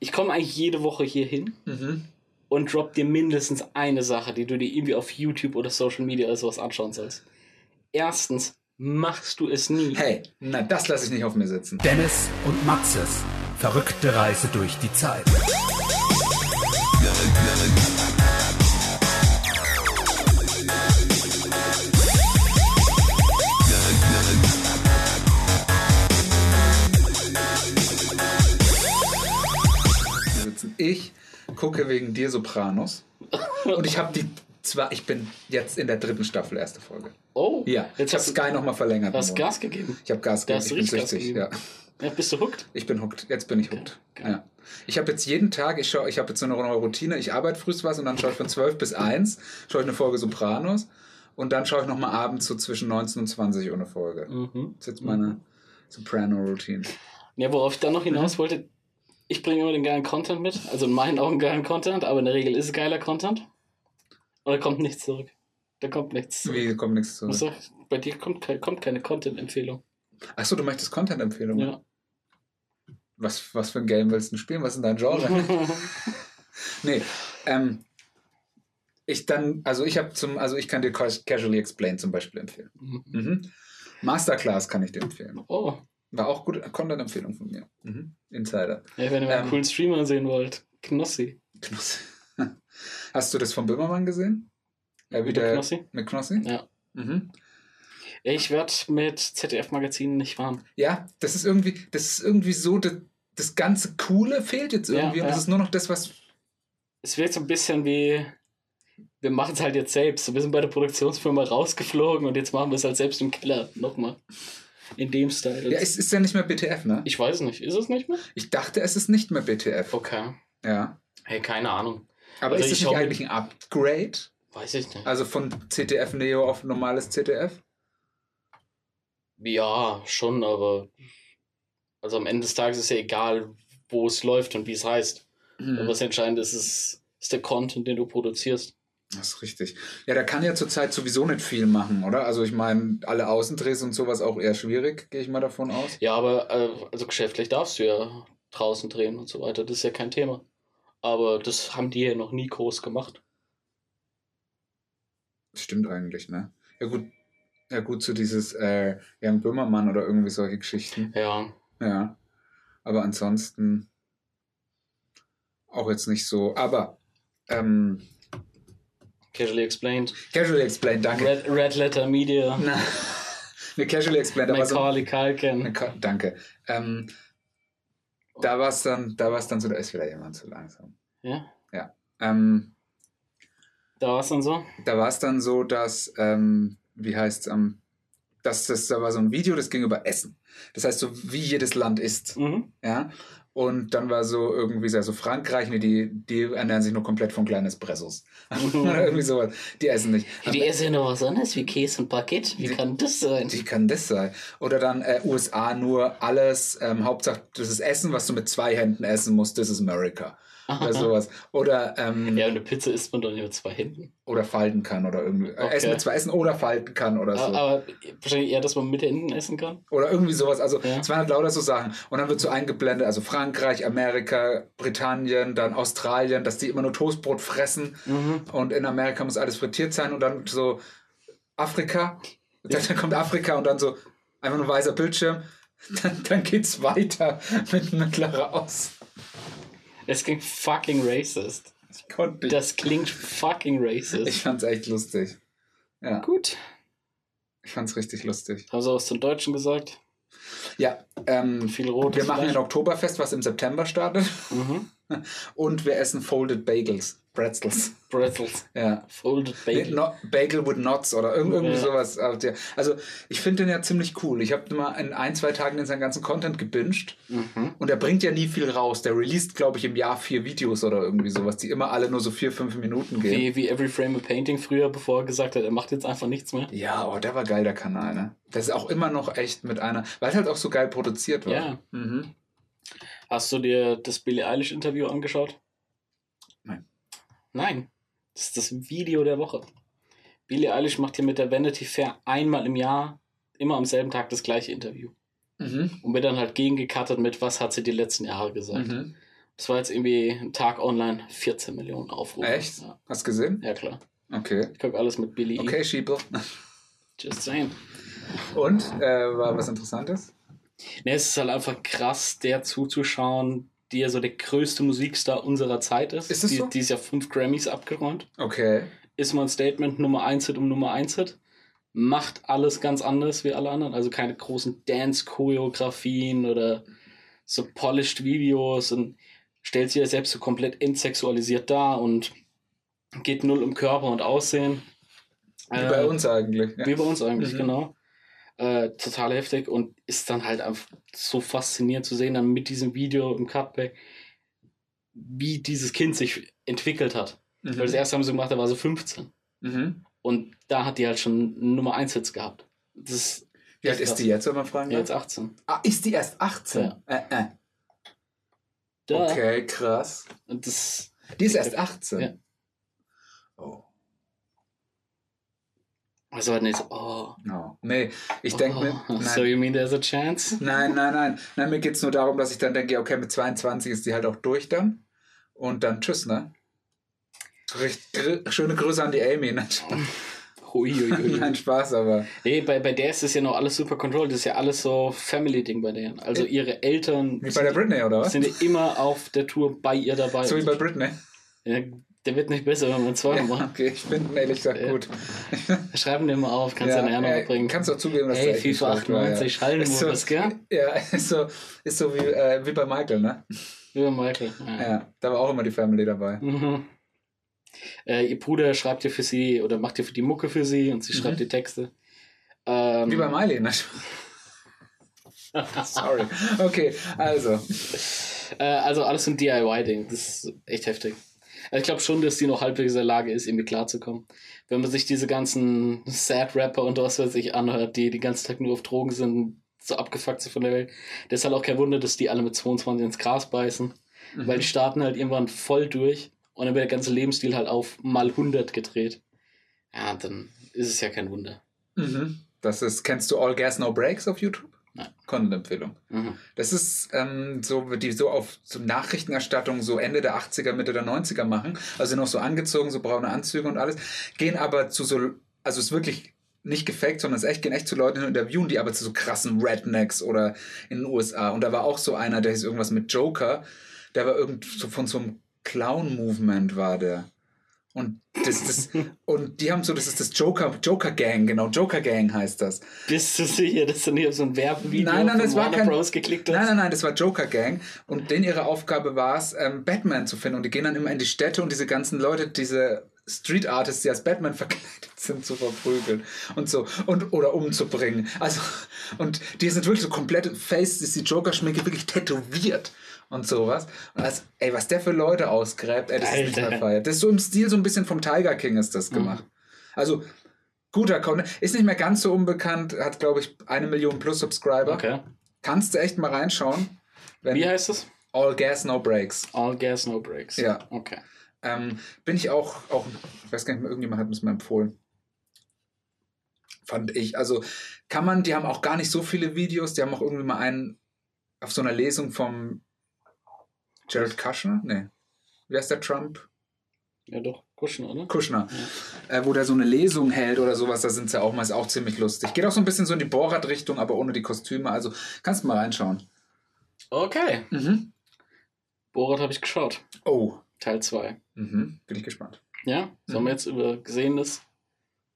ich komme eigentlich jede Woche hier hin Mhm. und drop dir mindestens eine Sache, die du dir irgendwie auf YouTube oder Social Media oder sowas anschauen sollst. Erstens machst du es nie. Hey, na, das lasse ich nicht auf mir sitzen. Dennis und Maxes verrückte Reise durch die Zeit. Gucke wegen dir Sopranos. Und ich habe die zwar, ich bin jetzt in der dritten Staffel, erste Folge. Oh, Ja, jetzt hast du Sky nochmal verlängert. hast einen Monat. Gas gegeben. Ich habe Gas gegeben. hast Ich du bin süchtig. Ja. Ja, bist du hooked? Ich bin hooked. Jetzt bin ich hooked. Okay. Ja. Ich habe jetzt jeden Tag, ich, schau- ich habe jetzt so eine neue Routine. Ich arbeite frühst was und dann schaue ich von 12 bis 1, schaue ich eine Folge Sopranos und dann schaue ich nochmal abends so zwischen 19 und 20 Uhr eine Folge. Mhm. Das ist jetzt meine Soprano-Routine. Ja, worauf ich dann noch hinaus Mhm. wollte, ich bringe immer den geilen Content mit. Also in meinen Augen geilen Content, aber in der Regel ist es geiler Content. Und da kommt nichts zurück. Da kommt nichts zurück. Wie kommt nichts zurück? Also, bei dir kommt, ke- kommt keine Content-Empfehlung. Achso, du möchtest Content-Empfehlungen? Ja. Was, was für ein Game willst du spielen? Was ist dein Genre? nee, ähm, ich dann, also ich habe zum, also ich kann dir Cas- Casually Explained zum Beispiel empfehlen. Mhm. Masterclass kann ich dir empfehlen. oh, War auch gute Content-Empfehlung von mir. Mhm. Insider. ja, wenn ihr mal einen Ähm. coolen Streamer sehen wollt, Knossi. Knossi. Hast du das von Böhmermann gesehen? Ja, wie Mit Knossi? Mit Knossi? Ja. Mhm. Ich werde mit ZDF-Magazinen nicht warm. Ja, das ist irgendwie, das ist irgendwie so, das, das ganze Coole fehlt jetzt Ja, irgendwie und ja. das ist nur noch das, was. Es wird so ein bisschen wie, wir machen es halt jetzt selbst. Wir sind bei der Produktionsfirma rausgeflogen und jetzt machen wir es halt selbst im Keller. Nochmal. In dem Style. Ja, es ist ja nicht mehr BTF, ne? ich weiß nicht, ist es nicht mehr? Ich dachte, es ist nicht mehr BTF. Okay. Ja. Hey, keine Ahnung. Aber Also ist es nicht eigentlich ein Upgrade? Weiß ich nicht. Also von CTF Neo auf normales CTF? Ja, schon, aber also am Ende des Tages ist ja egal, wo es läuft und wie es heißt. Mhm. Was entscheidend ist, ist, ist der Content, den du produzierst. Das ist richtig. Ja, der kann ja zurzeit sowieso nicht viel machen, oder? Also ich meine, alle Außendrehs und sowas auch eher schwierig, gehe ich mal davon aus. Ja, aber äh, also geschäftlich darfst du ja draußen drehen und so weiter. Das ist ja kein Thema. Aber das haben die ja noch nie groß gemacht. Das stimmt eigentlich, ne? Ja gut, ja gut, so dieses äh, Jan Böhmermann oder irgendwie solche Geschichten. Ja. Ja. Aber ansonsten auch jetzt nicht so. Aber ähm, Casually explained. Casually Explained, danke. Red, Red Letter Media. Na, ne, Casually Explained, aber so, Macaulay Culkin. Danke. Ähm, da war es dann, da dann so, da ist wieder jemand zu langsam. Ja. Ähm, Da war es dann so. da war es dann so, dass, ähm, wie heißt es, ähm, dass das, da war so ein Video, das ging über Essen. Das heißt, so wie jedes Land isst. Mhm. Ja. Und dann war so irgendwie so, also Frankreich, nee, die, die ernähren sich nur komplett von kleinen Espressos. Oder irgendwie sowas. Die essen nicht. Die essen ja noch was anderes wie Käse und Baguette. Wie Die- kann das sein? Wie kann das sein? Oder dann äh, USA nur alles, ähm, Hauptsache das ist Essen, was du mit zwei Händen essen musst, das ist America. Oder sowas. Oder, ähm, Ja, eine Pizza isst man doch nicht mit zwei Händen. oder falten kann oder irgendwie. Äh, Okay. Essen mit zwei Essen oder falten kann oder so. Aber, aber wahrscheinlich eher, dass man mit Händen essen kann. Oder irgendwie sowas. Also Ja. es waren halt lauter so Sachen. Und dann wird so eingeblendet, also Frankreich, Amerika, Britannien, dann Australien, dass die immer nur Toastbrot fressen. Mhm. Und in Amerika muss alles frittiert sein. Und dann so Afrika. Dann, dann kommt Afrika und dann so einfach nur weißer Bildschirm. Dann, dann geht's weiter mit mittlerer Aus. Das klingt fucking racist. Ich konnte nicht. Das klingt fucking racist. Ich fand's echt lustig. Ja, Gut. ich fand's richtig lustig. Haben sie was zum Deutschen gesagt? Ja, ähm, Viel Rot. wir machen ein Oktoberfest, was im September startet. Mhm. Und wir essen Folded Bagels. Pretzels. Bretzels. Ja. Folded Nee, Bacon. no, Bagel with Nuts oder irgend, irgendwie Ja. sowas. der- Also ich finde den ja ziemlich cool. Ich habe mal in ein, zwei Tagen in seinen ganzen Content gebinged Mhm. und er bringt ja nie viel raus. Der released, glaube ich, im Jahr vier Videos oder irgendwie sowas, die immer alle nur so vier, fünf Minuten gehen. Wie, wie Every Frame a Painting früher, bevor er gesagt hat, er macht jetzt einfach nichts mehr. Ja, aber der war geil, der Kanal, ne? Das ist auch immer noch echt mit einer, weil es halt auch so geil produziert war. Ja. Mhm. Hast du dir das Billie Eilish Interview angeschaut? Nein. Das ist das Video der Woche. Billie Eilish macht hier mit der Vanity Fair einmal im Jahr, immer am selben Tag das gleiche Interview. Mhm. Und wird dann halt gegengekattet mit, was hat sie die letzten Jahre gesagt. Mhm. Das war jetzt irgendwie ein Tag online, 14 Millionen Aufrufe. Echt? Ja, Hast du gesehen? ja klar. Okay. Ich gucke alles mit Billy. Okay, Schiebel. Just saying. Und, äh, war was Interessantes? Ne, es ist halt einfach krass, der zuzuschauen, die ja so der größte Musikstar unserer Zeit ist. Ist das die, so? Die ist ja fünf Grammys abgeräumt. Okay. Ist mal ein Statement, Nummer 1 Hit um Nummer 1 Hit. Macht alles ganz anders wie alle anderen. Also keine großen Dance-Choreografien oder so polished Videos und stellt sich ja selbst so komplett entsexualisiert dar und geht null um Körper und Aussehen. Wie Äh, bei uns eigentlich. Ja. Wie bei uns eigentlich, Mhm. genau. Äh, total heftig und ist dann halt einfach so faszinierend zu sehen, dann mit diesem Video im Cutback, wie dieses Kind sich entwickelt hat. Mhm. Weil das erste haben sie gemacht, da war sie 15. Mhm. Und da hat die halt schon Nummer 1 Hits gehabt. Das ist Wie alt ist die jetzt, wenn man fragen darf? jetzt 18. Ah, ist die erst 18? Ja. Äh, äh. Da. Okay, krass. Und das, Die ist erst 18? Ja. Oh. Also nicht oh. No. Nee, ich denke mir. oh, Nein. So you mean there's a chance? Nein, nein, nein. Nein, mir geht es nur darum, dass ich dann denke, okay, mit 22 ist die halt auch durch dann. Und dann tschüss, ne? Richt, schöne Grüße an die Amy. Nein, Hui, hui, hui. nein Spaß, aber. Nee, bei, bei der ist es ja noch alles super controlled. Das ist ja alles so Family-Ding bei denen. Also ihre Eltern Wie bei der Britney, oder was? sind ja immer auf der Tour bei ihr dabei. So wie bei Britney. ja, der wird nicht besser, wenn man zwei Ja, macht. okay, ich finde ehrlich gesagt Ja. gut. Schreiben den mal auf, kannst ja, du ja nachher äh, noch bringen. Kannst du auch zugeben, dass Ey, der echt nicht FIFA schlecht war, 98, ja. Schallenmodus, Ist so, gell? Ja, ist so, ist so wie, äh, wie bei Michael, ne? Über Michael. Ja. Ja, da war auch immer die Family dabei. Mhm. Äh, ihr Bruder schreibt ja für sie oder macht ja für die Mucke für sie und sie Mhm. schreibt die Texte. Ähm, Wie bei Miley, ne? Sorry. Okay, also. äh, also alles ein DIY-Ding. Das ist echt heftig. Also ich glaube schon, dass die noch halbwegs in der Lage ist, irgendwie klarzukommen. Wenn man sich diese ganzen Sad-Rapper und was weiß ich anhört, die den ganzen Tag nur auf Drogen sind, so abgefuckt sind von der Welt, das ist halt auch kein Wunder, dass die alle mit 22 ins Gras beißen. Mhm. Weil die starten halt irgendwann voll durch und dann wird der ganze Lebensstil halt auf mal 100 gedreht. Ja, dann ist es ja kein Wunder. Mhm. Das ist, kennst du All Gas No Breaks auf YouTube? Nein. Content-Empfehlung. Mhm. Das ist ähm, so, die so auf so Nachrichtenerstattung so Ende der 80er, Mitte der 90er machen. Also noch so angezogen, so braune Anzüge und alles. Gehen aber zu so, also ist wirklich nicht gefaked, sondern es echt, gehen echt zu Leuten und interviewen die aber zu so krassen Rednecks oder in den USA. Und da war auch so einer, der hieß irgendwas mit Joker. Der war irgend so von so einem Clown-Movement war der. Und das, das, und die haben so, das ist das Joker, Joker Gang, genau, Joker Gang heißt das. Bist du sicher, dass du nicht auf so ein Werbevideo Nein, nein, das war Warner kein- Bros. geklickt hast? Nein, nein, nein, das war Joker Gang. Und denen ihre Aufgabe war es, ähm, Batman zu finden. Und die gehen dann immer in die Städte und diese ganzen Leute, diese Street Artists, die als Batman verkleidet sind, zu verprügeln und so. Und, oder umzubringen. Also, und die sind wirklich so komplett Face, ist die Joker-Schminke wirklich tätowiert und sowas. Und als, ey, was der für Leute ausgräbt, ey, das ist nicht Alter. mehr feiert. Das ist so im Stil so ein bisschen vom Tiger King ist das gemacht. Also, guter Content. Ist nicht mehr ganz so unbekannt, hat, glaube ich, eine Million plus Subscriber. Okay. Kannst du echt mal reinschauen. Wie heißt es? All Gas, No Breaks. All Gas, No Breaks. Ja. Okay. Ähm, bin ich auch, auch, ich weiß gar nicht mehr, irgendjemand hat es mir empfohlen. Fand ich. Also kann man, die haben auch gar nicht so viele Videos, die haben auch irgendwie mal einen auf so einer Lesung vom Jared Kushner? Nee. Wie heißt der Trump? Ja, doch. Kuschen, oder? Kushner. Äh, wo der so eine Lesung hält oder sowas, da sind sie auch mal, ist auch ziemlich lustig. Geht auch so ein bisschen so in die Borat-Richtung, aber ohne die Kostüme. Also kannst du mal reinschauen. Okay. Mhm. Borat habe ich geschaut. Oh. Teil 2. Mhm. Bin ich gespannt. Ja? Sollen Mhm. wir jetzt über Gesehenes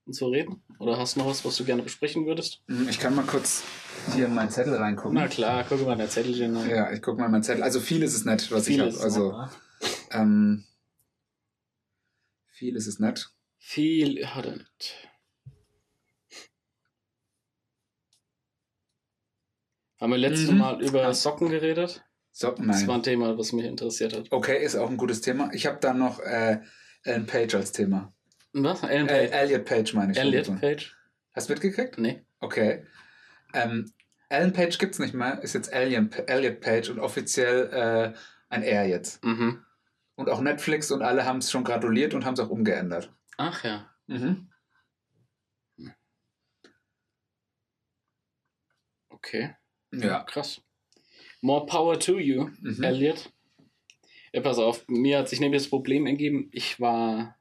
und so reden? Oder hast du noch was, was du gerne besprechen würdest? Mhm, Ich kann mal kurz hier in meinen Zettel reingucken. Na klar, guck mal, der Zettelchen. an. Ja, ich gucke mal in meinen Zettel. Also viel ist es nicht, was Viel ich habe. Also ne? ähm, viel ist es nicht. Viel hat er nicht. Haben wir letztes Mhm. Mal über. Socken geredet? So, Das war nein. ein Thema, was mich interessiert hat. Okay, ist auch ein gutes Thema. Ich habe dann noch äh, Ellen Page als Thema. Was? Ellen Äh, Page? Elliot Page meine ich. Elliot. Page? Hast du mitgekriegt? Nee. Okay. Ähm, Ellen Page gibt's nicht mehr, ist jetzt Alien, Elliot Page und offiziell äh, ein R jetzt. Mhm. Und auch Netflix und alle haben es schon gratuliert und haben es auch umgeändert. Ach ja. Mhm. Okay. Ja. Krass. More power to you, Mhm. Elliot. Ja, pass auf, mir hat sich nämlich das Problem ergeben, ich war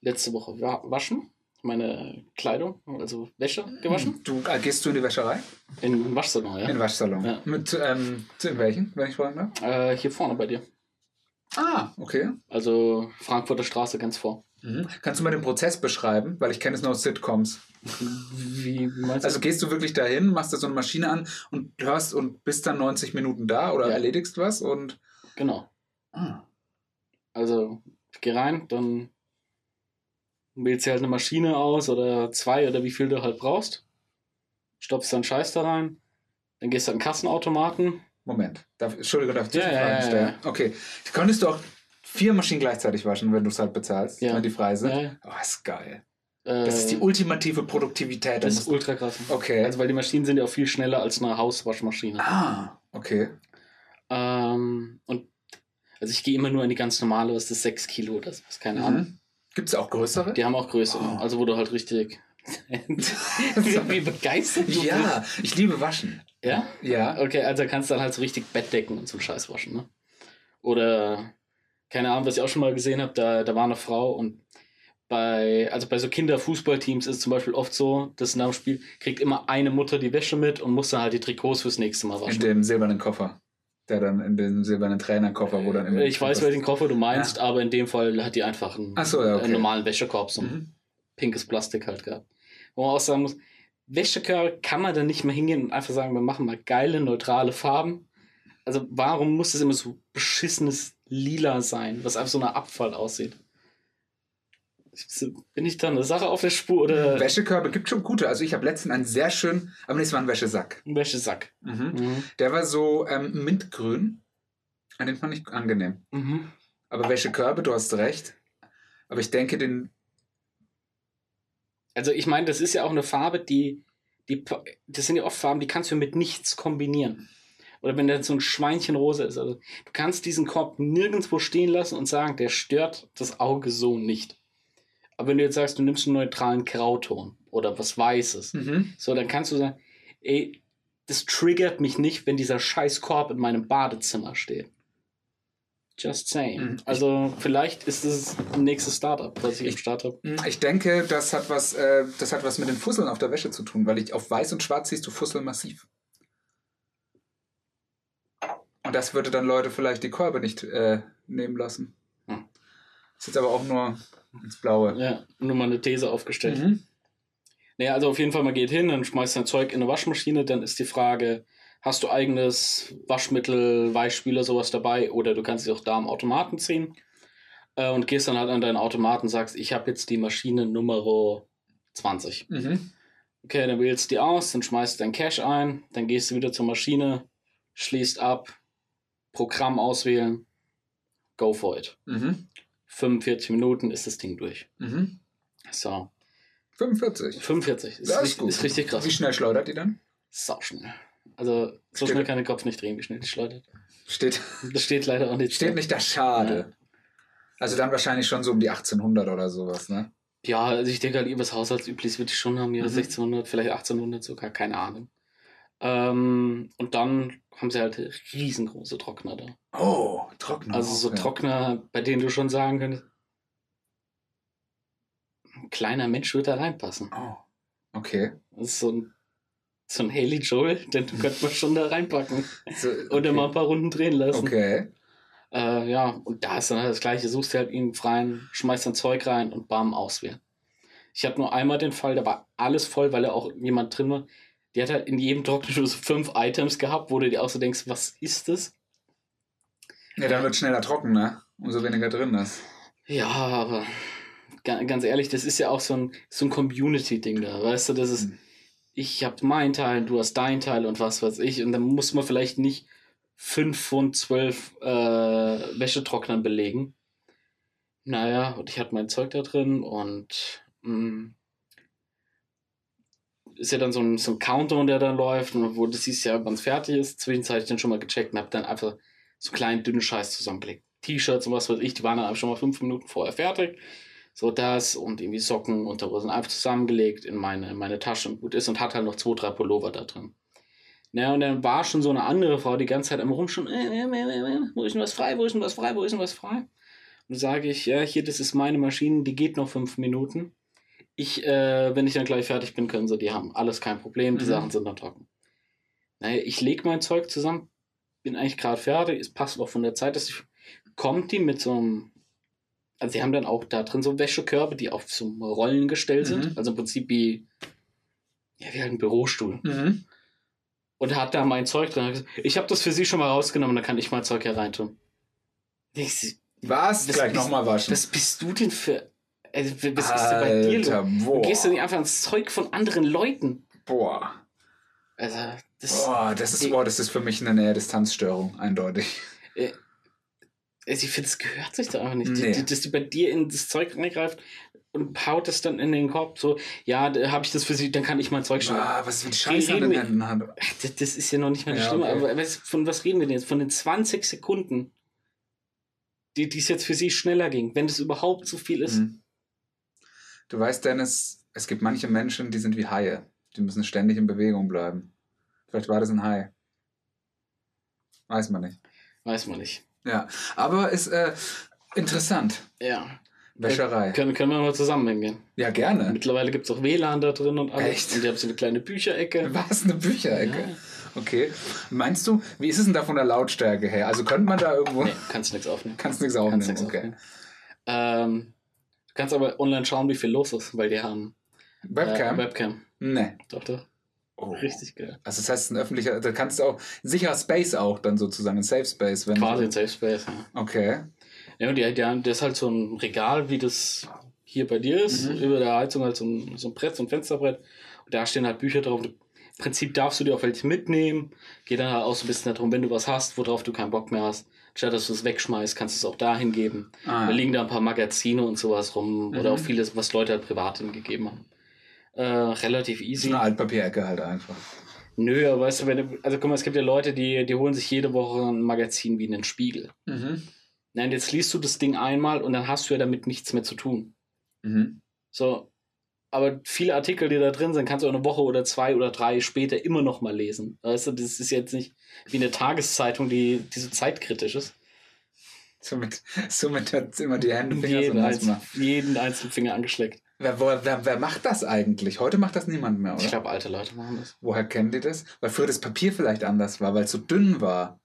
letzte Woche wa waschen, meine Kleidung, also Wäsche gewaschen, Du, äh, gehst du in die Wäscherei? in den Waschsalon, In ja. den Waschsalon. Ja. Mit, ähm, in welchen, wenn ich fragen darf? Äh, hier vorne bei dir. Ah, okay. Also Frankfurter Straße ganz vor. Mhm. Kannst du mal den Prozess beschreiben? Weil ich kenne es nur aus Sitcoms. Wie, meinst du? Also gehst du wirklich dahin, machst da so eine Maschine an und hörst und bist dann 90 Minuten da oder Ja. erledigst was und. genau. Ah. Also ich geh rein, dann wählst du halt eine Maschine aus oder zwei oder wie viel du halt brauchst. Stopfst dann Scheiß da rein. Dann gehst du an den Kassenautomaten. Moment. Darf, Entschuldigung, darf ich Ja, Zwischenfragen ja, stellen? ja. Okay. Könntest du auch vier Maschinen gleichzeitig waschen, wenn du es halt bezahlst, Ja. wenn die frei sind? Ja. Oh, ist geil. Äh, Das ist die ultimative Produktivität. Da Das ist ultra krass. okay. Also weil die Maschinen sind ja auch viel schneller als eine Hauswaschmaschine. ah, okay. Ähm, und also ich gehe immer nur in die ganz normale, was ist das 6 Kilo oder sowas, keine Ahnung. Mhm. Gibt es auch größere? Die haben auch Größe, Oh. also wo du halt richtig wie, begeistert du bist. ja, ich liebe Waschen. Ja? Ja. Okay, also kannst du dann halt so richtig Bettdecken und so einen Scheiß waschen, ne? Oder, keine Ahnung, was ich auch schon mal gesehen habe, da, da war eine Frau und bei, also bei so Kinderfußballteams ist es zum Beispiel oft so, dass nach dem Spiel kriegt immer eine Mutter die Wäsche mit und muss dann halt die Trikots fürs nächste Mal In waschen. dem silbernen Koffer. Der dann in dem silbernen Trainerkoffer, wo dann immer. Ich weiß, welchen Koffer du meinst, aber in dem Fall hat die einfach einen, so, ja, okay. einen normalen Wäschekorb, so ein Mhm. pinkes Plastik halt gehabt. Wo man auch sagen muss, Wäschekörbe kann man da nicht mehr hingehen und einfach sagen, wir machen mal geile, neutrale Farben. Also warum muss es immer so beschissenes Lila sein, was einfach so nach Abfall aussieht? Bin ich da eine Sache auf der Spur oder Wäschekörbe gibt schon gute. Also ich habe letztens einen sehr schönen, aber nee, es war ein Wäschesack. ein Wäschesack? Mhm. Mhm. Der war so ähm, mintgrün. Den fand ich angenehm. Mhm. Aber Wäschekörbe, du hast recht. Aber ich denke, den. Also ich meine, das ist ja auch eine Farbe, die, die, das sind ja oft Farben, die kannst du mit nichts kombinieren. Oder wenn da so ein Schweinchen rosa ist. Also du kannst diesen Korb nirgendwo stehen lassen und sagen, der stört das Auge so nicht. Aber wenn du jetzt sagst, du nimmst einen neutralen Grauton oder was Weißes, Mhm. so, dann kannst du sagen, ey, das triggert mich nicht, wenn dieser scheiß Korb in meinem Badezimmer steht. Just saying. Mhm. Also vielleicht ist es ein nächstes Startup, was ich im Start habe. Ich denke, das hat was, äh, das hat was mit den Fusseln auf der Wäsche zu tun, weil ich auf weiß und schwarz siehst du Fussel massiv. Und das würde dann Leute vielleicht die Körbe nicht äh, nehmen lassen. Hm. Ist jetzt aber auch nur ins Blaue. Ja, nur mal eine These aufgestellt. Mhm. Naja, also auf jeden Fall, man geht hin, dann schmeißt dein Zeug in eine Waschmaschine, dann ist die Frage, hast du eigenes Waschmittel, Weichspüler, sowas dabei oder du kannst sie auch da am Automaten ziehen äh, und gehst dann halt an deinen Automaten und sagst, ich habe jetzt die Maschine Nummer 20. Mhm. Okay, dann wählst du die aus, dann schmeißt du dein Cash ein, dann gehst du wieder zur Maschine, schließt ab, Programm auswählen, go for it. Mhm. 45 Minuten ist das Ding durch. Mhm. So, 45. 45. Ist, Das ist richtig, gut. ist richtig krass. Wie schnell schleudert die dann? Sau schnell. Also, so Steht- schnell kann der Kopf nicht drehen, wie schnell die schleudert. Steht, Das steht leider auch nicht. steht nicht da schade. Also dann wahrscheinlich schon so um die 1800 oder sowas, ne? Ja, also ich denke halt, übers Haushaltsüblich wird die schon haben, ja, Mhm. 1600, vielleicht 1800 sogar, keine Ahnung. Ähm, und dann haben sie halt riesengroße Trockner da. Oh, Trockner. Also so ja. Trockner, bei denen du schon sagen könntest, ein kleiner Mensch wird da reinpassen. Oh, okay. Das ist so ein, so ein Haley Joel, den könnte man schon da reinpacken. So, Und dann mal ein paar Runden drehen lassen. Okay. Äh, ja, und da ist dann halt das Gleiche. Suchst dir halt ihn freien, schmeißt dein Zeug rein und bam, auswählen. Ich hatte nur einmal den Fall, da war alles voll, weil da auch jemand drin war. Die hat halt in jedem Trockner so fünf Items gehabt, wo du dir auch so denkst, was ist das? Ja, dann wird schneller trocken, ne? Umso weniger drin ist. Ja, aber ga- ganz ehrlich, das ist ja auch so ein, so ein Community-Ding da, weißt du, das ist, Mhm. ich hab meinen Teil, du hast deinen Teil und was weiß ich, und dann muss man vielleicht nicht fünf von zwölf äh, Wäschetrocknern belegen. Naja, und ich hatte mein Zeug da drin und mh, ist ja dann so ein, so ein Countdown, der dann läuft, und wo du siehst ja, wann es fertig ist. Zwischenzeitlich dann schon mal gecheckt und hab dann einfach so kleinen, dünnen Scheiß zusammengelegt. T-Shirts und was weiß ich, die waren dann schon mal fünf Minuten vorher fertig. So das und irgendwie Socken, Unterhosen einfach zusammengelegt in meine, in meine Tasche und gut ist und hat halt noch zwei, drei Pullover da drin. Na, und dann war schon so eine andere Frau die ganze Zeit am Rumschauen, äh, äh, äh, äh, wo ist denn was frei, wo ist denn was frei, wo ist denn was frei? Und sage ich, ja, hier, das ist meine Maschine, die geht noch fünf Minuten. Ich, äh, wenn ich dann gleich fertig bin, können sie die haben. Alles kein Problem, die Mhm. Sachen sind noch trocken. Naja, ich lege mein Zeug zusammen, bin eigentlich gerade fertig, es passt auch von der Zeit, dass ich, kommt die mit so einem, also sie haben dann auch da drin so Wäschekörbe, die auf so Rollen gestellt sind, Mhm. also im Prinzip wie, ja, wie halt ein Bürostuhl. Mhm. Und hat da mein Zeug drin. Ich habe das für sie schon mal rausgenommen, dann kann ich mein Zeug hier reintun. Ich, Was? Was Gleich nochmal waschen. was bist du denn für, also, was ist denn bei dir los? Boah. Du gehst doch nicht einfach ins Zeug von anderen Leuten. Boah. Also, das, Boah, das ist, Ich- boah, das ist für mich eine Nähe-Distanzstörung, eindeutig. also ich finde, es gehört sich da einfach nicht. Nee. Die, dass die bei dir in das Zeug reingreift und haut das dann in den Korb. So, ja, da habe ich das für sie, dann kann ich mein Zeug schon. Ah, was für die Scheiße an den Händen hat. Das, das ist ja noch nicht mal das Ja, okay. aber was, von was reden wir denn jetzt? Von den 20 Sekunden, die die es jetzt für sie schneller ging, wenn das überhaupt so viel ist. Mhm. Du weißt, Dennis, es gibt manche Menschen, die sind wie Haie. Die müssen ständig in Bewegung bleiben. Vielleicht war das ein Hai. Weiß man nicht. Weiß man nicht. Ja, aber ist äh, interessant. Ja. Wäscherei. Können, können wir mal zusammen hingehen. Ja, gerne. Mittlerweile gibt es auch WLAN da drin und alles. Echt? Und die haben so eine kleine Bücherecke. Was, eine Bücherecke? Ja. Okay. Meinst du, wie ist es denn da von der Lautstärke her? Also könnte man da irgendwo... Nee, kannst nichts aufnehmen. Kannst nichts Kannst aufnehmen, nichts okay. aufnehmen. Ähm, du kannst aber online schauen, wie viel los ist, weil die haben Webcam? Äh, Webcam. nee. Doch, doch. Oh. Richtig geil. Also das heißt, ein öffentlicher, da kannst du auch, ein sicherer Space auch dann sozusagen, ein Safe Space. Wenn Quasi ein Safe Space. Ja, Okay. ja und die, die, haben- das ist halt so ein Regal, wie das hier bei dir ist. Mhm. Über der Heizung halt so ein, so ein Brett, so ein Fensterbrett. Und da stehen halt Bücher drauf. Im Prinzip darfst du dir auch welche mitnehmen. Geht dann halt auch so ein bisschen darum, wenn du was hast, worauf du keinen Bock mehr hast. Statt dass du es wegschmeißt, kannst du es auch dahin geben. Ah. Da liegen da ein paar Magazine und sowas rum. Mhm. Oder auch vieles, was Leute halt privat hingegeben haben. Äh, relativ So easy. eine Altpapierecke halt einfach. Nö, aber weißt du, wenn du, also guck mal, es gibt ja Leute, die, die holen sich jede Woche ein Magazin wie einen Spiegel. Mhm. Nein, jetzt liest du das Ding einmal und dann hast du ja damit nichts mehr zu tun. Mhm. So, aber viele Artikel, die da drin sind, kannst du auch eine Woche oder zwei oder drei später immer noch mal lesen. Weißt du, das ist jetzt nicht wie eine Tageszeitung, die, die so zeitkritisch ist. Somit, somit hat immer die Hände Finger so Jeden, nass einzelnen, jeden einzelnen Finger angeschleckt. Wer, wer, wer, wer macht das eigentlich? Heute macht das niemand mehr, oder? Ich glaube, alte Leute machen das. Woher kennen die das? Weil früher das Papier vielleicht anders war, weil es so dünn war.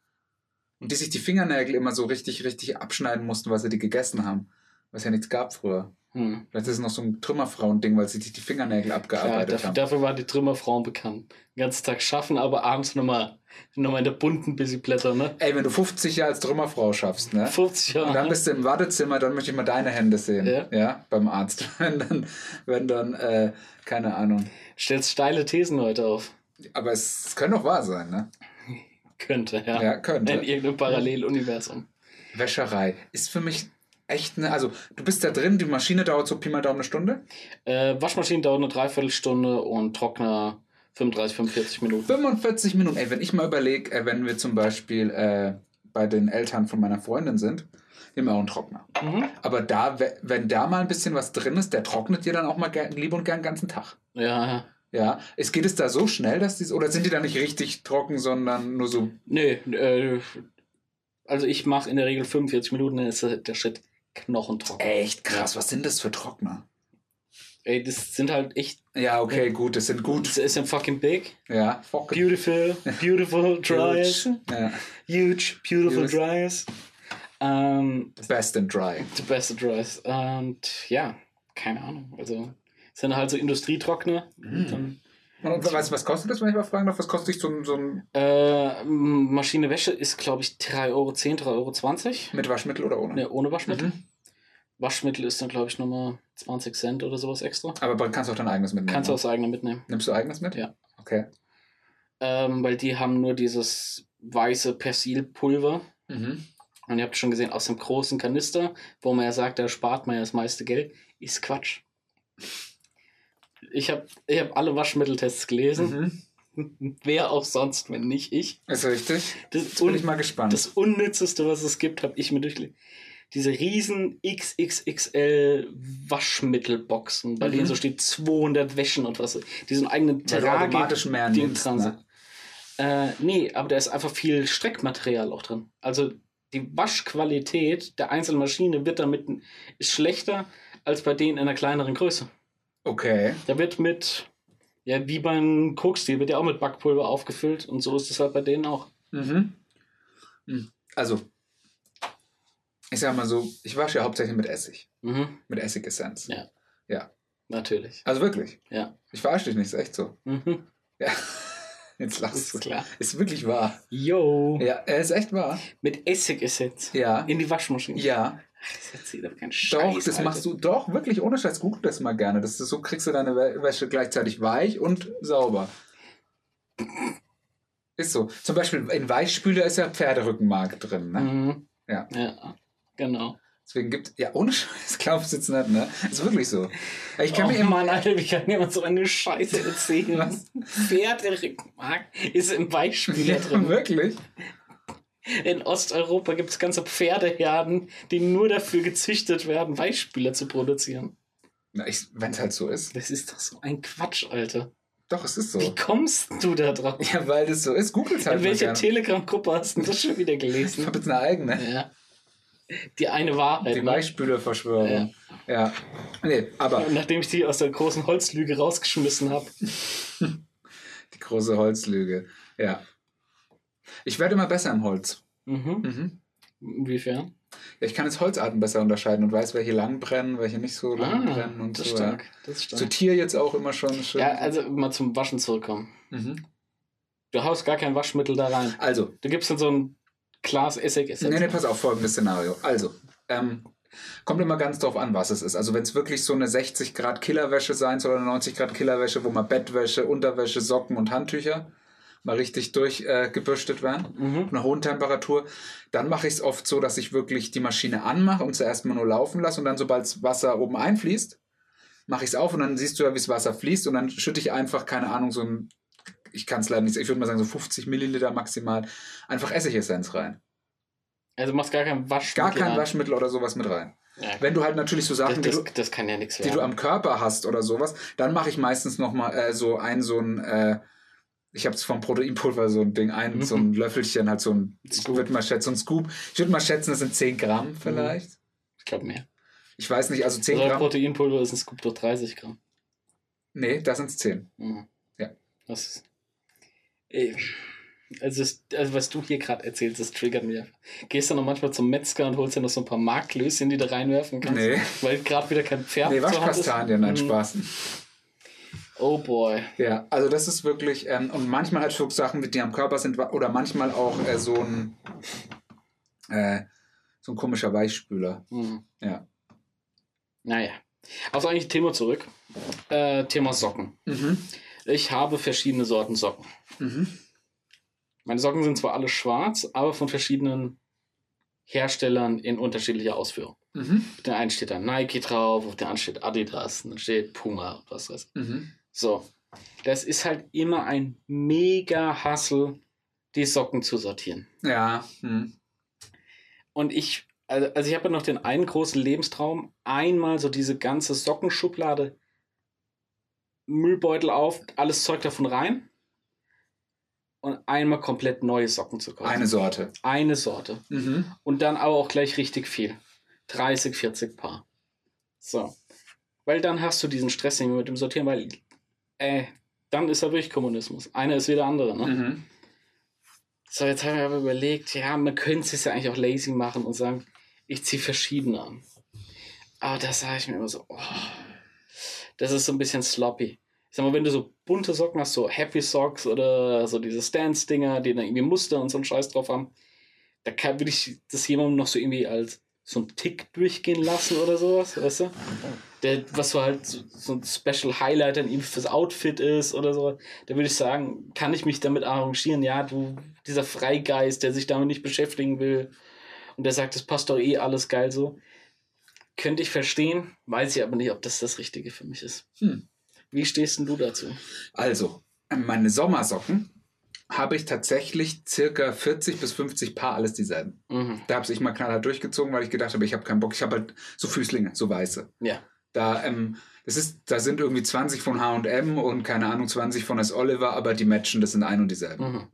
Und die sich die Fingernägel immer so richtig, richtig abschneiden mussten, weil sie die gegessen haben. Was ja nichts gab früher. Hm. Vielleicht ist es noch so ein Trümmerfrauen-Ding, weil sie sich die Fingernägel Ja, abgearbeitet dafür, haben. dafür waren die Trümmerfrauen bekannt. Den ganzen Tag schaffen, aber abends nochmal noch mal in der bunten bisschen blättern, ne? Ey, wenn du 50 Jahre als Trümmerfrau schaffst, ne? 50 Jahre. Und dann bist du im Wartezimmer, dann möchte ich mal deine Hände sehen. Ja. beim Arzt. Wenn dann, wenn dann, äh, keine Ahnung. Stellst steile Thesen heute auf. Aber es, es könnte auch wahr sein, ne? Könnte, ja. Ja, könnte. In irgendeinem Paralleluniversum. Wäscherei ist für mich echt eine, also du bist da drin, die Maschine dauert so Pi mal Daumen eine Stunde. Äh, Waschmaschine dauert eine Dreiviertelstunde und Trockner 35, 45 Minuten. 45 Minuten. Ey, wenn ich mal überlege, äh, wenn wir zum Beispiel äh, bei den Eltern von meiner Freundin sind, haben auch einen Trockner. Mhm. Aber da, we- wenn da mal ein bisschen was drin ist, der trocknet dir dann auch mal gern, lieb und gern den ganzen Tag. Ja, ja. Es geht es da so schnell, dass die, oder sind die da nicht richtig trocken, sondern nur so Nee, äh, also ich mache in der Regel 45 Minuten, dann ist der der Shit knochentrocken. echt krass. Was sind das für Trockner? Ey, das sind halt echt, Ja, okay, gut, das sind gut. das ist ein fucking big, Ja, fuck it. beautiful, beautiful dryers, Ja, huge, beautiful Huge. dryers. The best and dry. the best dryers. Und ja, keine Ahnung, also sind halt so Industrietrockner. Mhm. Und du, was kostet das, wenn ich mal fragen darf? Was kostet so ein, so ein Äh, Maschine Wäsche ist, glaube ich, 3,10 Euro, 3,20 Euro. mit Waschmittel oder ohne? Ne, ohne Waschmittel. Mhm. Waschmittel ist dann, glaube ich, nochmal 20 Cent oder sowas extra. Aber kannst du auch dein eigenes mitnehmen. Kannst du oder? auch das eigene mitnehmen. Nimmst du eigenes mit? Ja. Okay. Ähm, weil die haben nur dieses weiße Persilpulver. Mhm. Und ihr habt schon gesehen, aus dem großen Kanister, wo man ja sagt, da spart man ja das meiste Geld, ist Quatsch. Ich habe ich hab alle Waschmitteltests gelesen. Mhm. Wer auch sonst, wenn nicht ich. Ist richtig. Das, Jetzt bin ich mal gespannt. Das Unnützeste, was es gibt, habe ich mir durchgelesen. Diese riesen XXXL Waschmittelboxen, bei Mhm. denen so steht 200 Wäschen und was. Die so einen eigenen du automatisch mehr nimmst, ne? Äh, nee, aber da ist einfach viel Streckmaterial auch drin. Also die Waschqualität der einzelnen Maschine wird damit ist schlechter als bei denen in einer kleineren Größe. Okay. Da wird mit, ja, wie beim Kokstil, wird ja auch mit Backpulver aufgefüllt und so ist es halt bei denen auch. Mhm. Hm. Also, ich sag mal so, ich wasche ja hauptsächlich mit Essig. Mhm, Mit Essigessenz. Ja. Ja. natürlich. Also wirklich. Ja. Ich verarsche dich nicht, ist echt so. Mhm, Ja. Jetzt lachst ist du. klar. Ist wirklich wahr. Yo. Ja, er ist echt wahr. Mit Essigessenz. Ja. In die Waschmaschine. Ja. Das erzählt doch keinen Doch, Scheiß. das Alter. machst du doch wirklich ohne Scheiß. Google das mal gerne. Das ist, so kriegst du deine Wä- Wäsche gleichzeitig weich und sauber. Ist so. Zum Beispiel in Weichspüler ist ja Pferderückenmark drin. Ne? Mhm. Ja. Ja, genau. Deswegen gibt ja ohne Scheiß glaubst du jetzt nicht, ne? Ist wirklich so. Ich kann oh mir immer. Mann, Alter, wie kann jemand so eine Scheiße erzählen? Was? Pferderückenmark ist im Weichspüler drin. wirklich? In Osteuropa gibt es ganze Pferdeherden, die nur dafür gezüchtet werden, Weichspüler zu produzieren. Wenn es halt so ist. Das ist doch so ein Quatsch, Alter. Doch, es ist so. Wie kommst du da drauf? Ja, weil das so ist. Googles halt In welcher. Telegram-Gruppe hast du das schon wieder Ich gelesen? habe jetzt eine eigene. Ja. Die eine Wahrheit. Die ne? Weichspülerverschwörung. Ja. Nee, aber nachdem ich die aus der großen Holzlüge rausgeschmissen habe. die große Holzlüge. Ja. Ich werde immer besser im Holz. Mhm. Mhm. Inwiefern? Ja, ich kann jetzt Holzarten besser unterscheiden und weiß, welche lang brennen, welche nicht so lang brennen und Ah, das so. stark. Das ist stark. Zu Tier jetzt auch immer schon schön. Ja, also mal zum Waschen zurückkommen. mhm. Du haust gar kein Waschmittel da rein. Also, Du gibst dann so ein Glas Essig. Essig. nee, nee, pass auf, folgendes Szenario. Also, ähm, kommt immer ganz drauf an, was es ist. Also, wenn es wirklich so eine 60 Grad Killerwäsche sein soll oder eine 90 Grad Killerwäsche, wo mal Bettwäsche, Unterwäsche, Socken und Handtücher mal richtig durchgebürstet äh, werden, Mhm. einer hohen Temperatur, dann mache ich es oft so, dass ich wirklich die Maschine anmache und zuerst mal nur laufen lasse und dann, sobald das Wasser oben einfließt, mache ich es auf und dann siehst du ja, wie das Wasser fließt und dann schütte ich einfach, keine Ahnung, so ein, ich kann es leider nicht, ich würde mal sagen so 50 Milliliter maximal, einfach Essigessenz rein. Also du machst gar kein Waschmittel. Gar kein rein. Waschmittel oder sowas mit rein. Ja, Wenn du halt natürlich so das, Sachen, das, die, du, das kann ja die du am Körper hast oder sowas, dann mache ich meistens nochmal äh, so ein, so ein, äh, ich habe es vom Proteinpulver so ein Ding, ein, Mhm. so ein Löffelchen, halt so ein, ich Scoop. würde mal schätzen, so ein Scoop. Ich würde mal schätzen, das sind 10 Gramm vielleicht. ich glaube mehr. Ich weiß nicht, also 10 Also Gramm. Proteinpulver ist ein Scoop durch 30 Gramm. Nee, da sind es 10. Mhm. Ja. Das ist. Ey. Also, es, also was du hier gerade erzählst, das triggert mich. einfach. Gehst du noch manchmal zum Metzger und holst dir noch so ein paar Marklöschen, die du reinwerfen kannst? Nee. Weil gerade wieder kein Pferd Nee? Waschkastanien, nein, Mhm. Spaß. Oh boy. Ja, also das ist wirklich, ähm, und manchmal halt so Sachen, die am Körper sind, oder manchmal auch äh, so ein, äh, so ein komischer Weichspüler. Mhm. Ja. Naja. Aufs eigentliche Thema zurück. Äh, Thema Socken. Mhm. Ich habe verschiedene Sorten Socken. Mhm. Meine Socken sind zwar alle schwarz, aber von verschiedenen Herstellern in unterschiedlicher Ausführung. Mhm. Auf den einen steht dann Nike drauf, auf den anderen steht Adidas, dann steht Puma und was weiß ich. Mhm. So. Das ist halt immer ein mega Hassel, die Socken zu sortieren. Ja. Mhm. Und ich, also, also ich habe ja noch den einen großen Lebenstraum, einmal so diese ganze Sockenschublade, Müllbeutel auf, alles Zeug davon rein und einmal komplett neue Socken zu kaufen. Eine Sorte. Eine Sorte. Mhm. Und dann aber auch gleich richtig viel. 30, 40 Paar. So. Weil dann hast du diesen Stress nicht mehr mit dem Sortieren, weil, äh, dann ist er wirklich Kommunismus. Einer ist wie der andere, ne? Mhm. So, jetzt haben wir aber überlegt, ja, man könnte es ja eigentlich auch lazy machen und sagen, ich ziehe verschiedene an. Aber da sage ich mir immer so, oh, das ist so ein bisschen sloppy. Ich sag mal, wenn du so bunte Socken hast, so Happy Socks oder so diese Stance-Dinger, die dann irgendwie Muster und so einen Scheiß drauf haben, da kann, würde ich das jemandem noch so irgendwie als so einen Tick durchgehen lassen oder sowas, weißt du? Der, was so halt so, so ein Special Highlight dann irgendwie fürs Outfit ist oder so, da würde ich sagen, kann ich mich damit arrangieren, ja, du, dieser Freigeist, der sich damit nicht beschäftigen will und der sagt, das passt doch eh alles geil so. Könnte ich verstehen, weiß ich aber nicht, ob das das Richtige für mich ist. Hm. Wie stehst denn du dazu? Also, meine Sommersocken habe ich tatsächlich circa 40 bis 50 Paar alles dieselben. Mhm. Da habe ich mal knallhart durchgezogen, weil ich gedacht habe, ich habe keinen Bock. Ich habe halt so Füßlinge, so weiße. Ja. Da, ähm, das ist, da sind irgendwie 20 von H&M und keine Ahnung, 20 von S. Oliver, aber die matchen, das sind ein und dieselben.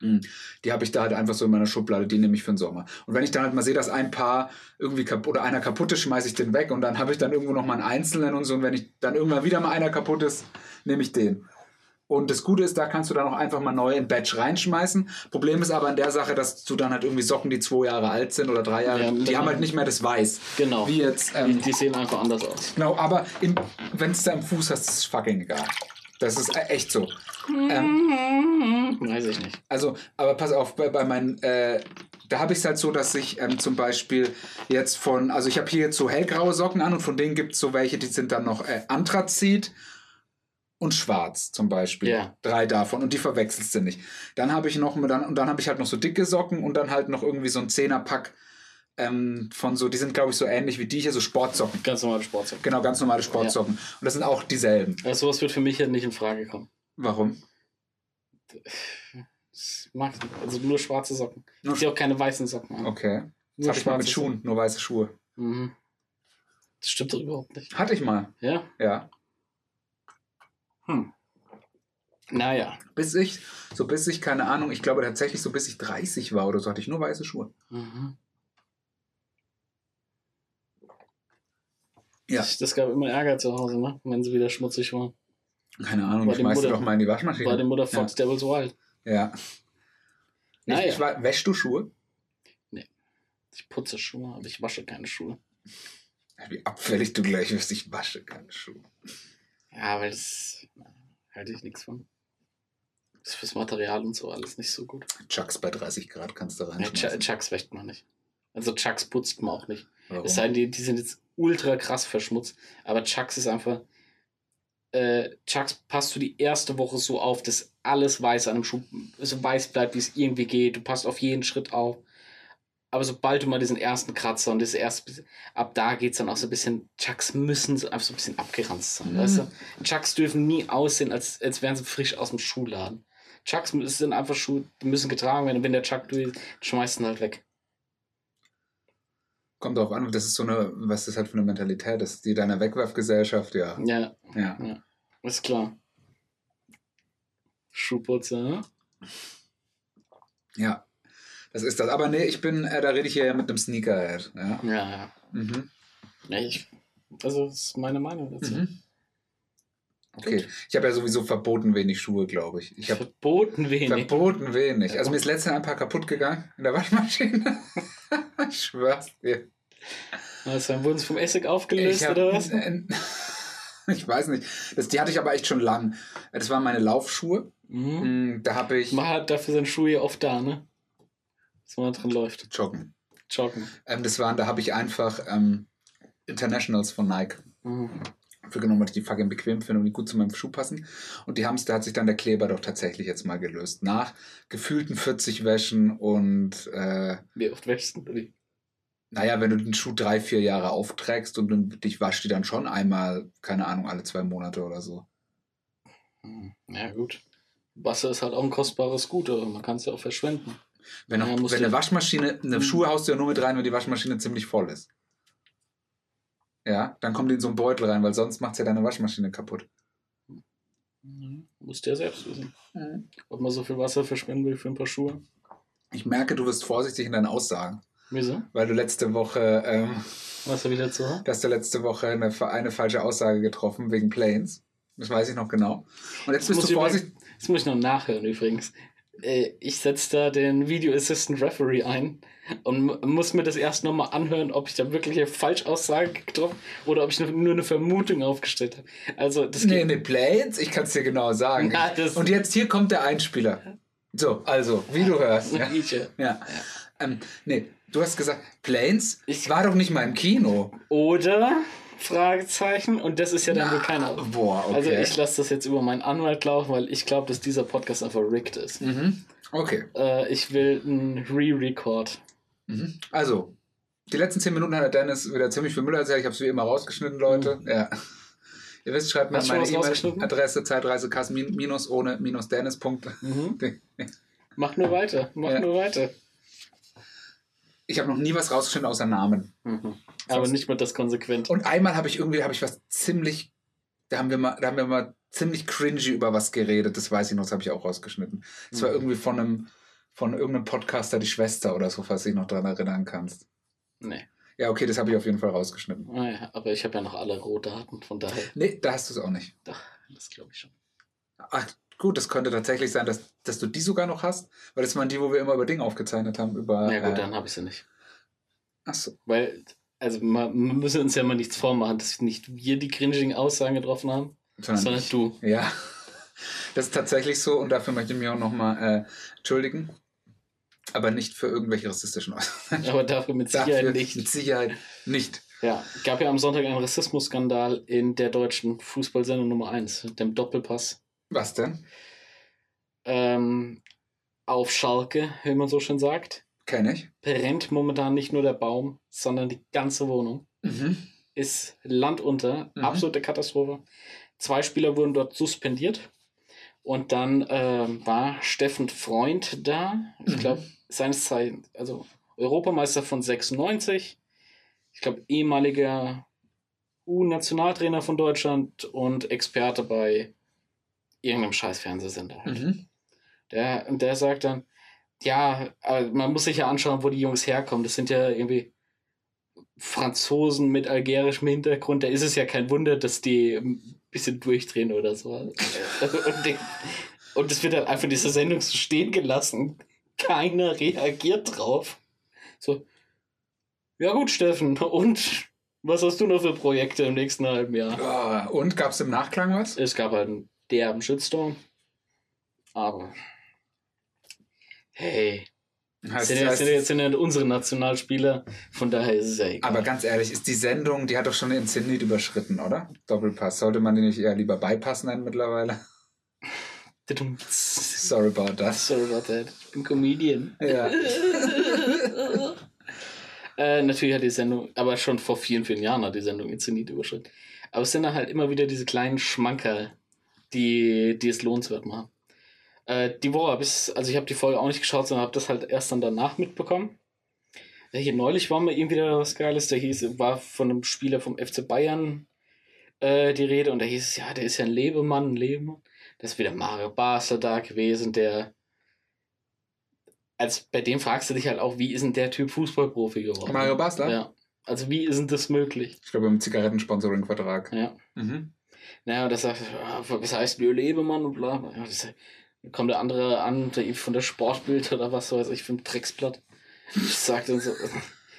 Mhm. Mm, Die habe ich da halt einfach so in meiner Schublade, die nehme ich für den Sommer. Und wenn ich dann halt mal sehe, dass ein Paar irgendwie kaputt oder einer kaputt ist, schmeiße ich den weg und dann habe ich dann irgendwo noch mal einen einzelnen und so. Und wenn ich dann irgendwann wieder mal einer kaputt ist, nehme ich den. Und das Gute ist, da kannst du dann auch einfach mal neu in Batch reinschmeißen. Problem ist aber an der Sache, dass du dann halt irgendwie Socken, die zwei Jahre alt sind oder drei Jahre, Ja, die genau. haben halt nicht mehr das Weiß. Genau. Wie jetzt, Die, ähm, die sehen einfach anders aus. genau, aber wenn es da im Fuß hast, ist es fucking egal. Das ist e- echt so. Ähm, Weiß ich nicht. also, aber pass auf, bei, bei meinen, äh, da habe ich es halt so, dass ich ähm, zum Beispiel jetzt von, also ich habe hier jetzt so hellgraue Socken an und von denen gibt es so welche, die sind dann noch äh, Anthrazit und schwarz zum Beispiel. Ja. Drei davon und die verwechselst du nicht. Dann habe ich noch, und dann habe ich halt noch so dicke Socken und dann halt noch irgendwie so ein Zehnerpack ähm, von so, die sind glaube ich so ähnlich wie die hier, so Sportsocken. Ganz normale Sportsocken. Genau, ganz normale Sportsocken. Und das sind auch dieselben. Also sowas wird für mich ja nicht in Frage kommen. Warum? Ich mag also nur schwarze Socken. Ich ziehe auch keine weißen Socken an. Okay. Das Nur hatte ich mal mit Schuhen, nur weiße Schuhe. Socken. Mhm. Das stimmt doch überhaupt nicht. Hatte ich mal, Ja? ja. Hm. Naja. Bis ich, so bis ich, keine Ahnung, ich glaube tatsächlich so bis ich 30 war oder so, hatte ich nur weiße Schuhe. Mhm. Ja. Das, das gab immer Ärger zu Hause, ne? wenn sie wieder schmutzig waren. Keine Ahnung, Bei ich schmeiß doch mal in die Bei Waschmaschine. dem Mutter Fox Devils Wild. Ja. Naja. Ich, ich wäschst du Schuhe? Ich putze Schuhe, aber ich wasche keine Schuhe. Wie abfällig du gleich wirst, ich wasche keine Schuhe. Ja, weil das na, halte ich nichts von. Das ist fürs Material und so alles nicht so gut. Chucks bei 30 Grad kannst du Ja, reinschmeißen. Ch- Chucks wäscht man nicht. Also Chucks putzt man auch nicht. Warum? Es sei denn, die, die sind jetzt ultra krass verschmutzt. Aber Chucks ist einfach. Äh, Chucks passt du die erste Woche so auf, dass alles weiß an einem Schuh so weiß bleibt, wie es irgendwie geht. Du passt auf jeden Schritt auf. Aber sobald du mal diesen ersten Kratzer und das erste, ab da geht es dann auch so ein bisschen, Chucks müssen so einfach so ein bisschen abgeranzt sein. Mhm. Weißt du? Chucks dürfen nie aussehen, als, als wären sie frisch aus dem Schuhladen. Chucks sind einfach Schuhe, die müssen getragen werden. Und wenn der Chuck durch schmeißt ihn halt weg. Kommt drauf an, das ist so eine, was das halt für eine Mentalität ist. Die deiner Wegwerfgesellschaft, ja. Ja, Ja. ist klar. Schuhputzer, ne? Ja. Das ist das. Aber nee, ich bin, äh, da rede ich hier mit einem Sneakerhead. Ja. Ja, ja. Mhm. ja ich, also, das ist meine Meinung dazu. Mhm. Okay. Ich habe ja sowieso verboten wenig Schuhe, glaube ich. Ich Verboten wenig. verboten wenig. Also mir ist letztens ein paar kaputt gegangen in der Waschmaschine. ich schwör's dir. Also, dann wurden sie vom Essig aufgelöst, hab- oder was? Ich weiß nicht. Das, die hatte ich aber echt schon lang. Das waren meine Laufschuhe. Mhm. Mm, Da habe ich Man hat dafür seine Schuhe ja oft da, ne? Dass man da drin läuft. Joggen. Joggen. Ähm, das waren, da habe ich einfach ähm, Internationals von Nike Mhm. für genommen, weil ich die fucking bequem finde und die gut zu meinem Schuh passen. Und die Hamster hat sich dann der Kleber doch tatsächlich jetzt mal gelöst. Nach gefühlten 40 Wäschen und äh, Wie oft wäschst du die? naja, wenn du den Schuh drei, vier Jahre aufträgst und dann, dich waschst die dann schon einmal, keine Ahnung, alle zwei Monate oder so. Mhm. Ja, gut. Wasser ist halt auch ein kostbares Gut, aber man kann es ja auch verschwenden. Wenn, Ja, musst wenn du- eine Waschmaschine, eine Mhm. Schuhe haust du ja nur mit rein, wenn die Waschmaschine ziemlich voll ist. Ja, dann kommt die in so einen Beutel rein, weil sonst macht ja deine Waschmaschine kaputt. Mhm. Musst du ja selbst wissen. Ob man so viel Wasser verschwenden will für ein paar Schuhe. Ich merke, du wirst vorsichtig in deinen Aussagen, Wieso? weil du letzte Woche, ähm, Wasser wieder zu haben? du hast du letzte Woche eine, eine falsche Aussage getroffen wegen Planes. Das weiß ich noch genau. Und jetzt bist muss du ich vorsichtig. Das muss ich noch nachhören übrigens. Ich setze da den Video Assistant Referee ein und muss mir das erst nochmal anhören, ob ich da wirklich eine Falschaussage getroffen oder ob ich nur eine Vermutung aufgestellt habe. Also, das Nee, nee, Planes, ich kann es dir genau sagen. Na, Und jetzt hier kommt der Einspieler. So, also, wie du hörst. Ja. Ich, äh, ja. Ähm, nee, du hast gesagt, Planes Ich- war doch nicht mal im Kino. Oder? Fragezeichen. Und das ist ja dann wohl keiner. Boah, okay. Also, ich lasse das jetzt über meinen Anwalt laufen, weil ich glaube, dass dieser Podcast einfach rigged ist. Mhm. Okay. Äh, ich will einen Re-Record. Mhm. Also, die letzten zehn Minuten hat der Dennis wieder ziemlich viel Müll erzählt. Ich habe es wie immer rausgeschnitten, Leute. Ja. Ihr wisst, schreibt mir meine? E-Mail-Adresse Zeitreisekassen min- minus ohne minus Dennis. Punkt. Mhm. Mach nur weiter. Mach Ja. nur weiter. Ich habe noch nie was rausgeschnitten außer Namen. Mhm. Aber nicht mal das konsequent. Und einmal habe ich irgendwie habe ich was ziemlich, da haben wir mal, da haben wir mal ziemlich cringy über was geredet. Das weiß ich noch, das habe ich auch rausgeschnitten. Das war Mhm. irgendwie von einem von irgendeinem Podcaster die Schwester oder so, falls du dich noch dran erinnern kannst. Nee. Ja, okay, das habe ich auf jeden Fall rausgeschnitten. Naja, aber ich habe ja noch alle Rohdaten, von daher. Nee, da hast du es auch nicht. Doch, das glaube ich schon. Ach, gut, das könnte tatsächlich sein, dass, dass du die sogar noch hast, weil das waren die, wo wir immer über Dinge aufgezeichnet haben. Über, Ja gut, äh, dann habe ich sie nicht. Ach so. Weil, also wir müssen uns ja mal nichts vormachen, dass nicht wir die cringigen Aussagen getroffen haben, Sondern, sondern du. Ja, das ist tatsächlich so und dafür möchte ich mich auch nochmal äh, entschuldigen. Aber nicht für irgendwelche rassistischen Aussagen. Aber dafür mit Sicherheit Dafür nicht. Mit Sicherheit nicht. Ja, gab ja am Sonntag einen Rassismusskandal in der deutschen Fußballsendung Nummer 1, dem Doppelpass. Was denn? Ähm, auf Schalke, wie man so schön sagt, Kenn ich. brennt momentan nicht nur der Baum, sondern die ganze Wohnung. Mhm. Ist landunter, Mhm. absolute Katastrophe. Zwei Spieler wurden dort suspendiert. Und dann ähm, war Steffen Freund da. Ich Mhm. glaube, seines Zeichens, also Europameister von 96. Ich glaube, ehemaliger U-Nationaltrainer von Deutschland und Experte bei irgendeinem scheiß Fernsehsender halt. Mhm. Der, und der sagt dann, ja, man muss sich ja anschauen, wo die Jungs herkommen. Das sind ja irgendwie Franzosen mit algerischem Hintergrund. Da ist es ja kein Wunder, dass die ein bisschen durchdrehen oder so. und, es wird dann einfach in dieser Sendung so stehen gelassen. Keiner reagiert drauf. So, ja gut, Steffen, und was hast du noch für Projekte im nächsten halben Jahr? Ja, und gab es im Nachklang was? Es gab halt einen derben Shitstorm. Aber. Hey. Heißt, sind, ja, heißt, sind, ja, sind ja unsere Nationalspieler. Von daher ist es ja egal. aber ganz ehrlich, ist die Sendung, die hat doch schon den Zenit überschritten, oder? Doppelpass. Sollte man den nicht eher lieber Bypass nennen mittlerweile? Sorry about that. Sorry about that. Ich bin Comedian. Ja. Äh, natürlich hat die Sendung, aber schon vor vielen, vielen Jahren hat die Sendung den Zenit überschritten. Aber es sind dann halt immer wieder diese kleinen Schmankerl, die, die es lohnenswert machen. Äh, die Woche habe ich, also ich habe die Folge auch nicht geschaut, sondern habe das halt erst dann danach mitbekommen. Ja, hier neulich war mal irgendwie wieder was Geiles, da hieß, war von einem Spieler vom FC Bayern äh, die Rede und da hieß es, ja, der ist ja ein Lebemann, ein Lebemann. Da ist wieder Mario Basler da gewesen, der als bei dem fragst du dich halt auch, wie ist denn der Typ Fußballprofi geworden? Mario Basler? Ja. Also wie ist denn das möglich? Ich glaube, im Zigarettensponsoring-Vertrag. Ja. Mhm. Naja, das sagt, ah, was heißt Leo Lebemann und bla. bla. Ja, das, dann kommt der andere an, der von der Sportbild oder was weiß ich, vom Drecksblatt. Ich sag dann so,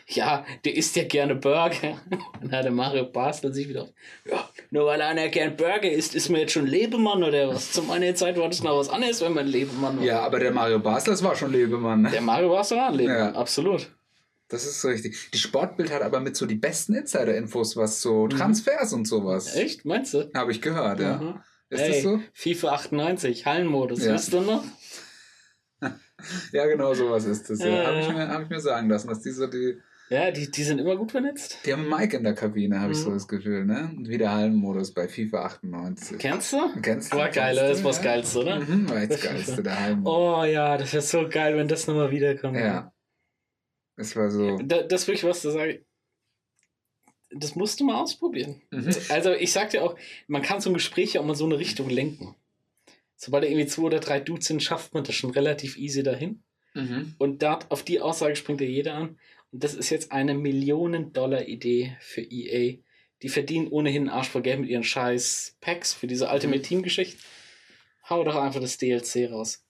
ja, der isst ja gerne Burger. Dann hat der Mario Basler sich wieder, ja, nur weil einer gern Burger isst, ist man jetzt schon Lebemann oder was? Zu meiner Zeit war das noch was anderes, wenn man Lebemann war. Ja, aber der Mario Basler, war schon Lebemann. Ne? Der Mario Basler war ein Lebemann, Ja. absolut. Das ist so richtig. Die Sportbild hat aber mit so die besten Insider-Infos, was so Transfers und sowas. Mhm. Echt, meinst du? Habe ich gehört, ja. Mhm. Ist Ey, das so? FIFA 98, Hallenmodus, Ja. wisst ihr noch? Ja, genau sowas ist das. Ja. Ja, Habe ich, ja. mir- hab ich mir sagen lassen, dass die so die. Ja, die, die sind immer gut vernetzt. Die haben Mike in der Kabine, habe ich Mhm. so das Gefühl, ne? Und wieder Hallenmodus bei FIFA 98. Kennst du? Kennst du? War geil, das du, war das? Geilste, oder? Mhm, war jetzt geilste, der Hallenmodus. Oh ja, das wäre so geil, wenn das nochmal wiederkommt. Ja. Es war so. Da, das ist wirklich was, da sage ich. Das musst du mal ausprobieren. Mhm. Also ich sag dir auch, man kann so ein Gespräch ja auch mal so eine Richtung lenken. Sobald da irgendwie zwei oder drei Dudes sind, schafft man das schon relativ easy dahin. Mhm. Und da, auf die Aussage springt ja jeder an. Und das ist jetzt eine Millionen-Dollar-Idee für EA. Die verdienen ohnehin einen Arsch voll Geld mit ihren scheiß Packs für diese Ultimate Team-Geschichte. Hau doch einfach das DLC raus.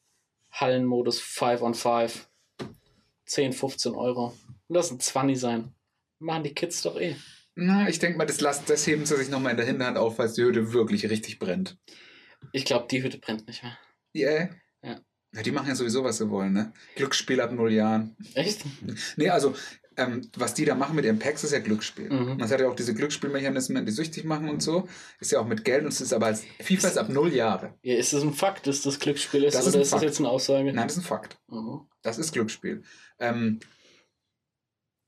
Hallenmodus 5 on 5. 10, 15 Euro. Lass ein 20 sein. Machen die Kids doch eh. Na, ich denke mal, das, lasst, das heben sie sich nochmal in der Hinterhand auf, falls die Hütte wirklich richtig brennt. Ich glaube, die Hütte brennt nicht mehr. Yeah. Ja. ja. Die machen ja sowieso, was sie wollen, ne? Glücksspiel ab null Jahren. Echt? Nee, also, ähm, was die da machen mit ihren Packs, ist ja Glücksspiel. Mhm. Man hat ja auch diese Glücksspielmechanismen, die süchtig machen und so. Ist ja auch mit Geld und es ist aber als FIFA ist ab null Jahre. Ja, ist das ein Fakt, dass das Glücksspiel ist? Das ist oder ein ist das jetzt eine Aussage? Nein, das ist ein Fakt. Mhm. Das ist Glücksspiel. Ähm,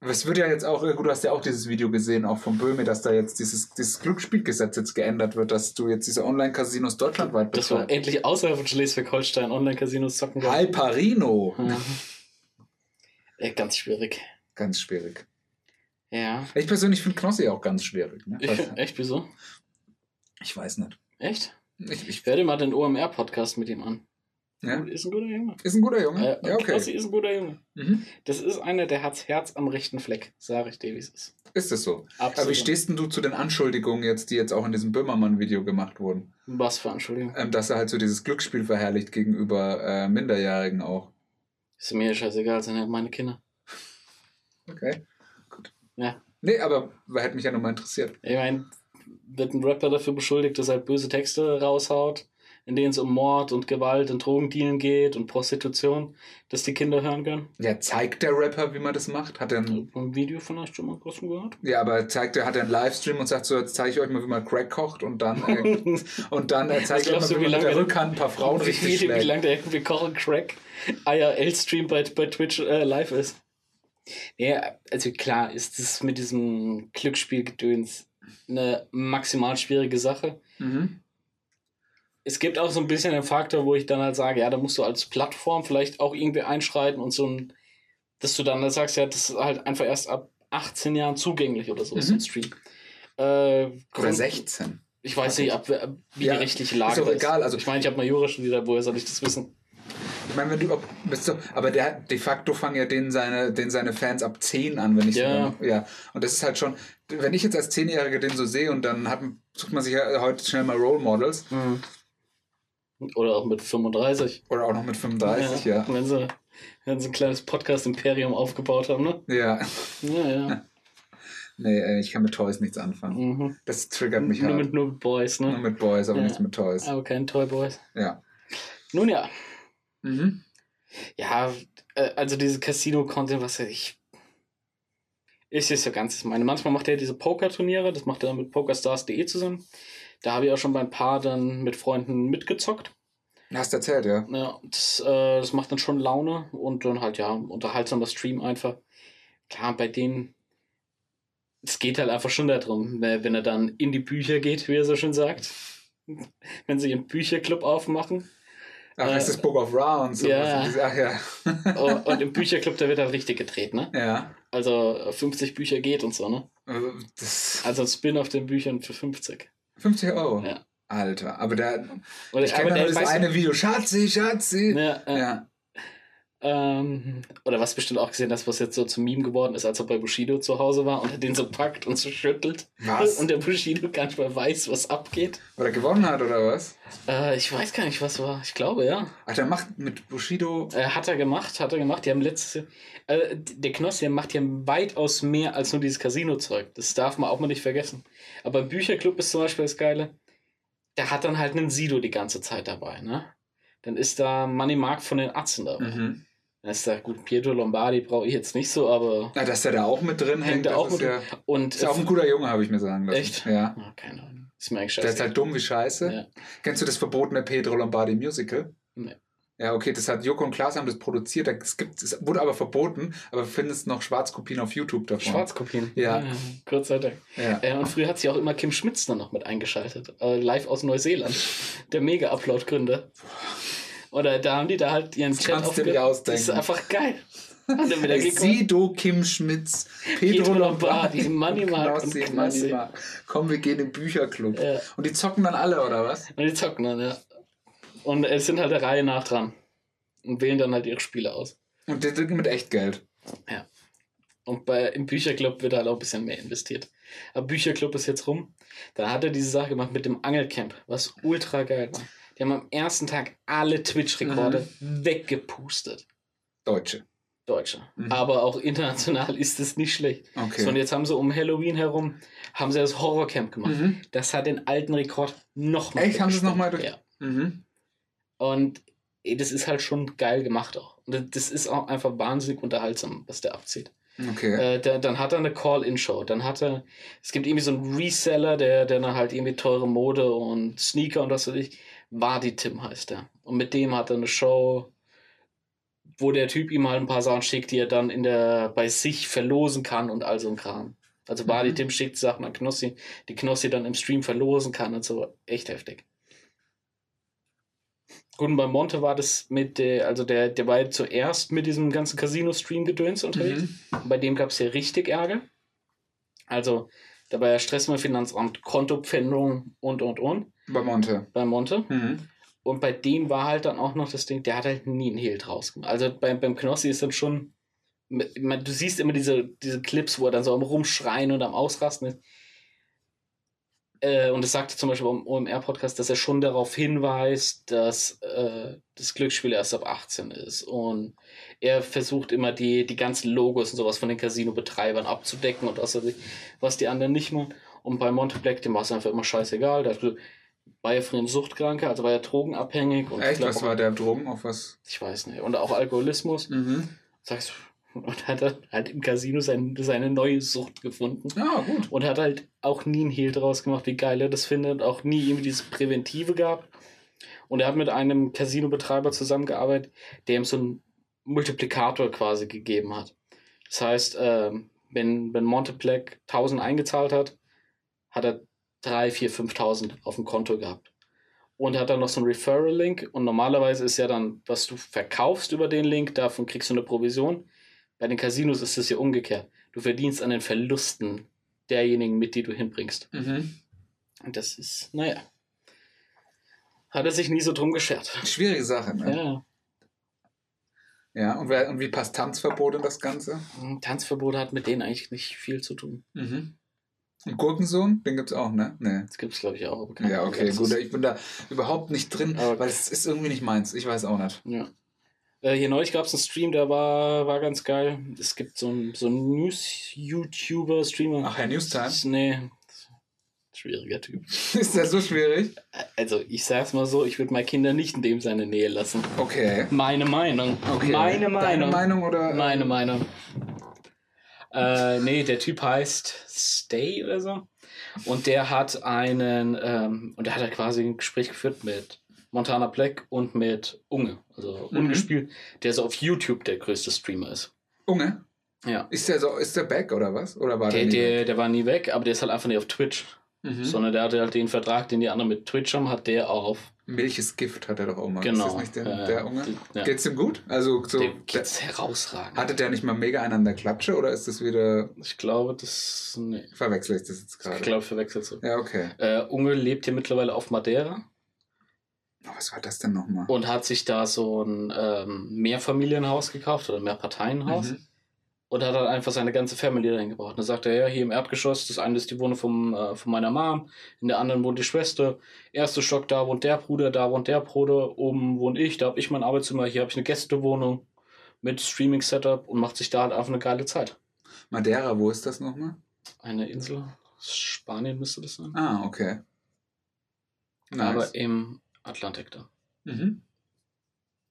es wird ja jetzt auch, gut, du hast ja auch dieses Video gesehen, auch von Böhme, dass da jetzt dieses, dieses Glücksspielgesetz jetzt geändert wird, dass du jetzt diese Online-Casinos deutschlandweit Dass wir betreibst. endlich außerhalb von Schleswig-Holstein Online-Casinos zocken. Halparino. Ja. Ja, ganz schwierig. Ganz schwierig. Ja. Ich persönlich finde Knossi auch ganz schwierig. Ne? Ich, echt, wieso? Ich weiß nicht. Echt? Ich, ich, werde mal den OMR-Podcast mit ihm an. Ja. Ist ein guter Junge. Ist ein guter Junge. Äh, ja, okay. Knossi ist ein guter Junge. Mhm. Das ist einer, der hat's Herz am rechten Fleck, sage ich dir, wie es ist. Ist es so. Absolut. Aber wie stehst denn du zu den Anschuldigungen jetzt, die jetzt auch in diesem Böhmermann-Video gemacht wurden? Was für Entschuldigung. Ähm, dass er halt so dieses Glücksspiel verherrlicht gegenüber äh, Minderjährigen auch. Ist mir scheißegal, sind ja meine Kinder. Okay. Gut. Ja. Nee, aber hätte mich ja nochmal interessiert. Ich meine, wird ein Rapper dafür beschuldigt, dass er halt böse Texte raushaut, in denen es um Mord und Gewalt und Drogendealen geht und Prostitution, dass die Kinder hören können. Ja, zeigt der Rapper, wie man das macht? Hat er ein, Ein Video von euch schon mal kurz gehört? ja, aber zeigt er, hat er einen Livestream und sagt so, jetzt zeige ich euch mal, wie man Crack kocht und dann, äh, und dann äh, zeige ich euch mal, wie wie man mit der Rückhand ein paar Frauen richtig wie, wie schlägt. lange der irgendwie Kochen Crack IRL-Stream bei, bei Twitch äh, live ist. Ja, also klar ist das mit diesem Glücksspielgedöns eine maximal schwierige Sache. Mhm. es gibt auch so ein bisschen den Faktor, wo ich dann halt sage, ja, da musst du als Plattform vielleicht auch irgendwie einschreiten und so ein, dass du dann halt sagst, ja, das ist halt einfach erst ab 18 Jahren zugänglich oder so, Mhm. so ein Stream. Äh, Oder Grund- 16. Ich weiß nicht, ab, ab, wie Ja, die rechtliche Lage ist auch egal, also- ich meine, ich habe mal Jura studiert, woher soll ich das wissen? Ich meine, wenn du ab- bist du, aber der de facto fangen ja den seine, den seine Fans ab 10 an, wenn ich Ja. so, ja. Und das ist halt schon, wenn ich jetzt als Zehnjähriger den so sehe und dann hat, sucht man sich ja heute schnell mal Role Models Oder auch mit 35. oder auch noch mit 35, ja. Wenn sie, wenn sie ein kleines Podcast-Imperium aufgebaut haben, ne? Ja, Ja, ja. nee, ich kann mit Toys nichts anfangen. Mhm. Das triggert mich Nur halt. mit, nur mit Boys, Nur ne? mit Boys, aber Ja. nichts mit Toys. Aber kein Toy Boys. Ja. Nun ja. Mhm. Ja, äh, also diese Casino-Content, was ich. Ist jetzt so ganz meine. Manchmal macht er diese Poker-Turniere, das macht er mit pokerstars.de zusammen. Da habe ich auch schon bei ein paar dann mit Freunden mitgezockt. Hast erzählt, ja. Ja, das, äh, das macht dann schon Laune und dann halt, ja, unterhaltsamer Stream einfach. Klar, bei denen, es geht halt einfach schon darum, wenn er dann in die Bücher geht, wie er so schön sagt. Wenn sie ihren Bücherclub aufmachen. Ach, Äh, ist das Book of Ra und so. ja. Ach ja. Und, und im Bücherclub, da wird halt richtig gedreht, ne? ja. Also äh, 50 Bücher geht und so, ne? Äh, Das Also ein Spin auf den Büchern für 50. 50 Euro. Ja. Alter, aber der, Oder, ich kenne nur das eine Video. Schatzi, Schatzi. Ja, ja. Ja. Ähm, oder was bestimmt auch gesehen hast, was jetzt so zum Meme geworden ist, als er bei Bushido zu Hause war und er den so packt und so schüttelt. Was? Und der Bushido gar nicht mehr weiß, was abgeht. Oder gewonnen hat, oder was? Äh, ich weiß gar nicht, was war. Ich glaube, ja. Ach, der macht mit Bushido. Äh, hat er gemacht, hat er gemacht. Die haben letztes äh, der Knossi, macht ja weitaus mehr als nur dieses Casino-Zeug. Das darf man auch mal nicht vergessen. Aber im Bücherclub ist zum Beispiel das Geile, der hat dann halt einen Sido die ganze Zeit dabei, ne? Dann ist da Money Mark von den Atzen dabei. Mhm. Dann ist da, gut, Pietro Lombardi brauche ich jetzt nicht so, aber. Ja, dass der da auch mit drin hängt, Hängt auch ist mit ja. Und. Ist auch ein guter Junge, habe ich mir sagen lassen. Echt? Ja. Ah, keine Ahnung. Ist mir eigentlich Der ist scheiße. halt dumm wie Scheiße. Ja. Kennst du das verbotene Pedro Lombardi Musical? Nee. Ja, okay, das hat Joko und Klaas haben das produziert. Es, gibt, es wurde aber verboten, aber du findest noch Schwarzkopien auf YouTube davon. Schwarzkopien. Ja. Gott sei Dank. Ja. Äh, und früher hat sich auch immer Kim Schmitz dann noch mit eingeschaltet. Äh, live aus Neuseeland. Der Mega-Upload-Gründer. Oder da haben die da halt ihren Das Chat kannst du dir aufge- ausdenken. Das ist einfach geil. Und dann wieder gekommen. Sido, Kim Schmitz, Pedro, Pedro Lombardi, Lombardi, Money Mark und Knossi, Knossi. Money Mark. Komm, wir gehen in den Bücherclub. Ja. Und die zocken dann alle, oder was? Und die zocken dann, ja. Und es sind halt der Reihe nach dran. Und wählen dann halt ihre Spiele aus. Und die drücken mit Echtgeld. Und bei, im Bücherclub wird halt auch ein bisschen mehr investiert. Aber Bücherclub ist jetzt rum. Da hat er diese Sache gemacht mit dem Angelcamp, was ultra geil war. Die haben am ersten Tag alle Twitch-Rekorde weggepustet. Deutsche. Deutsche. Mhm. Aber auch international ist es nicht schlecht. Okay. So, und jetzt haben sie um Halloween herum, haben sie das Horrorcamp gemacht. Mhm. Das hat den alten Rekord nochmal. Echt? Haben sie es noch mal durch- Ja. Mhm. Und ey, das ist halt schon geil gemacht auch. Und das- das ist auch einfach wahnsinnig unterhaltsam, was der abzieht. Okay. Äh, der, dann hat er eine Call-In-Show. Dann hat er, es gibt irgendwie so einen Reseller, der, der dann halt irgendwie teure Mode und Sneaker und was weiß ich. Wadi Tim heißt der. Und mit dem hat er eine Show, wo der Typ ihm halt ein paar Sachen schickt, die er dann in der, bei sich verlosen kann und all so ein Kram. Also Wadi Mhm. Tim schickt Sachen an Knossi, die Knossi dann im Stream verlosen kann und so. Echt heftig. Gut, und bei Monte war das mit der, also der, der war ja zuerst mit diesem ganzen Casino-Stream-Gedöns unterwegs. Mhm. Bei dem gab es ja richtig Ärger. Also, da war ja Stress beim Finanzamt, Kontopfändung und, und, und. Bei Monte. Bei Monte. Mhm. Und bei dem war halt dann auch noch das Ding, der hat halt nie einen Hehl draus gemacht. Also beim, beim Knossi ist dann schon, man, du siehst immer diese, diese Clips, wo er dann so am Rumschreien und am Ausrasten ist. Äh, und es sagte zum Beispiel beim OMR-Podcast, dass er schon darauf hinweist, dass äh, das Glücksspiel erst ab 18 ist. Und er versucht immer die, die ganzen Logos und sowas von den Casino-Betreibern abzudecken und was, was die anderen nicht machen. Und bei Monte Black, dem war es einfach immer scheißegal. Der war ja früher ein Suchtkranker, also war er drogenabhängig. Und Echt? Was war der Drogen? Auf was? Ich weiß nicht. Und auch Alkoholismus. Mhm. Sagst und hat halt im Casino sein, seine neue Sucht gefunden. Ah, gut. Und hat halt auch nie einen Hehl draus gemacht, wie geil er das findet. Auch nie irgendwie dieses Präventive gehabt. Und er hat mit einem Casino-Betreiber zusammengearbeitet, der ihm so einen Multiplikator quasi gegeben hat. Das heißt, ähm, wenn, wenn Monteplex 1000 eingezahlt hat, hat er 3, 4, 5.000 auf dem Konto gehabt. Und hat dann noch so einen Referral-Link. Und normalerweise ist ja dann, was du verkaufst über den Link, davon kriegst du eine Provision. Bei den Casinos ist es ja umgekehrt. Du verdienst an den Verlusten derjenigen mit, die du hinbringst. Mhm. Und das ist, naja. Hat er sich nie so drum geschert. Schwierige Sache, ne? Ja. Ja, und, wer, und wie passt Tanzverbot in das Ganze? Tanzverbot hat mit denen eigentlich nicht viel zu tun. Mhm. Und Gurkensohn, den gibt's auch, ne? Nee. Das gibt es, glaube ich, auch. Ja, okay, gut. Ich bin da überhaupt nicht drin, Aber- weil es ist irgendwie nicht meins. Ich weiß auch nicht. Ja. Äh, hier neulich gab es einen Stream, der war, war ganz geil. Es gibt so einen so einen News-YouTuber, Streamer. Ach, Herr Newstime? Nee. Schwieriger Typ. Ist das so schwierig? Also, ich sag's mal so, ich würde meine Kinder nicht in dem seine Nähe lassen. Okay. Meine Meinung. okay. Meine Deine Meinung. Meinung oder? Meine Meinung. Äh, nee, der Typ heißt Stay oder so. Und der hat einen, ähm, und der hat halt quasi ein Gespräch geführt mit Montana Black und mit Unge, also Mhm. ungespielt, der so auf YouTube der größte Streamer ist. Unge? Ja. Ist der so, ist der back oder was? Oder war Der, der, der, der war nie weg, aber der ist halt einfach nicht auf Twitch. Mhm. Sondern der hatte halt den Vertrag, den die anderen mit Twitch haben, hat der auf. Milch ist Gift hat er doch auch mal. Genau. Ist das nicht der, äh, der Unge? Ja. Geht's ihm gut? Also so. Dem geht's herausragend. Hatte der nicht mal mega einen an der Klatsche oder ist das wieder. ich glaube, das. Nee. Verwechsel ich das jetzt Ich gerade? glaube, verwechselt so. Ja, okay. Äh, Unge lebt hier mittlerweile auf Madeira. Was war das denn nochmal? und hat sich da so ein ähm, Mehrfamilienhaus gekauft oder Mehrparteienhaus Mhm. und hat halt einfach seine ganze Family dahin gebracht. Und dann sagt er, ja, hier im Erdgeschoss, das eine ist die Wohnung vom, äh, von meiner Mom, in der anderen wohnt die Schwester, erster Stock, da wohnt der Bruder, da wohnt der Bruder, oben wohne ich, da habe ich mein Arbeitszimmer, hier habe ich eine Gästewohnung mit Streaming-Setup und macht sich da halt einfach eine geile Zeit. Madeira, wo ist das nochmal? Eine Insel, Spanien müsste das sein, Ah, okay. Nice. aber im Atlantik da. mhm.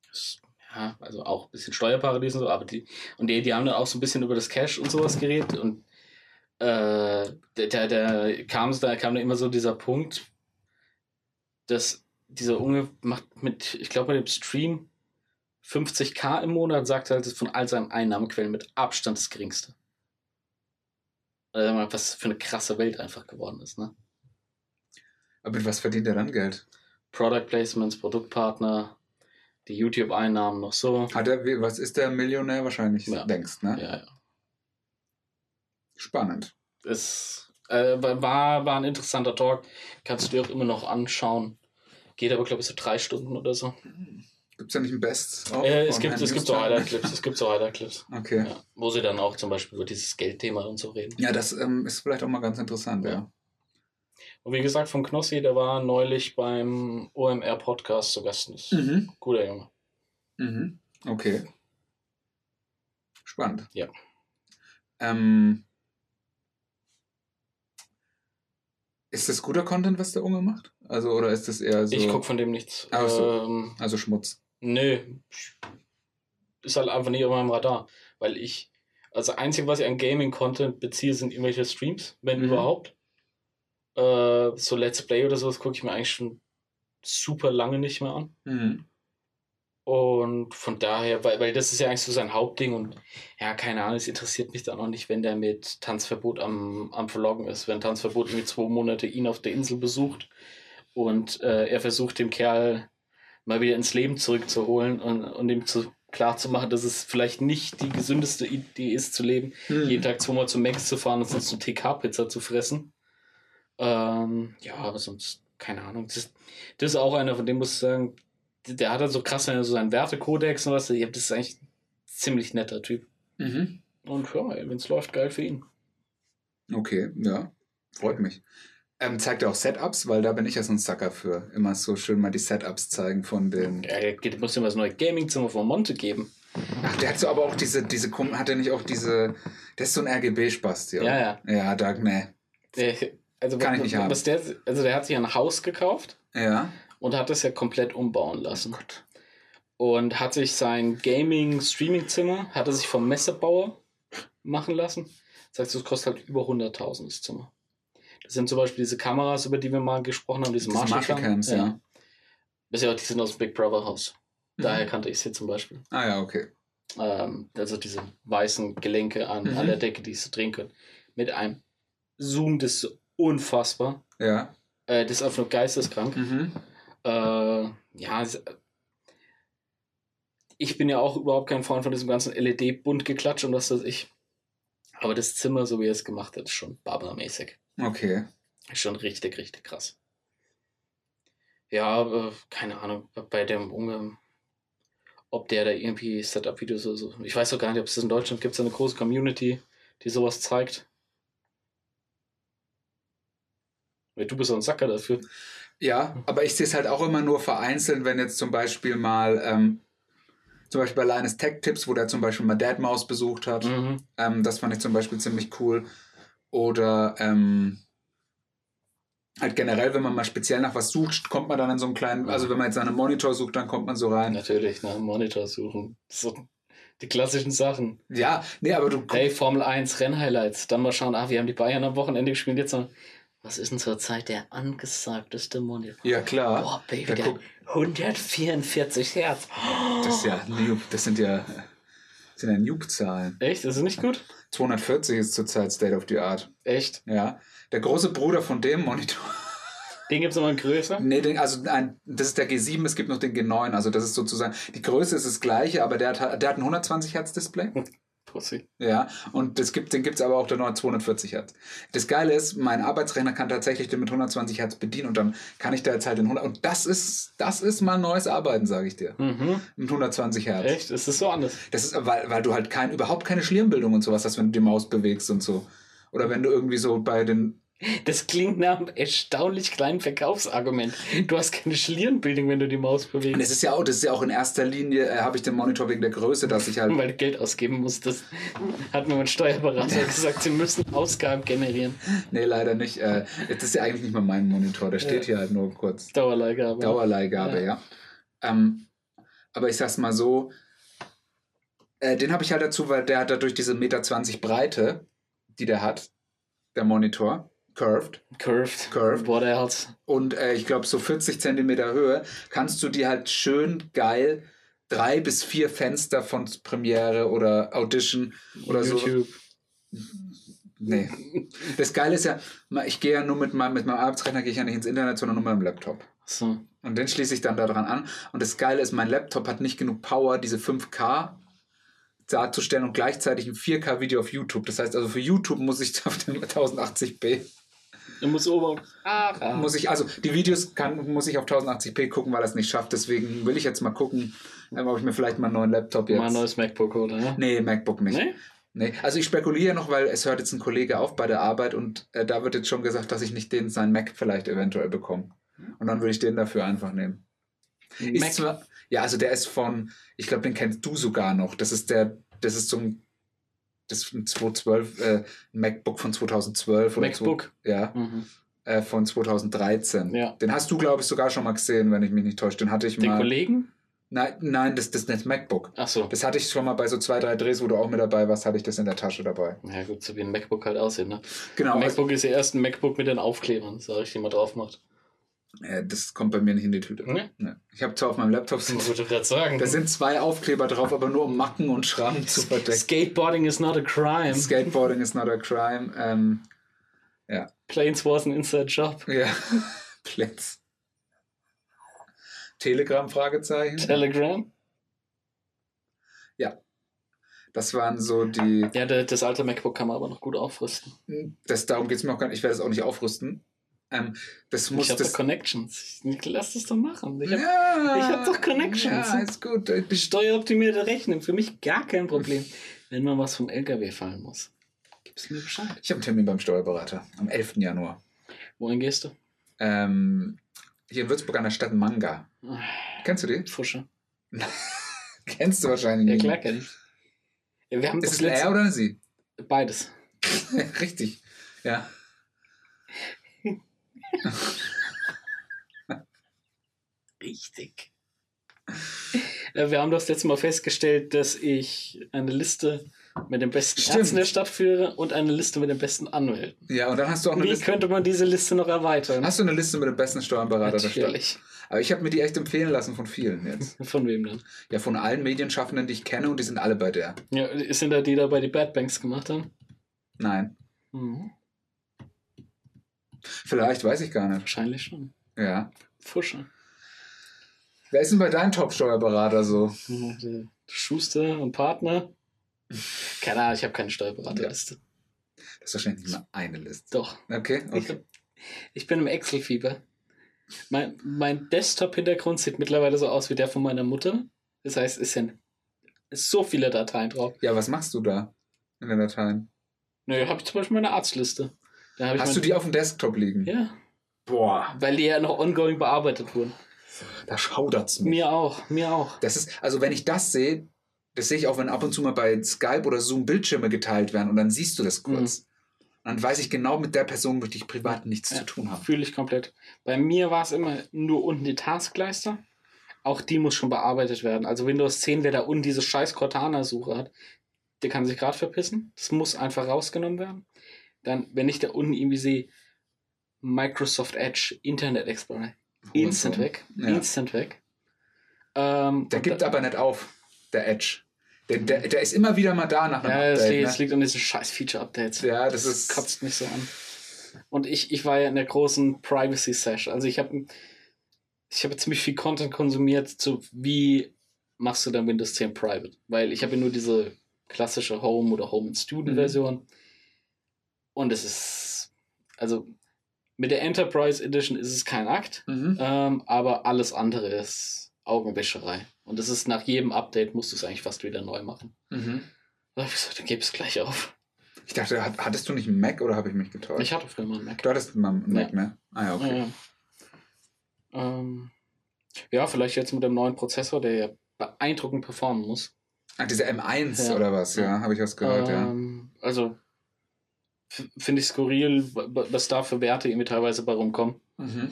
Das- ja, also auch ein bisschen Steuerparadies und so, aber die, und die, die haben dann auch so ein bisschen über das Cash und sowas geredet und äh, da, da, kam es, da kam dann immer so dieser Punkt, dass dieser Unge macht mit, ich glaube, mit dem Stream 50k im Monat, sagt er, halt, das ist von all seinen Einnahmequellen mit Abstand das geringste. Also, was für eine krasse Welt einfach geworden ist, ne? Aber mit was verdient er dann Geld? Product Placements, Produktpartner, die YouTube-Einnahmen noch so. Hat er, was ist der Millionär wahrscheinlich Ja. längst, ne? Ja, ja. Spannend. Es äh, war, war ein interessanter Talk. Kannst du dir auch immer noch anschauen. Geht aber, glaube ich, so drei Stunden oder so. Gibt es da nicht ein Best? Äh, es gibt, es gibt so? Highlight-Clips. Es gibt so Highlight-Clips. Okay. Ja, wo sie dann auch zum Beispiel über dieses Geldthema und so reden. Ja, das ähm, ist vielleicht auch mal ganz interessant, ja. Ja. Und wie gesagt, vom Knossi, der war neulich beim OMR-Podcast zu Gast. Das Mhm. Guter Junge. Mhm. Okay. Spannend. Ja. Ähm, ist das guter Content, was der Unge macht? Also, oder ist das eher so. Ich gucke von dem nichts. Ach so. Ähm, Also Schmutz. Nö. Ist halt einfach nicht auf meinem Radar. Weil ich, also einzig, was ich an Gaming-Content beziehe, sind irgendwelche Streams, wenn Mhm. überhaupt. Äh, so Let's Play oder sowas gucke ich mir eigentlich schon super lange nicht mehr an. Mhm. Und von daher, weil, weil das ist ja eigentlich so sein Hauptding und ja, keine Ahnung, es interessiert mich dann auch nicht, wenn der mit Tanzverbot am, am Vloggen ist. Wenn Tanzverbot irgendwie zwei Monate ihn auf der Insel besucht und äh, er versucht, dem Kerl mal wieder ins Leben zurückzuholen und, und ihm zu, klar zu machen, dass es vielleicht nicht die gesündeste Idee ist, zu leben, Mhm. jeden Tag zweimal zum Max zu fahren und sonst eine TK-Pizza zu fressen. Ähm, ja, aber sonst keine Ahnung. Das, das ist auch einer, von dem muss ich sagen, der hat halt so krass so seinen Wertekodex und was. Das ist eigentlich ein ziemlich netter Typ. Mhm. Und ja, wenn es läuft, geil für ihn. Okay, ja. Freut mich. Ähm, zeigt er auch Setups, weil da bin ich ja so ein Sucker für. Immer so schön mal die Setups zeigen von den. Ja, er muss mal das neue Gaming-Zimmer von Monte geben. Ach, der hat so aber auch diese, diese, hat er nicht auch diese, der ist so ein RGB-Spasti, Ja, ja. Ja, da, ne. Also, Kann ich nicht haben. was der, also der hat sich ein Haus gekauft Ja. und hat das ja komplett umbauen lassen. Gott. Und hat sich sein Gaming-Streaming-Zimmer, hat er sich vom Messebauer machen lassen. Das heißt, das kostet halt über 100.000 das Zimmer. Das sind zum Beispiel diese Kameras, über die wir mal gesprochen haben, diese Diese Marshall, Marshall Cams, ja. Das ja auch, die sind aus dem Big Brother Haus. Mhm. Daher kannte ich sie zum Beispiel. Ah ja, okay. Ähm, also diese weißen Gelenke an, Mhm. an der Decke, die sie drehen können. Mit einem Zoom, das ist unfassbar. Ja. Äh, das ist einfach nur geisteskrank. Mhm. Äh, ja, ich bin ja auch überhaupt kein Freund von diesem ganzen LED-Bunt-Geklatsch und was weiß ich. Aber das Zimmer, so wie er es gemacht hat, ist schon barbarmäßig. Okay. Ist schon richtig, richtig krass. Ja, äh, keine Ahnung, bei dem Unge, ob der da irgendwie Setup-Videos oder so. Ich weiß auch gar nicht, ob es das in Deutschland gibt, so eine große Community, die sowas zeigt. Ja, Du bist so ein Sacker dafür. Ja, aber ich sehe es halt auch immer nur vereinzelt, wenn jetzt zum Beispiel mal, ähm, zum Beispiel bei Linus Tech Tips, wo der zum Beispiel mal Deadmaus besucht hat. Mhm. Ähm, das fand ich zum Beispiel ziemlich cool. Oder ähm, halt generell, wenn man mal speziell nach was sucht, kommt man dann in so einen kleinen, also wenn man jetzt nach einem Monitor sucht, dann kommt man so rein. Natürlich, nach einem Monitor suchen. So die klassischen Sachen. Ja, nee, aber du Hey, Formel 1 Rennhighlights. Dann mal schauen, ah, wir haben die Bayern am Wochenende gespielt. Jetzt noch, was ist denn zurzeit der angesagteste Monitor? Ja, klar. Boah, Baby, der guck- 144 Hertz. Das ist ja, das sind ja, das sind ja Nuke-Zahlen. Echt? Das ist nicht gut? 240 ist zurzeit State of the Art. Echt? Ja. Der große Bruder von dem Monitor. Den gibt es nochmal größer? Nee, den, also ein, das ist der G7, es gibt noch den G9. Also das ist sozusagen, die Größe ist das gleiche, aber der hat, der hat ein 120 Hertz Display. Pussy. Ja, und das gibt, den gibt es aber auch der neue 240 Hertz. Das Geile ist, mein Arbeitsrechner kann tatsächlich den mit 120 Hertz bedienen und dann kann ich da jetzt halt den 100. Und das ist, das ist mal neues Arbeiten, sage ich dir. Mhm. Mit 120 Hertz. Echt? Ist das so anders? Das ist, weil, weil du halt kein, überhaupt keine Schliermbildung und sowas hast, wenn du die Maus bewegst und so. Oder wenn du irgendwie so bei den. Das klingt nach einem erstaunlich kleinen Verkaufsargument. Du hast keine Schlierenbildung, wenn du die Maus Und bewegst. das ist ja auch, das ist ja auch in erster Linie, äh, habe ich den Monitor wegen der Größe, dass ich halt. Weil du Geld ausgeben musst. Das hat mir mein Steuerberater gesagt, sie müssen Ausgaben generieren. Nee, leider nicht. Äh, das ist ja eigentlich nicht mal mein Monitor, der steht Ja. hier halt nur kurz. Dauerleihgabe. Dauerleihgabe, ja. Ähm, aber ich sag's mal so, äh, den habe ich halt dazu, weil der hat dadurch diese Meter 20 Breite, die der hat, der Monitor, curved. Curved. Curved. Boah, der hat's. Und äh, ich glaube, so 40 Zentimeter Höhe kannst du dir halt schön geil drei bis vier Fenster von Premiere oder Audition oder so. YouTube. Nee. Das Geile ist ja, ich gehe ja nur mit meinem, mit meinem Arbeitsrechner gehe ich ja nicht ins Internet, sondern nur mit meinem Laptop. So. Und den schließe ich dann daran an. Und das Geile ist, mein Laptop hat nicht genug Power, diese 5K darzustellen und gleichzeitig ein 4K-Video auf YouTube. Das heißt also, für YouTube muss ich auf dem 1080p, Du musst oben. Ah, muss ich, also die Videos kann, muss ich auf 1080p gucken, weil er es nicht schafft. Deswegen will ich jetzt mal gucken, ähm, ob ich mir vielleicht mal einen neuen Laptop jetzt. Mal ein neues MacBook, oder? Ne? Nee, MacBook nicht. Nee? Nee, also ich spekuliere noch, weil es hört jetzt ein Kollege auf bei der Arbeit und äh, da wird jetzt schon gesagt, dass ich nicht den seinen Mac vielleicht eventuell bekomme. Und dann würde ich den dafür einfach nehmen. Ist Mac. zwar, ja, also der ist von, ich glaube, den kennst du sogar noch. Das ist der, das ist so ein, das ist ein 2012, äh, MacBook von 2012 oder MacBook. Zwei, ja, Mhm. äh, von 2013. Ja. Den hast du, glaube ich, sogar schon mal gesehen, wenn ich mich nicht täusche. Den hatte ich Den mal. Kollegen? Nein, nein, das, das ist nicht MacBook. Ach so. Das hatte ich schon mal bei so zwei, drei Drehs, wo du auch mit dabei warst, hatte ich das in der Tasche dabei. Ja, gut, so wie ein MacBook halt aussieht, ne? Genau. Ein Also, MacBook ist ja erst ein MacBook mit den Aufklebern, sag ich, die man drauf macht. Äh, das kommt bei mir nicht in die Tüte. Ne? Nee. Ich habe zwar auf meinem Laptop sind, da sind zwei Aufkleber drauf, aber nur um Macken und Schrammen zu verdecken. Skateboarding is not a crime. Skateboarding is not a crime. Ähm, Planes was an inside job. ja, Plätz. Telegram Fragezeichen. Telegram? Das waren so die. Ja, das alte MacBook kann man aber noch gut aufrüsten. Das, darum geht es mir auch gar nicht. Ich werde es auch nicht aufrüsten. Ähm, das Ich muss habe doch das. Connections. Ich, lass das doch machen. Ich habe ja, ich hab doch Connections. Ja, ist gut. Steueroptimierte Rechnung. Für mich gar kein Problem. Wenn mal was vom LKW fallen muss, gib's mir Bescheid. Ich habe einen Termin beim Steuerberater am 11. Januar. Wohin gehst du? Ähm, hier in Würzburg an der Stadt Manga. Ah, Kennst du die? Fusche. Kennst du wahrscheinlich Ja, nicht. klar kenn ich. Ja, wir haben Ist es ein Er oder Sie? Beides. Richtig. Ja. Richtig. Äh, Wir haben das letzte Mal festgestellt, dass ich eine Liste mit den besten Stimmt. Ärzten der Stadt führe und eine Liste mit den besten Anwälten. Ja, und dann hast du auch eine Wie Liste. könnte man diese Liste noch erweitern? Hast du eine Liste mit dem besten Steuerberater der Stadt? Aber ich habe mir die echt empfehlen lassen von vielen jetzt. Von wem denn? Ja, von allen Medienschaffenden, die ich kenne und die sind alle bei der. Ja, sind da die dabei, die Bad Banks gemacht haben? Nein. Mhm. Vielleicht, weiß ich gar nicht. Wahrscheinlich schon. Ja. Fusche. Wer ist denn bei deinem Top-Steuerberater so? Ja, Schuster und Partner. Keine Ahnung, ich habe keine Steuerberaterliste. Das ist wahrscheinlich nicht mal eine Liste. Doch. Okay, Ich, okay. ich bin im Excel-Fieber. Mein, mein Desktop-Hintergrund sieht mittlerweile so aus wie der von meiner Mutter. Das heißt, es sind so viele Dateien drauf. Ja, was machst du da in den Dateien? Naja, habe ich zum Beispiel meine Arztliste. Hast du die auf dem Desktop liegen? Ja, Boah, weil die ja noch ongoing bearbeitet wurden. da schaudert's mich. Mir auch, mir auch. Das ist, also wenn ich das sehe, das sehe ich auch, wenn ab und zu mal bei Skype oder Zoom Bildschirme geteilt werden und dann siehst du das kurz. Und dann weiß ich genau, mit der Person möchte ich privat nichts Mhm. Ja. zu tun haben. Fühle ich komplett. Bei mir war es immer nur unten die Taskleiste. Auch die muss schon bearbeitet werden. Also Windows 10, wer da unten diese scheiß Cortana-Suche hat, der kann sich gerade verpissen. Das muss einfach rausgenommen werden. Dann, wenn ich da unten irgendwie sehe, Microsoft Edge, Internet Explorer, instant so. weg. Ja. Instant weg. Ähm, Der gibt da, aber nicht auf, der Edge. Der, der, der ist immer wieder mal da nach einem ja, das, Update. liegt, ne? das liegt an diesen scheiß Feature-Updates. Ja, das ist- kotzt mich so an. Und ich, ich war ja in der großen Privacy-Session. Also ich habe ich habe ziemlich viel Content konsumiert zu wie machst du dein Windows 10 Private? Weil ich habe ja nur diese klassische Home oder Home and Student Mhm. Und es ist, also mit der Enterprise Edition ist es kein Akt, Mhm. ähm, aber alles andere ist Augenwäscherei. Und das ist nach jedem Update musst du es eigentlich fast wieder neu machen. Mhm. Da hab ich gesagt, dann gib es gleich auf. Ich dachte, hat- hattest du nicht einen Mac oder habe ich mich getäuscht? Ich hatte früher mal einen Mac. du hattest mal einen Mac, ne? Ah ja, okay. Ja. Ähm, ja, vielleicht jetzt mit dem neuen Prozessor, der ja beeindruckend performen muss. Ah, diese M1 Ja. oder was? Ja, habe ich was gehört, ja. ähm, Also f- finde ich skurril, wa- wa- was da für Werte irgendwie teilweise bei rumkommen. Mhm.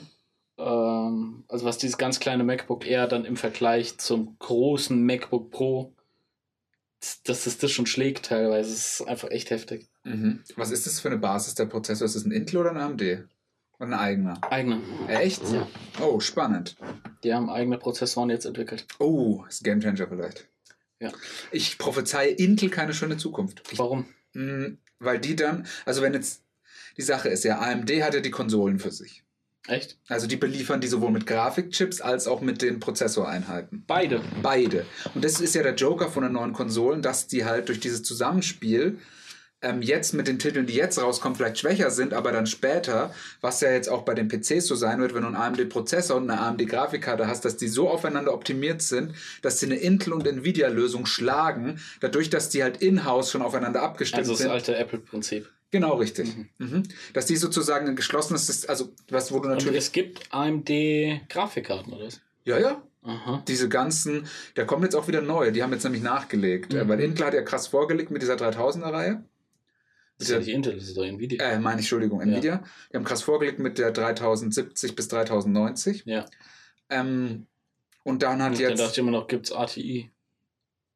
Ähm, also was dieses ganz kleine MacBook Air dann im Vergleich zum großen MacBook Pro, dass es das schon schlägt teilweise, das ist einfach echt heftig. Mhm. Was ist das für eine Basis der Prozessor? Ist das ein Intel oder ein AMD? Oder ein eigener? Eigene. Echt? Ja. Oh, spannend. Die haben eigene Prozessoren jetzt entwickelt. Oh, ist Game Changer vielleicht. Ja. Ich prophezeie Intel keine schöne Zukunft. Ich, Warum? mh, weil die dann, also wenn jetzt die Sache ist ja, AMD hat ja die Konsolen für sich. Echt? Also die beliefern die sowohl mit Grafikchips als auch mit den Prozessoreinheiten. Beide. Beide. Und das ist ja der Joker von den neuen Konsolen, dass die halt durch dieses Zusammenspiel ähm, jetzt mit den Titeln, die jetzt rauskommen, vielleicht schwächer sind, aber dann später, was ja jetzt auch bei den PCs so sein wird, wenn du einen AMD-Prozessor und eine AMD-Grafikkarte hast, dass die so aufeinander optimiert sind, dass sie eine Intel- und Nvidia-Lösung schlagen, dadurch, dass die halt in-house schon aufeinander abgestimmt Also das sind. alte Apple-Prinzip. Genau, richtig. Mhm. Dass die sozusagen ein geschlossenes, also was, wo du Und natürlich. es gibt AMD-Grafikkarten, oder was? Ja, ja, Aha. diese ganzen, da kommen jetzt auch wieder neue, die haben jetzt nämlich nachgelegt, Mhm. weil Intel hat ja krass vorgelegt mit dieser 3000er-Reihe. Das ist ja nicht Intel, das ist doch Nvidia. Äh, meine ich, Entschuldigung, Nvidia. Die haben krass vorgelegt mit der 3070 bis 3090. Ja. Ähm, und dann hat Und dann dachte jetzt. ich immer noch, gibt es ATI.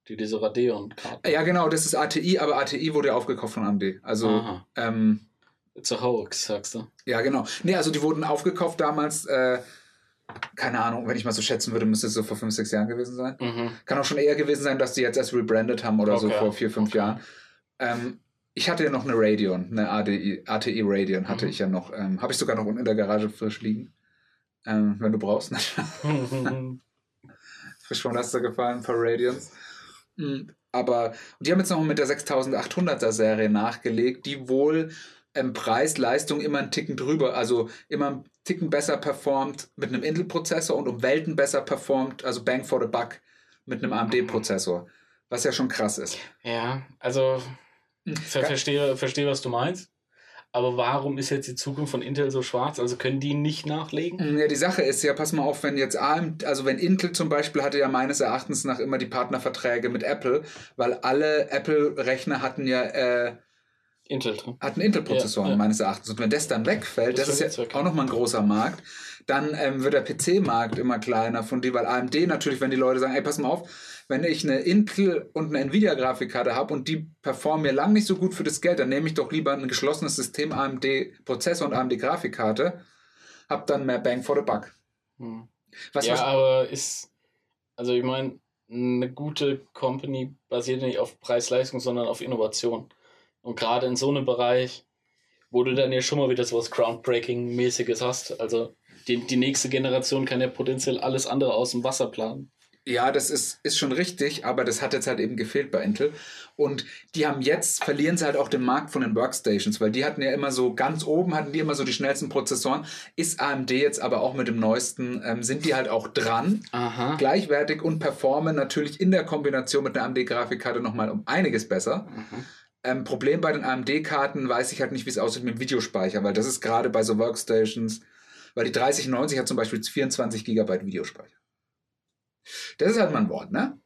Die diese Radeon-Karten. Ja, genau, das ist ATI, aber ATI wurde ja aufgekauft von AMD. Also, Aha. ähm, It's a hoax, sagst du. ja, genau. Nee, also die wurden aufgekauft damals, äh, keine Ahnung, wenn ich mal so schätzen würde, müsste es so vor fünf, sechs Jahren gewesen sein. Mhm. Kann auch schon eher gewesen sein, dass die jetzt erst rebrandet haben oder so Okay. vor vier, fünf Okay. Jahren. Ähm, ich hatte ja noch eine Radeon, eine ADI, ATI Radeon hatte Mhm. ich ja noch. Ähm, Habe ich sogar noch unten in der Garage frisch liegen. Ähm, wenn du brauchst. frisch vom Laster gefallen, ein paar Radions. Mm, Aber und die haben jetzt noch mit der 6800er Serie nachgelegt, die wohl ähm, Preis-Leistung immer einen Ticken drüber, also immer einen Ticken besser performt mit einem Intel-Prozessor und um Welten besser performt, also Bang for the Buck mit einem AMD-Prozessor, was ja schon krass ist. Ja, also. Ver verstehe, verstehe, was du meinst. Aber warum ist jetzt die Zukunft von Intel so schwarz? Also können die nicht nachlegen? Ja, die Sache ist ja, pass mal auf, wenn jetzt AMD, also wenn Intel zum Beispiel hatte ja meines Erachtens nach immer die Partnerverträge mit Apple, weil alle Apple-Rechner hatten ja äh, Intel drin. hatten Intel-Prozessoren Ja, ja. meines Erachtens. Und wenn das dann wegfällt, Das das, ist ja auch nochmal ein großer Markt, dann ähm, wird der PC-Markt immer kleiner von die, weil AMD natürlich, wenn die Leute sagen, ey, pass mal auf, wenn ich eine Intel und eine Nvidia-Grafikkarte habe und die performen mir lang nicht so gut für das Geld, dann nehme ich doch lieber ein geschlossenes System AMD-Prozessor und AMD-Grafikkarte, hab dann mehr Bang for the Buck. Hm. Was, ja, was, aber ist, also ich meine, eine gute Company basiert nicht auf Preis-Leistung, sondern auf Innovation. Und gerade in so einem Bereich, wo du dann ja schon mal wieder so was Groundbreaking-mäßiges hast, also die, die nächste Generation kann ja potenziell alles andere aus dem Wasser planen. Ja, das ist, ist schon richtig, aber das hat jetzt halt eben gefehlt bei Intel. Und die haben jetzt, verlieren sie halt auch den Markt von den Workstations, weil die hatten ja immer so, ganz oben hatten die immer so die schnellsten Prozessoren. Ist AMD jetzt aber auch mit dem neuesten, ähm, sind die halt auch dran, Aha. gleichwertig und performen natürlich in der Kombination mit einer AMD-Grafikkarte nochmal um einiges besser. Mhm. Ähm, Problem bei den AMD-Karten weiß ich halt nicht, wie es aussieht mit dem Videospeicher, weil das ist gerade bei so Workstations, weil die 3090 hat zum Beispiel 24 GB Videospeicher. Das ist halt mal ein Wort, ne?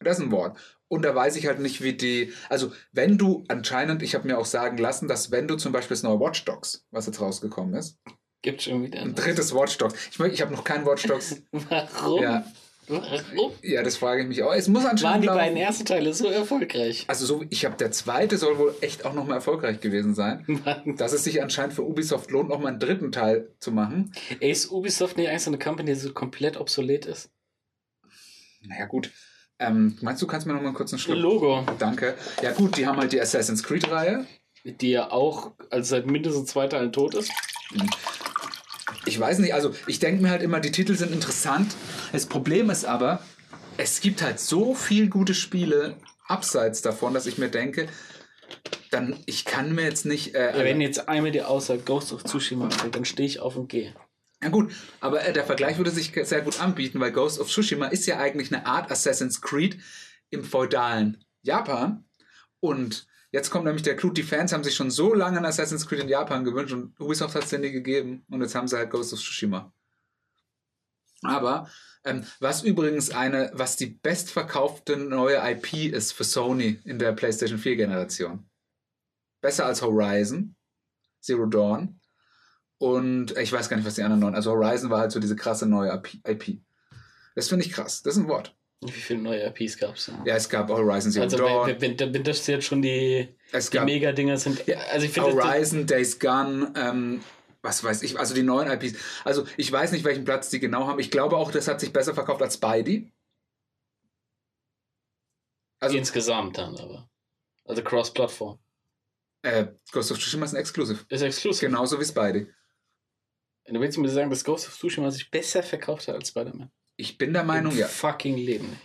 Das ist ein Wort. Und da weiß ich halt nicht, wie die. Also, wenn du anscheinend, ich habe mir auch sagen lassen, dass wenn du zum Beispiel das neue Watch Dogs, was jetzt rausgekommen ist, Gibt schon wieder. ein drittes Watch Dogs. Ich, ich habe noch kein Watch Dogs. Warum? ja, Warum? ja, das frage ich mich auch. Es muss Waren anscheinend. die laufen. beiden ersten Teile so erfolgreich? Also, so, ich habe der zweite soll wohl echt auch nochmal erfolgreich gewesen sein. Dass es sich anscheinend für Ubisoft lohnt, nochmal einen dritten Teil zu machen. Ey, ist Ubisoft nicht eigentlich so eine Company, die so komplett obsolet ist? Naja, gut. Ähm, meinst du, kannst mir nochmal kurz einen Schluck. Logo, Danke. Ja, gut, die haben halt die Assassin's Creed-Reihe. die ja auch also seit mindestens zwei Teilen tot ist. Ich weiß nicht, also ich denke mir halt immer, die Titel sind interessant. Das Problem ist aber, es gibt halt so viel gute Spiele abseits davon, dass ich mir denke, dann ich kann mir jetzt nicht. Äh, Ja, wenn jetzt einmal die Aussage Ghost of Tsushima fällt, dann stehe ich auf und gehe. Ja gut, aber äh, der Vergleich würde sich sehr gut anbieten, weil Ghost of Tsushima ist ja eigentlich eine Art Assassin's Creed im feudalen Japan. Und jetzt kommt nämlich der Clou, die Fans haben sich schon so lange ein Assassin's Creed in Japan gewünscht und Ubisoft hat es denn nie gegeben. Und jetzt haben sie halt Ghost of Tsushima. Aber ähm, was übrigens eine, was die bestverkaufte neue IP ist für Sony in der PlayStation 4 Generation. Besser als Horizon, Zero Dawn. Und ich weiß gar nicht, was die anderen neuen. Also Horizon war halt so diese krasse neue IP. Das finde ich krass. Das ist ein Wort. Wie viele neue IPs gab es? Ja, es gab Horizon Zero Also Dawn. wenn, wenn, wenn das jetzt schon die, es die Mega-Dinger sind. Ja, also ich finde, Horizon, Days Gone, ähm, was weiß ich, also die neuen IPs. Also ich weiß nicht, welchen Platz die genau haben. Ich glaube auch, das hat sich besser verkauft als Spidey. Also insgesamt dann aber. Also Cross-Plattform. äh, Ghost of Tsushima ist ein Exclusive. Ist exklusiv. Genauso wie Spidey. Du willst mir sagen, dass Ghost of Tsushima sich besser verkauft hat als Spider-Man? Ich bin der Meinung, Im ja. fucking Leben.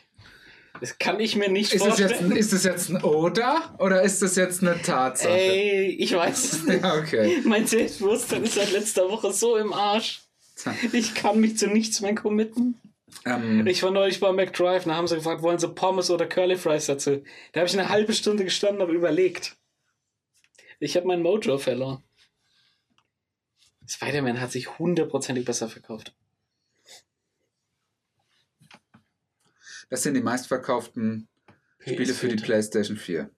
Das kann ich mir nicht Ist das, vorstellen. jetzt, ein- ist das jetzt ein Oder oder ist das jetzt eine Tatsache? Ey, ich weiß es nicht. Ja, okay. Mein Selbstbewusstsein ist seit letzter Woche so im Arsch. Ich kann mich zu nichts mehr committen. Ähm, Ich war neulich bei McDrive, da haben sie gefragt, wollen sie Pommes oder Curly Fries dazu? Da habe ich eine halbe Stunde gestanden und überlegt. Ich habe mein Mojo verloren. Spider-Man hat sich hundertprozentig besser verkauft. das sind die meistverkauften Spiele für die PlayStation 4.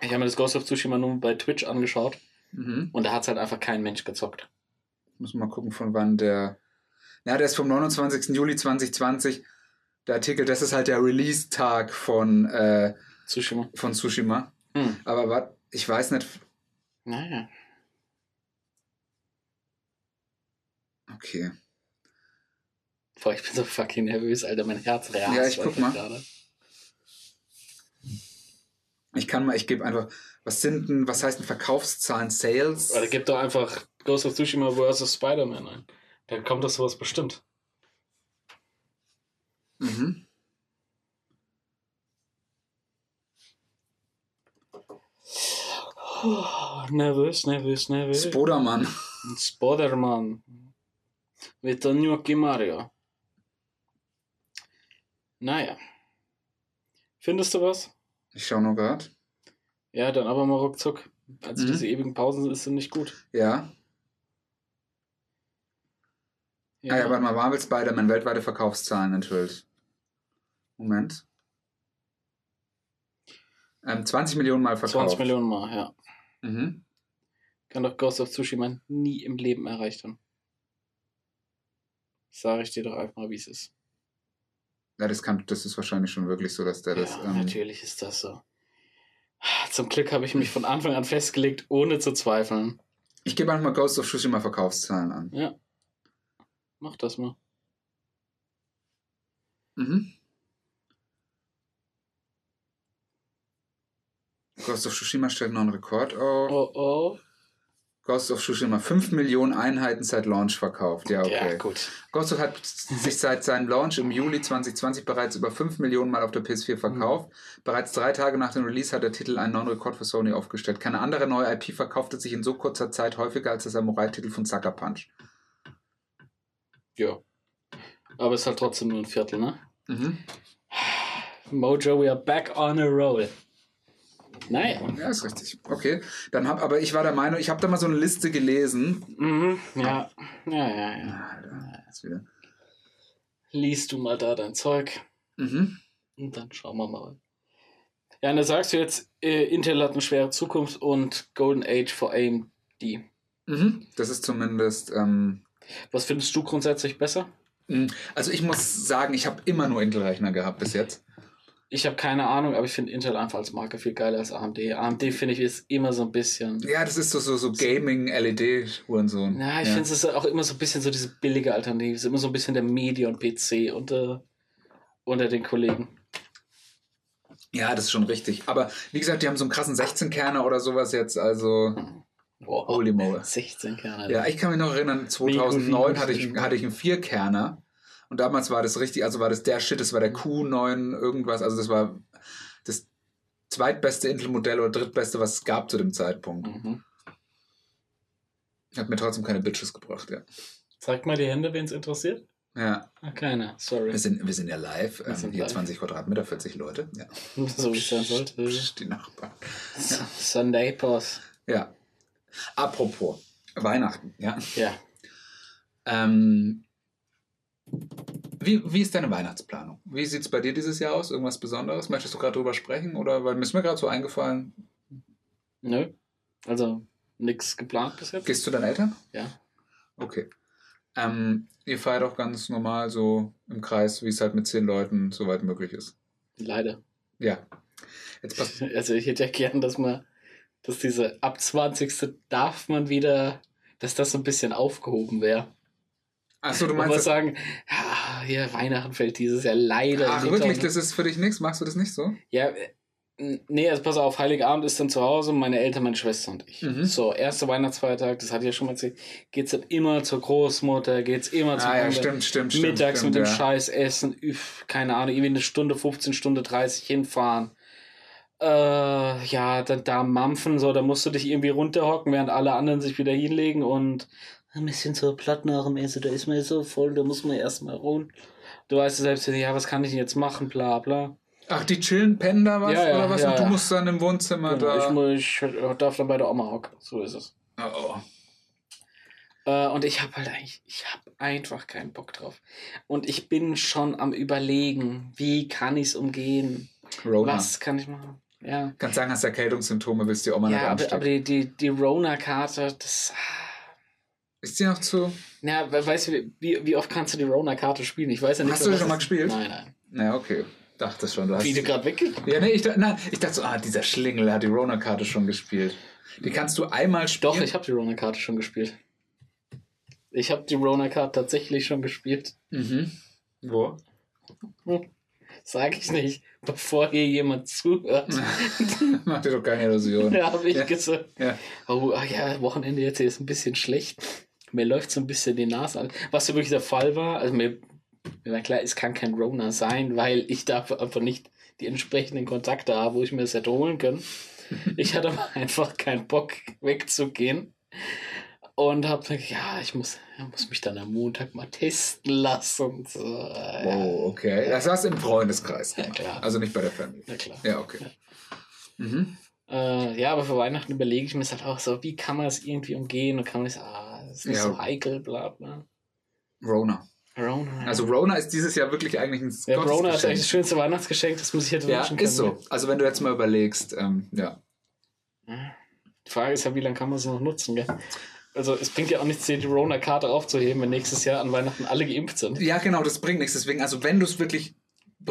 Ich habe mir das Ghost of Tsushima nur bei Twitch angeschaut Mhm. und da hat es halt einfach kein Mensch gezockt. Muss mal gucken, von wann der. Na, der ist vom 29. Juli 2020. Der Artikel, das ist halt der Release-Tag von, äh, Tsushima. von Tsushima. Hm. Aber was, ich weiß nicht. Naja. Okay. Boah, ich bin so fucking nervös, Alter. Mein Herz rast. Ja, ich guck mal. gerade. Ich kann mal, ich gebe einfach. Was sind denn, was heißt denn Verkaufszahlen, Sales? Oder gib doch einfach Ghost of Tsushima vs. Spider-Man ein. Dann kommt das sowas bestimmt. Mhm. Oh, nervös, nervös, nervös. Spodermann. Spodermann. Mit der Gnocchi Mario. Naja. Findest du was? Ich schau nur grad. Ja, dann aber mal ruckzuck. Also mhm. diese ewigen Pausen sind nicht gut. Ja. ja. Ah ja, warte mal, Marvel Spider-Man weltweite Verkaufszahlen enthüllt. Moment. Ähm, 20 Millionen Mal verkauft. 20 Millionen Mal, ja. Mhm. Kann doch Ghost of Tsushima nie im Leben erreicht haben. Sag ich dir doch einfach mal, wie es ist. Ja, das, kann, das ist wahrscheinlich schon wirklich so, dass der das. ja, Ähm, natürlich ist das so. Zum Glück habe ich mich von Anfang an festgelegt, ohne zu zweifeln. ich gebe einfach mal Ghost of Tsushima Verkaufszahlen an. Ja. Mach das mal. Mhm. Ghost of Tsushima stellt noch einen Rekord auf. Oh oh. Ghost of Tsushima 5 Millionen Einheiten seit Launch verkauft. Ja, okay. Ja, gut. Ghost of hat sich seit seinem Launch im Juli 2020 bereits über 5 Millionen Mal auf der PS4 verkauft. Bereits drei Tage nach dem Release hat der Titel einen neuen Rekord für Sony aufgestellt. Keine andere neue IP verkaufte sich in so kurzer Zeit häufiger als der Samurai-Titel von Sucker Punch. Ja. Aber es ist halt trotzdem nur ein Viertel, ne? Mhm. Mojo, we are back on a roll. Naja. Ja, ist richtig. Okay. Dann hab, aber ich war der Meinung, ich habe da mal so eine Liste gelesen. Mhm. Ja. Ja, ja, ja. Alter, jetzt wieder. Liest du mal da dein Zeug Mhm. und dann schauen wir mal. Ja, und da sagst du jetzt, äh, Intel hat eine schwere Zukunft und Golden Age vor AMD. Mhm. Das ist zumindest. Ähm, Was findest du grundsätzlich besser? mh, also ich muss sagen, ich habe immer nur Intel-Rechner gehabt bis jetzt. Ich habe keine Ahnung, aber ich finde Intel einfach als Marke viel geiler als AMD. AMD finde ich ist immer so ein bisschen. Ja, das ist so, so, so Gaming-LED-Hurensohn. Ja, ich finde es ist auch immer so ein bisschen so diese billige Alternative. Es ist immer so ein bisschen der Medion-PC unter, unter den Kollegen. Ja, das ist schon richtig. Aber wie gesagt, die haben so einen krassen 16-Kerner oder sowas jetzt, also Boah, holy moly. 16 Kerne. Ja, ich kann mich noch erinnern, 2009 hatte ich, hatte ich einen Vierkerner und damals war das richtig, also war das der Shit, das war der Q9 irgendwas, also das war das zweitbeste Intel-Modell oder drittbeste, was es gab zu dem Zeitpunkt. Mhm. Hat mir trotzdem keine Bitches gebracht, ja. Zeigt mal die Hände, wen es interessiert. Ja, Ah, keiner, sorry. wir sind, wir sind ja live, ähm, sind hier live. 20 Quadratmeter, 40 Leute. Ja. So wie es sein sollte. Die Nachbarn. Sunday Post. Ja. Apropos Weihnachten, ja. Ja. Ähm, wie, wie ist deine Weihnachtsplanung? Wie sieht es bei dir dieses Jahr aus? Irgendwas Besonderes? Möchtest du gerade drüber sprechen? Oder weil mir ist mir gerade so eingefallen, Nö. Also nichts geplant bis jetzt. gehst du deinen Eltern? Ja. Okay. Ähm, ihr feiert auch ganz normal so im Kreis, wie es halt mit zehn Leuten soweit möglich ist. Leider. Ja. Jetzt passt. Also ich hätte ja gern, dass man, dass diese ab 20. darf man wieder, dass das so ein bisschen aufgehoben wäre. Achso, du Und meinst. Das, sagen, ja, hier Weihnachten fällt dieses Jahr leider. ach, wirklich? Das ist für dich nichts? Machst du das nicht so? Ja, äh, nee, also pass auf, Heiligabend ist dann zu Hause, meine Eltern, meine Schwester und ich. Mhm. So, erster Weihnachtsfeiertag, das hatte ich ja schon mal erzählt, geht's dann immer zur Großmutter, geht's immer zum Ah, ja, stimmt, stimmt, stimmt. Mittags stimmt, mit dem ja. Scheiß essen, üff, keine Ahnung, irgendwie eine Stunde 15, Stunde 30 hinfahren. Äh, ja, dann da mampfen, so, da musst du dich irgendwie runterhocken, während alle anderen sich wieder hinlegen und ein bisschen so platt nach dem Essen, da ist man so voll, da muss man erstmal ruhen. Du weißt selbst, ja, was kann ich denn jetzt machen, bla bla. Ach, die chillen, pennen da was? Ja, ja, oder was? ja, Und du musst dann im Wohnzimmer Genau, ich, da. muss, ich darf dann bei der Oma hocken, so ist es. Oh, oh. Äh, und ich habe halt eigentlich, ich habe einfach keinen Bock drauf. Und ich bin schon am überlegen, wie kann ich es umgehen? Rona. Was kann ich machen? Ja. Kannst sagen, hast Erkältungssymptome, willst die Oma nicht Ja, aber, anstecken. aber die, die, die Rona-Karte, das. Ist die noch zu. Na, we- weißt du, wie, wie oft kannst du die Rona-Karte spielen? Ich weiß ja nicht. Hast du schon mal es- gespielt? Nein, nein. Na, okay. Dachte schon. Du hast Wie du gerade weg. ja, nee, ich, dachte- nein, ich dachte so, ah, dieser Schlingel hat die Rona-Karte schon gespielt. Die kannst du einmal spielen. Doch, ich habe die Rona-Karte schon gespielt. Ich habe die Rona-Karte tatsächlich schon gespielt. Mhm. Wo? Sag ich nicht, bevor hier jemand zuhört. Mach dir doch keine Illusion. Ja, habe ich Ja. gesagt. Ja. Oh, ah ja, Wochenende jetzt ist ein bisschen schlecht. Mir läuft so ein bisschen die Nase an. Was ja wirklich der Fall war, also mir, mir war klar, es kann kein Rona sein, weil ich darf einfach nicht die entsprechenden Kontakte habe, wo ich mir das hätte holen können. Ich hatte aber einfach keinen Bock wegzugehen und habe gesagt, ja, ich muss, ich muss mich dann am Montag mal testen lassen. Und so. Wow, okay. Das hast du im Freundeskreis Ja, klar. Also nicht bei der Family. Ja, klar. Ja, okay. Mhm. Äh, ja, aber für Weihnachten überlege ich mir halt auch so, wie kann man es irgendwie umgehen und kann man es, ah, ist nicht Ja. so heikel, bla bla. Rona. Rona. Also Rona ist dieses Jahr wirklich eigentlich ein ja, Rona ist eigentlich das schönste Weihnachtsgeschenk, das man sich hätte Ja, wünschen können. ist so. Also wenn du jetzt mal überlegst, ähm, ja. Ja. Die Frage ist ja, wie lange kann man es noch nutzen, gell? Also es bringt ja auch nichts, die Rona-Karte aufzuheben, wenn nächstes Jahr an Weihnachten alle geimpft sind. Ja, genau, das bringt nichts. Deswegen, also wenn du es wirklich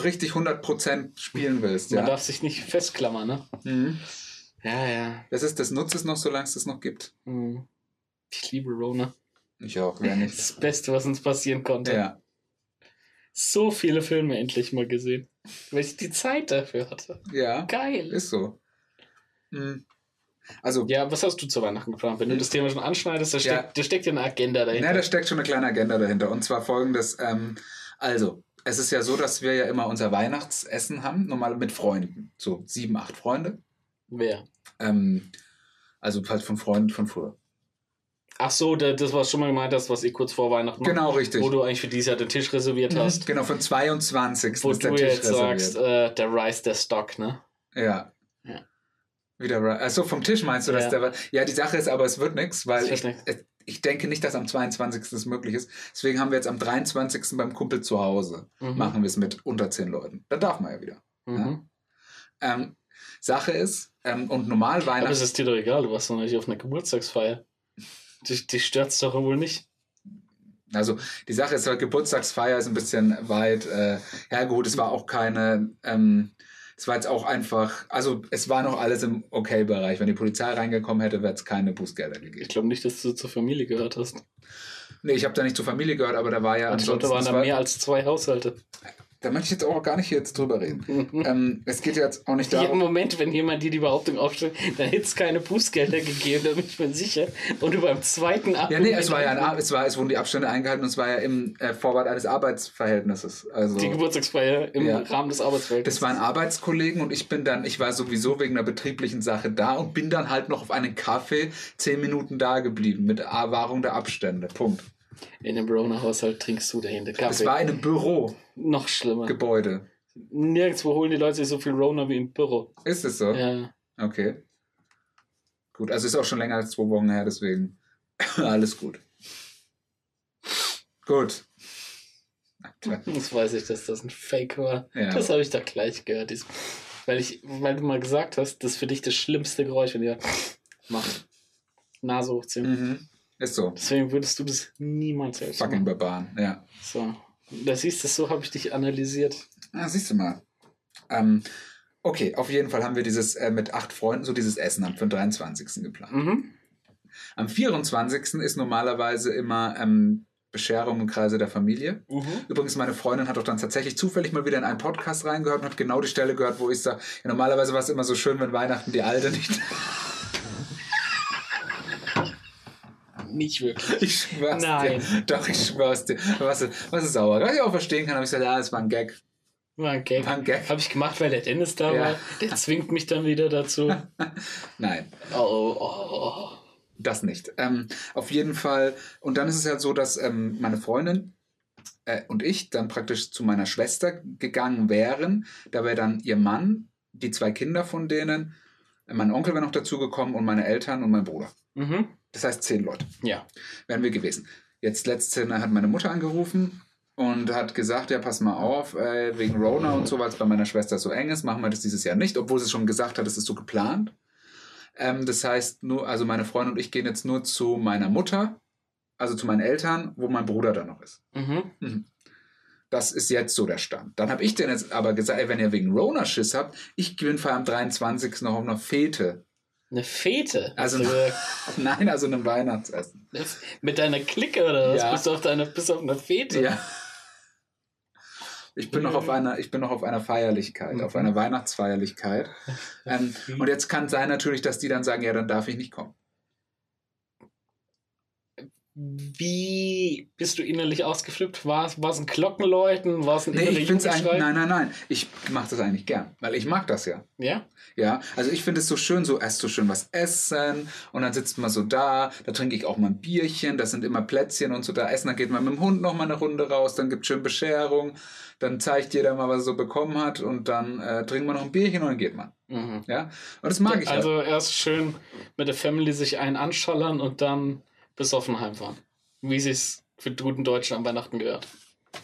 richtig 100% spielen willst, Man ja. darf sich nicht festklammern, ne? Mhm. Ja, ja. Das ist das Nutz es noch, solange es das noch gibt. Hm. Ich liebe Rona. Ich auch, wer nicht. Das Beste, was uns passieren konnte. Ja. So viele Filme endlich mal gesehen. Weil ich die Zeit dafür hatte. Ja, Geil. ist so. Mhm. Also, Ja, was hast du zu Weihnachten geplant? Wenn du das Thema schon anschneidest, da Ja. steckt, da steckt ja eine Agenda dahinter. Na, da steckt schon eine kleine Agenda dahinter. Und zwar folgendes: ähm, Also, es ist ja so, dass wir ja immer unser Weihnachtsessen haben, normal mit Freunden. So sieben, acht Freunde. Wer? Ähm, also halt von Freunden von früher. Ach so, da- das, was du schon mal gemeint hast, was ihr kurz vor Weihnachten macht, Genau, richtig. Wo du eigentlich für dieses Jahr den Tisch reserviert hast. Genau, von 22. Wo ist der du Tisch jetzt sagst, reserviert. äh, der Rice, der Stock, ne? Ja. Ja. Wieder right. Achso, vom Tisch meinst du, dass Ja. der. Ja, die Sache ist aber, es wird nichts, weil ich, nix. ich denke nicht, dass am 22. es möglich ist. Deswegen haben wir jetzt am 23. beim Kumpel zu Hause. Mhm. Machen wir es mit unter 10 Leuten. Da darf man ja wieder. Mhm. Ähm, Sache ist, ähm, und normal Aber es Weihnachten. ist dir doch egal, du warst doch nicht auf einer Geburtstagsfeier. Dich, dich stört's doch wohl nicht. Also die Sache ist, halt, Geburtstagsfeier ist ein bisschen weit äh, hergeholt. Es war auch keine. Ähm, es war jetzt auch einfach, also es war noch alles im Okay-Bereich. Wenn die Polizei reingekommen hätte, wäre es keine Bußgelder Ich gegeben. glaube nicht, dass du zur Familie gehört hast. Nee, ich habe da nicht zur Familie gehört, aber da war ja Und ich glaube, da waren es da mehr als zwei Haushalte. Da möchte ich jetzt auch gar nicht jetzt drüber reden. ähm, es geht jetzt auch nicht Im darum. Moment, wenn jemand dir die Behauptung aufstellt, dann hätte es keine Bußgelder gegeben, da bin ich mir sicher. Und du beim zweiten Ja, nee, es war ja ein, es war, es wurden die Abstände eingehalten und es war ja im äh, Vorwart eines Arbeitsverhältnisses. Also die Geburtstagsfeier im Ja. Rahmen des Arbeitsverhältnisses. Das waren Arbeitskollegen und ich bin dann, ich war sowieso wegen einer betrieblichen Sache da und bin dann halt noch auf einen Kaffee zehn Minuten da geblieben mit Wahrung der Abstände. Punkt. In einem Browner-Haushalt trinkst du dahinter Es Kaffee. war in einem Bürogebäude. Noch schlimmer. Nirgendwo holen die Leute sich so viel Rona wie im Büro. Ist es so? Ja. Okay. Gut, also ist auch schon länger als zwei Wochen her, deswegen alles gut. Gut. Jetzt weiß ich, dass das ein Fake war. Ja. Das habe ich doch gleich gehört. Weil, ich, weil du mal gesagt hast, das ist für dich das schlimmste Geräusch, wenn ihr macht. Nase hochziehen. Mhm. Ist so. Deswegen würdest du das niemals selbst Fucking machen. Barbaren, ja. So. Da siehst du, so habe ich dich analysiert. Ah, siehst du mal. Ähm, okay, auf jeden Fall haben wir dieses äh, mit acht Freunden so dieses Essen am für den 23. geplant. Mhm. Am 24. ist normalerweise immer ähm, Bescherung im Kreise der Familie. Mhm. Übrigens, meine Freundin hat auch dann tatsächlich zufällig mal wieder in einen Podcast reingehört und hat genau die Stelle gehört, wo ich sage, ja, normalerweise war es immer so schön, wenn Weihnachten die Alte nicht. Nicht wirklich. Ich schwör's Nein. dir. Doch, ich schwör's dir. Was, was ist sauer? Was ich auch verstehen kann, habe ich gesagt, ja, es war ein Gag. War ein Gag. War ein Gag. Habe ich gemacht, weil der Dennis da Ja. war. Der zwingt mich dann wieder dazu. Nein. Oh, oh, oh. Das nicht. Ähm, auf jeden Fall. Und dann ist es halt so, dass ähm, meine Freundin äh, und ich dann praktisch zu meiner Schwester gegangen wären. Da wäre dann ihr Mann, die zwei Kinder von denen, äh, mein Onkel wäre noch dazugekommen und meine Eltern und mein Bruder. Mhm. Das heißt zehn Leute Ja. wären wir gewesen. Jetzt letzte hat meine Mutter angerufen und hat gesagt, ja, pass mal auf, äh, wegen Rona und so, weil es bei meiner Schwester so eng ist, machen wir das dieses Jahr nicht, obwohl sie schon gesagt hat, es ist so geplant. Ähm, das heißt, nur, also meine Freundin und ich gehen jetzt nur zu meiner Mutter, also zu meinen Eltern, wo mein Bruder dann noch ist. Mhm. Das ist jetzt so der Stand. Dann habe ich denen jetzt aber gesagt, ey, wenn ihr wegen Rona Schiss habt, ich bin vor am 23. noch auf einer Fete. Eine Fete. Also-. Nein, also einem Weihnachtsessen. Mit deiner Clique oder was? Ja. Bist du auf, deiner, bist du auf einer Fete? Ja. Ich bin noch auf einer, ich bin noch auf einer Feierlichkeit, auf Mhm. einer Weihnachtsfeierlichkeit. Ähm, und jetzt kann es sein natürlich, dass die dann sagen, ja, dann darf ich nicht kommen. Wie bist du innerlich ausgeflippt? War es ein Glockenläuten? War es ein Nee, ich find's nein, nein, nein. Ich mache das eigentlich gern, weil ich mag das ja. Ja? Ja, also ich finde es so schön, so erst so schön was essen und dann sitzt man so da, da trinke ich auch mal ein Bierchen, das sind immer Plätzchen und so da essen, dann geht man mit dem Hund noch mal eine Runde raus, dann gibt schön Bescherung, dann zeigt jeder mal, was er so bekommen hat und dann äh, trinkt man noch ein Bierchen und dann geht man. Mhm. Ja, und das mag ich halt. Also erst schön mit der Family sich einen anschallern und dann besoffen heimfahren. Wie sie es für guten Deutschen an Weihnachten gehört.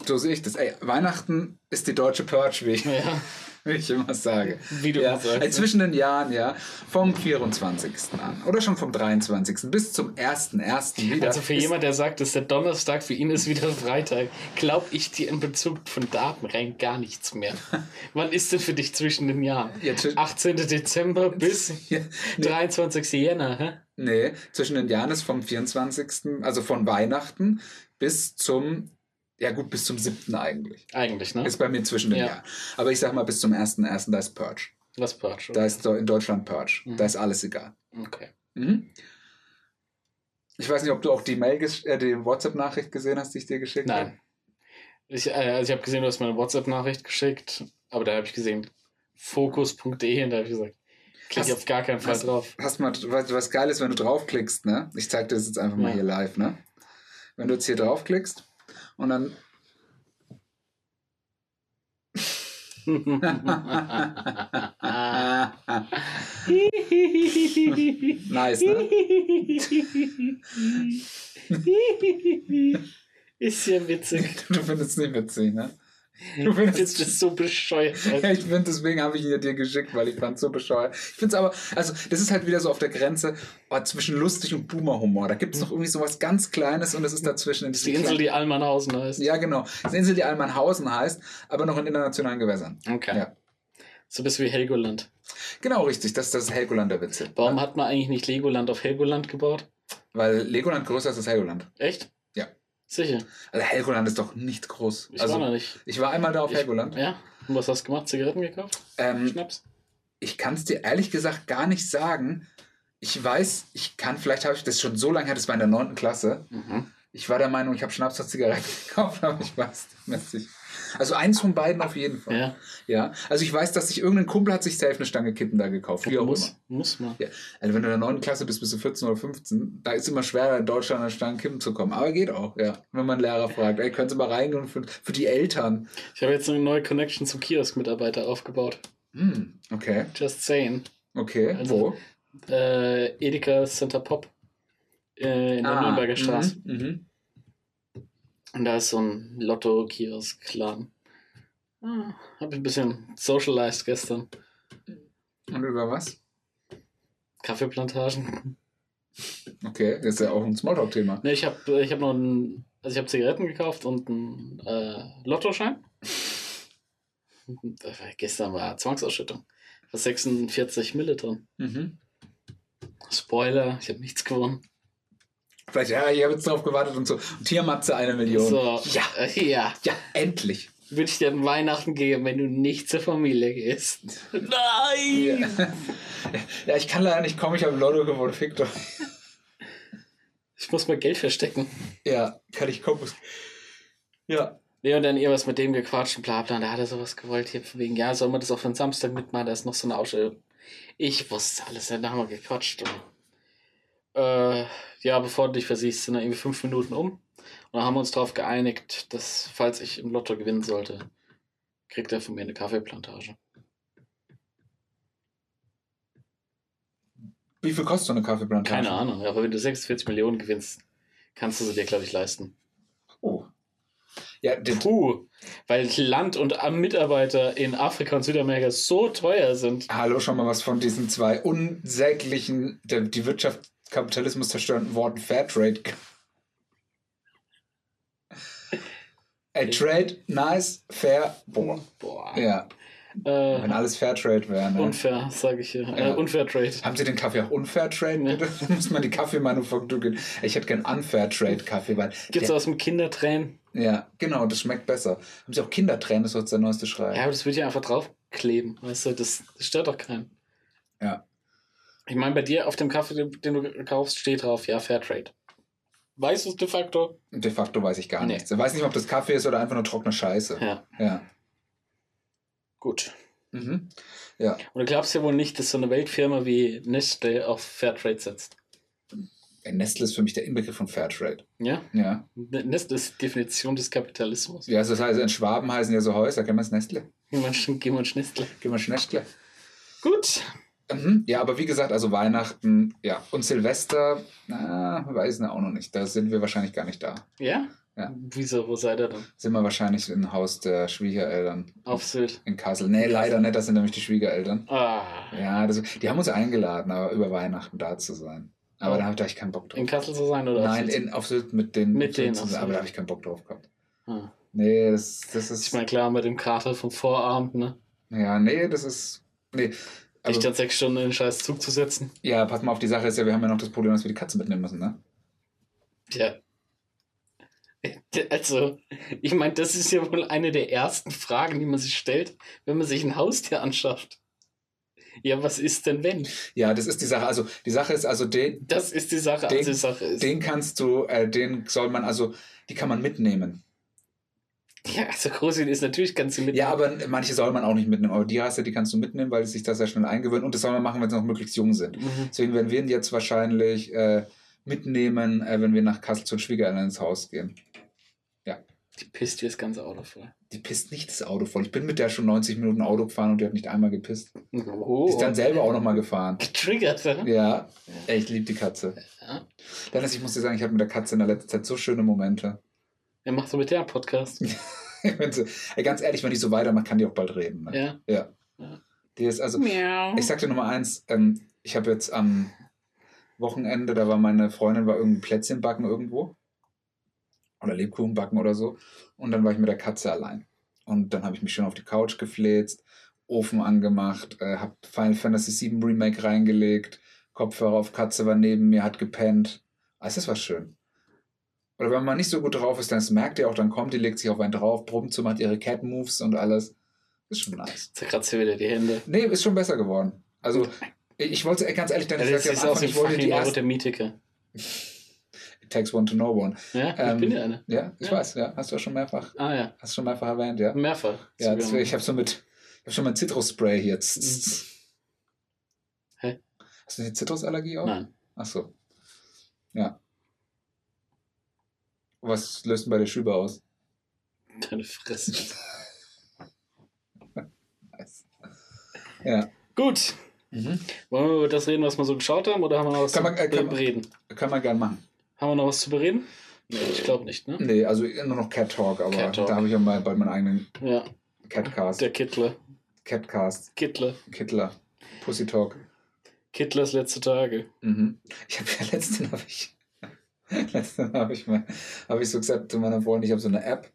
So sehe ich das. Ey, Weihnachten ist die deutsche Purge, wie ich, Ja, wie ich immer sage. wie du Ja, sagst. äh, zwischen den Jahren, ja, vom 24. an oder schon vom 23. bis zum 1.1. wieder. Also für jemand, der sagt, dass der Donnerstag für ihn ist wieder Freitag, glaube ich dir in Bezug von Daten rein gar nichts mehr. Wann ist denn für dich zwischen den Jahren? Ja, zwi- 18. Dezember bis Ja, nee, 23. Jänner, hä? nee, zwischen den Jahren ist vom 24., also von Weihnachten bis zum, ja gut, bis zum 7. eigentlich. Eigentlich, ne? Ist bei mir zwischen den Ja. Jahren. Aber ich sag mal, bis zum 1.1. da ist Purge. Was Purge. Da ist in Deutschland Purge. Mhm. Da ist alles egal. Okay. Mhm. Ich weiß nicht, ob du auch die Mail, äh, die WhatsApp-Nachricht gesehen hast, die ich dir geschickt habe. Nein. Ich, äh, also ich habe gesehen, du hast mir eine WhatsApp-Nachricht geschickt, aber da habe ich gesehen, fokus.de und da habe ich gesagt, klick Hast- auf gar keinen Fall hast- drauf. Hast mal, was, was geil ist, wenn du draufklickst, ne? Ich zeig dir das jetzt einfach mal Ja. hier live, ne? Wenn du jetzt hier draufklickst und dann. nice, ne? Ist ja witzig. Du findest es nicht witzig, ne? Du findest es so bescheuert. Ja, ich finde, deswegen habe ich ihn ja dir geschickt, weil ich fand es so bescheuert. Ich finde es aber, also das ist halt wieder so auf der Grenze oh, zwischen lustig und Boomer-Humor. Da gibt es noch irgendwie so was ganz Kleines und es ist dazwischen. Das ist die Insel, die Almanhausen heißt. Ja, genau. Das eine Insel, die Almanhausen heißt, aber noch in internationalen Gewässern. Okay. Ja. So bist wie Helgoland. Genau, richtig. Das ist das Helgolander Witze. Warum hat man eigentlich nicht Legoland auf Helgoland gebaut? Weil Legoland größer ist als Helgoland. Echt? Sicher. Also Helgoland ist doch nicht groß. Ich also, war noch nicht. ich war einmal da auf Ich- Helgoland. Ja. Und was hast du gemacht? Zigaretten gekauft? Ähm, Schnaps? ich kann es dir ehrlich gesagt gar nicht sagen. Ich weiß, ich kann, vielleicht habe ich das schon so lange her, das war in der 9. Klasse. Mhm. Ich war der Meinung, ich habe Schnaps und Zigaretten gekauft, aber ich weiß nicht. Also eins von beiden auf jeden Fall. Ja. Ja. Also ich weiß, dass sich irgendein Kumpel hat sich safe eine Stange Kippen da gekauft. Wie auch muss, immer. muss man. Ja. Also wenn du in der 9. Klasse bist, bist du 14 oder 15, da ist immer schwerer in Deutschland an Stangen Kippen zu kommen. Aber geht auch, ja. Wenn man einen Lehrer fragt, ey, können Sie mal reingehen für, für die Eltern. Ich habe jetzt eine neue Connection zum Kiosk-Mitarbeiter aufgebaut. Hm, okay. Just saying. Okay. Also- Wo? Äh, Edeka Center Pop äh, in der Ah, Nürnberger Straße. Mhm, mhm. Und da ist so ein Lotto-Kiosk-Laden. Ah, habe ich ein bisschen socialized gestern. Und über was? Kaffeeplantagen. Okay, das ist ja auch ein Smalltalk-Thema. Ne, ich habe ich hab noch ein, also ich habe Zigaretten gekauft und einen äh, Lottoschein. Gestern war Zwangsausschüttung. Ist 46 Mille drin. Mhm. Spoiler, ich habe nichts gewonnen. Vielleicht, ja, ich habe jetzt drauf gewartet und so. Und hier Matze eine Million. So, Ja, ja. ja, endlich. Würde ich dir an Weihnachten geben, wenn du nicht zur Familie gehst. Nein! Ja. ja, ich kann leider nicht kommen, ich habe Lotto gewonnen, fick doch. Ich muss mal Geld verstecken. Ja, kann ich kommen. Ja. Nee, und dann ihr was mit dem gequatscht und bla bla. Und da hat er sowas gewollt hier von wegen, ja, soll man das auch für den Samstag mitmachen? Da ist noch so eine Ausstellung. Ich wusste alles, dann haben wir gequatscht. Und, äh, ja, bevor du dich versiehst, sind dann irgendwie fünf Minuten um. Und dann haben wir uns darauf geeinigt, dass, falls ich im Lotto gewinnen sollte, kriegt er von mir eine Kaffeeplantage. Wie viel kostet so eine Kaffeeplantage? Keine Ahnung, aber wenn du 46 Millionen gewinnst, kannst du sie dir, glaube ich, leisten. Oh. Ja, Puh, weil Land und Mitarbeiter in Afrika und Südamerika so teuer sind. hallo, schon mal was von diesen zwei unsäglichen, die Wirtschaft Kapitalismus zerstörenden Worten Fairtrade. A trade, nice, fair, boah. Boah. Ja, wenn Äh, alles Fairtrade wäre. Ne? unfair, sage ich hier. Ja. Äh, unfair Trade. Haben Sie den Kaffee auch unfair trade? Da muss man die Kaffeemanufaktur gehen. Ich hätte gern unfair trade Kaffee, weil. Gibt's der, aus dem Kindertränen? ja, genau, das schmeckt besser. Haben Sie auch Kindertränen, das ist jetzt der neueste Schrei. Ja, aber das würde ich einfach draufkleben. Weißt du, das, das stört doch keinen. Ja. Ich meine, bei dir auf dem Kaffee, den, du kaufst, steht drauf, ja, Fair Trade. Weißt du es de facto? De facto weiß ich gar Nee. nichts. Ich weiß nicht, ob das Kaffee ist oder einfach nur trockene Scheiße. Ja. Ja. Gut. Mhm. Ja. Und du glaubst ja wohl nicht, dass so eine Weltfirma wie Nestle auf Fairtrade setzt. Nestle ist für mich der Inbegriff von Fairtrade. Ja? Ja. Nestle ist die Definition des Kapitalismus. Ja, das heißt, in Schwaben heißen ja so Häuser. Kennen wir es Nestle? Geh mal, geh mal Nestle. Gehen wir Nestle. Gut. Mhm. Ja, aber wie gesagt, also Weihnachten, ja. Und Silvester, na, weiß ich auch noch nicht. Da sind wir wahrscheinlich gar nicht da. Ja? Ja. Wieso, wo seid ihr dann? Sind wir wahrscheinlich im Haus der Schwiegereltern Auf Sylt. in Kassel. Nee, leider nicht, das sind nämlich die Schwiegereltern. Ah. Ja, das, die haben uns eingeladen, aber über Weihnachten da zu sein. Aber Oh. da habe ich keinen Bock drauf. In Kassel zu sein oder auf Nein, Sylt? in, auf Sylt mit den Mit denen, zusammen, auf aber da habe ich keinen Bock drauf gehabt. Ah. Nee, das, das ist. Ich meine, klar, mit dem Kater vom Vorabend, ne? ja, nee, das ist. Nee. Dich Also, dann sechs Stunden in den scheiß Zug zu setzen. ja, pass mal auf, die Sache ist ja, wir haben ja noch das Problem, dass wir die Katze mitnehmen müssen, ne? Ja. Also, ich meine, das ist ja wohl eine der ersten Fragen, die man sich stellt, wenn man sich ein Haustier anschafft. Ja, was ist denn wenn? Ja, das ist die Sache. Also, die Sache ist, also, den, Das ist die Sache, Den- also die Sache ist. den kannst du, äh, den soll man, also, die kann man mitnehmen. ja, also Großin ist natürlich ganz mit. Ja, aber manche soll man auch nicht mitnehmen. Aber die Rasse, die kannst du mitnehmen, weil sie sich da sehr schnell eingewöhnen. Und das soll man machen, wenn sie noch möglichst jung sind. Mhm. Deswegen werden wir ihn jetzt wahrscheinlich äh, mitnehmen, äh, wenn wir nach Kassel zu den Schwiegereltern ins Haus gehen. Die pisst hier das ganze Auto voll. Die pisst nicht das Auto voll. Ich bin mit der schon 90 Minuten Auto gefahren und die hat nicht einmal gepisst. Oh, Die ist dann selber auch nochmal gefahren. getriggert, oder? Ja, ey, ich liebe die Katze. Ja. Dennis, ich muss dir sagen, ich habe mit der Katze in der letzten Zeit so schöne Momente. Er macht so mit der einen Podcast. Ey, ganz ehrlich, wenn die so weitermacht, kann die auch bald reden. Ne? Ja. Ja. Ja. Die ist also, Miau. ich sag dir Nummer eins, ähm, ich habe jetzt am Wochenende, da war meine Freundin, war irgendwie Plätzchen backen irgendwo. Oder Lebkuchen backen oder so. Und dann war ich mit der Katze allein. Und dann habe ich mich schön auf die Couch gefläzt, Ofen angemacht, äh, habe Final Fantasy VII Remake reingelegt, Kopfhörer auf Katze war neben mir, hat gepennt. Also das war schön. Oder wenn man nicht so gut drauf ist, dann merkt ihr auch, dann kommt die, legt sich auf einen drauf, brummt so, macht ihre Cat-Moves und alles. Ist schon nice. Zerkratzt ihr wieder die Hände. Nee, ist schon besser geworden. Also, ich ich wollte ganz ehrlich, dann Ja, ich das ist dem ich wollte die erste. Neurodermitiker. It takes one to know one. Ja, ich Ähm, bin ja eine. Ja, ich Ja. weiß, ja. Hast du auch schon mehrfach, Ah ja, hast du schon mehrfach erwähnt, ja. mehrfach. Ja, deswegen, ich habe so mit, ich habe schon mein Zitrusspray hier. Hä? Hast du eine Zitrusallergie auch? Nein. Ach so. Ja. Was löst denn bei der Schübe aus? Deine Fresse. Nice. Ja. Gut. Mhm. Wollen wir über das reden, was wir so geschaut haben, oder haben wir noch was Kann man- zu äh, kann man- bereden? Kann man gern machen. Haben wir noch was zu bereden? Nee, ich glaube nicht, ne? Nee, also nur noch Cat Talk, aber Cat Talk. da habe ich ja mal bei meinem eigenen Ja, Catcast. der Kittler. Catcast. Kittler. Kittler. Pussy Talk. Kittlers letzte Tage. Mhm. Ich habe ja letztens habe ich letztens habe ich mal habe ich so gesagt zu meiner Freundin, ich habe so eine App,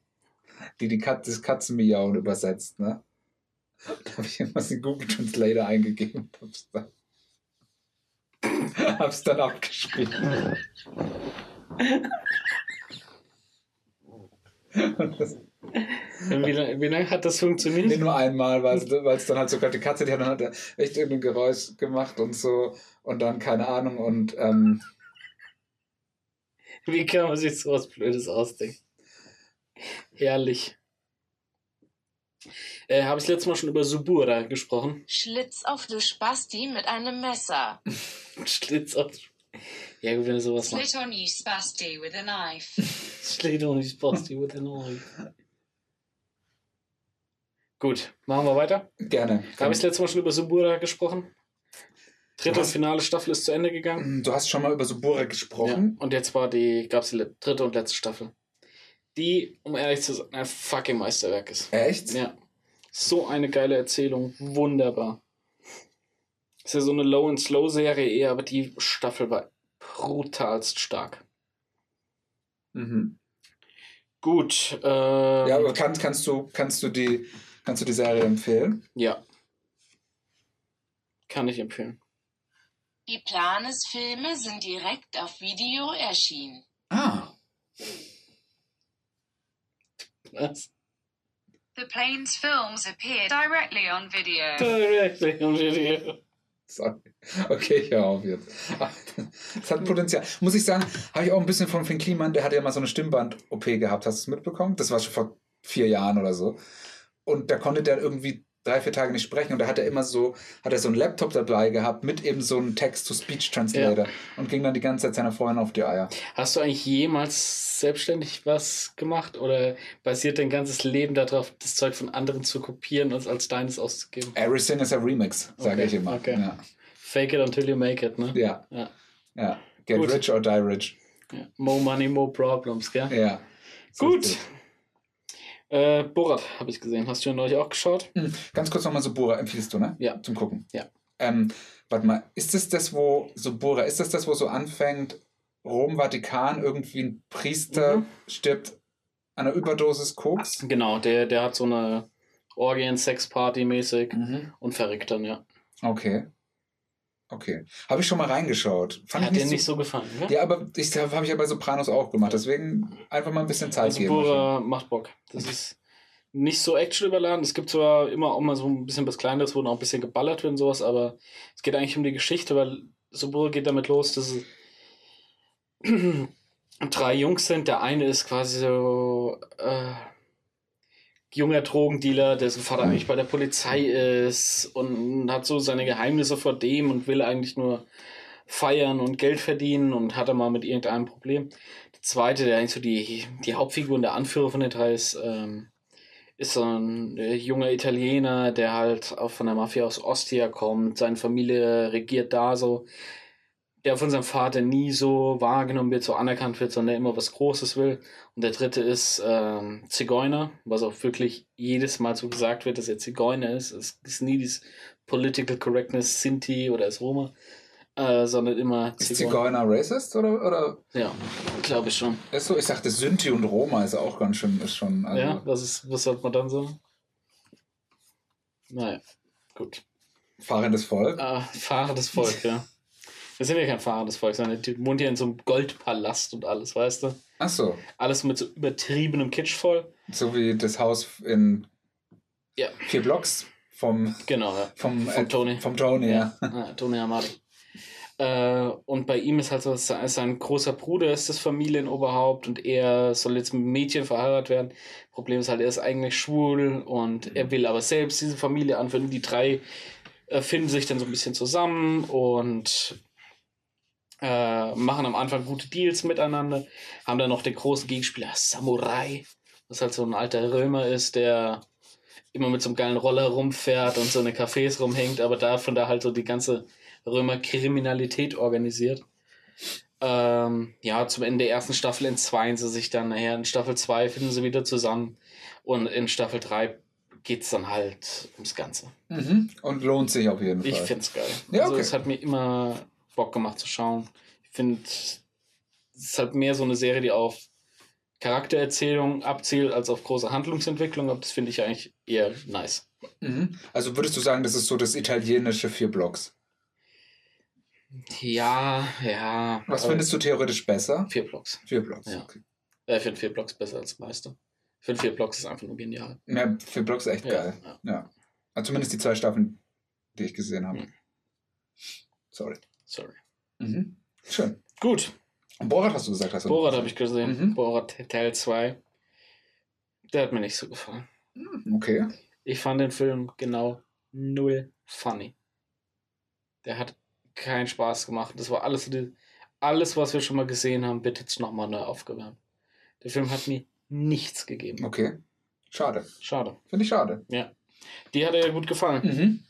die die Kat das Katzenmiauen übersetzt, ne? Da habe ich irgendwas in Google Translator eingegeben und hab's dann, hab's dann abgeschrieben. Wie lange lang hat das funktioniert? nee, nur einmal, weil es dann halt sogar die Katze, die hat dann halt echt irgendein Geräusch gemacht und so und dann keine Ahnung und ähm, Wie kann man sich sowas Blödes ausdenken? Herrlich. Äh, Habe ich letztes Mal schon über Subura gesprochen? Schlitz auf du Spasti mit einem Messer. Schlitz auf. Ja, gut, wenn du sowas machst. Slit on you Spasti with a knife. Schlägt auch nicht Basti with an Eye. Gut, machen wir weiter. gerne. Habe ich letztes Mal schon über Subura gesprochen? Dritte und finale Staffel ist zu Ende gegangen. Du hast schon mal über Subura Ja, gesprochen. und jetzt war die, gab es die dritte und letzte Staffel. Die, um ehrlich zu sein, ein fucking Meisterwerk ist. Echt? Ja. So eine geile Erzählung. Wunderbar. Ist ja so eine Low- and Slow-Serie eher, aber die Staffel war brutalst stark. Mhm. Gut. Ähm, Ja, aber kann, kannst, du, kannst, du die, kannst du die Serie empfehlen? ja. Kann ich empfehlen. Die Planes-Filme sind direkt auf Video erschienen. Ah. Was? The Plains films appear directly on video. Directly on video. Sorry. Okay, ich höre auf jetzt. Das hat Potenzial. Muss ich sagen, habe ich auch ein bisschen von Finn Kliman, der hatte ja mal so eine Stimmband-OP gehabt. Hast du es mitbekommen? Das war schon vor vier Jahren oder so. Und da konnte der irgendwie drei, vier Tage nicht sprechen und da hat er immer so, hat er so einen Laptop dabei gehabt mit eben so einem Text-to-Speech-Translator und ging dann die ganze Zeit seiner Freundin auf die Eier. Hast du eigentlich jemals selbstständig was gemacht oder basiert dein ganzes Leben darauf, das Zeug von anderen zu kopieren und als deines auszugeben? Everything is a Remix, sage Okay, ich immer. okay. Ja. Fake it until you make it, ne? ja, Ja. ja. Get Gut. rich or die rich. Ja. More money, more problems, gell? Ja. So Gut. Äh, Borat habe ich gesehen. Hast du ihn neulich auch geschaut? es. Hm, Ganz kurz nochmal Subura, empfiehlst du, ne? Ja. Zum Gucken. Ja. Ähm, warte mal, ist das das, wo Subura, ist das das, wo so anfängt, Rom, Vatikan, irgendwie ein Priester Mhm. stirbt an einer Überdosis Koks? Genau, der, der hat so eine Orgien-Sex-Party mäßig Mhm. und verrückt dann, ja. Okay. Okay. Habe ich schon mal reingeschaut. Fand Hat ich dir nicht nicht so, so gefallen, ne? Ja, aber ich habe ich ja bei Sopranos auch gemacht. Deswegen einfach mal ein bisschen Zeit Also geben. Bora macht Bock. Das ist nicht so Action überladen. Es gibt zwar immer auch mal so ein bisschen was Kleineres, wo noch ein bisschen geballert wird und sowas, aber es geht eigentlich um die Geschichte, weil Subura geht damit los, dass es drei Jungs sind. Der eine ist quasi so äh, junger Drogendealer, dessen Vater eigentlich bei der Polizei ist und hat so seine Geheimnisse vor dem und will eigentlich nur feiern und Geld verdienen und hat er mal mit irgendeinem Problem. Der zweite, der eigentlich so die, die Hauptfigur und der Anführer von den drei ist, ähm, ist so ein äh, junger Italiener, der halt auch von der Mafia aus Ostia kommt. Seine Familie regiert da so. Der von seinem Vater nie so wahrgenommen wird, so anerkannt wird, sondern der immer was Großes will. Und der dritte ist ähm, Zigeuner, was auch wirklich jedes Mal so gesagt wird, dass er Zigeuner ist. Es ist nie dieses Political Correctness Sinti oder ist Roma, äh, sondern immer Ist Zigeuner racist oder, oder Ja, glaube ich schon. ist so? Ich dachte, Synthi und Roma ist auch ganz schön, ist schon. Also, Ja, was, ist, was sollte man dann sagen? Naja, gut. Fahrendes Volk. Ah, fahrendes Volk, ja. Wir sind ja kein fahrendes Volk, sondern die wohnt ja in so einem Goldpalast und alles, weißt du? Ach so. Alles mit so übertriebenem Kitsch voll. So wie das Haus in Ja. vier Blocks vom, Genau, ja. vom, Vom äh, Tony. Vom Tony, ja. Ah, Tony Amati. Äh, und bei ihm ist halt so, sein großer Bruder ist das Familienoberhaupt und er soll jetzt mit Mädchen verheiratet werden. Problem ist halt, er ist eigentlich schwul und er will aber selbst diese Familie anführen. Die drei äh, finden sich dann so ein bisschen zusammen und äh, machen am Anfang gute Deals miteinander. Haben dann noch den großen Gegenspieler Samurai, was halt so ein alter Römer ist, der immer mit so einem geilen Roller rumfährt und so eine Cafés rumhängt, aber davon da halt so die ganze Römer-Kriminalität organisiert. Ähm, ja, zum Ende der ersten Staffel entzweien sie sich dann nachher. In Staffel 2 finden sie wieder zusammen. Und in Staffel 3 geht es dann halt ums Ganze. Mhm. Und lohnt sich auf jeden Fall. Ich finde es geil. Ja, also okay. es hat mir immer Bock gemacht zu schauen. Ich finde, es ist halt mehr so eine Serie, die auf Charaktererzählung abzielt, als auf große Handlungsentwicklung. Aber das finde ich eigentlich eher nice. Mhm. Also würdest du sagen, das ist so das italienische vier Blocks? Ja, ja. Was findest du theoretisch besser? Vier Blocks. Vier Blocks. Ja. Okay. Ich finde vier Blocks besser als Meister. Ich finde vier Blocks ist einfach nur genial. Ja, vier Blocks ist echt Ja, geil. ja. Ja. Also zumindest die zwei Staffeln, die ich gesehen habe. Mhm. Sorry. Sorry. Mhm. Schön. Gut. Und Borat hast du gesagt, hast du Borat habe ich gesehen. Mhm. Borat Teil 2. Der hat mir nicht so gefallen. Mhm, Okay. Ich fand den Film genau null funny. Der hat keinen Spaß gemacht. Das war alles, alles was wir schon mal gesehen haben, wird jetzt nochmal neu aufgewärmt. Der Film hat mir nichts gegeben. Okay. Schade. Schade. Finde ich schade. Die hat er ja gut gefallen. Mhm.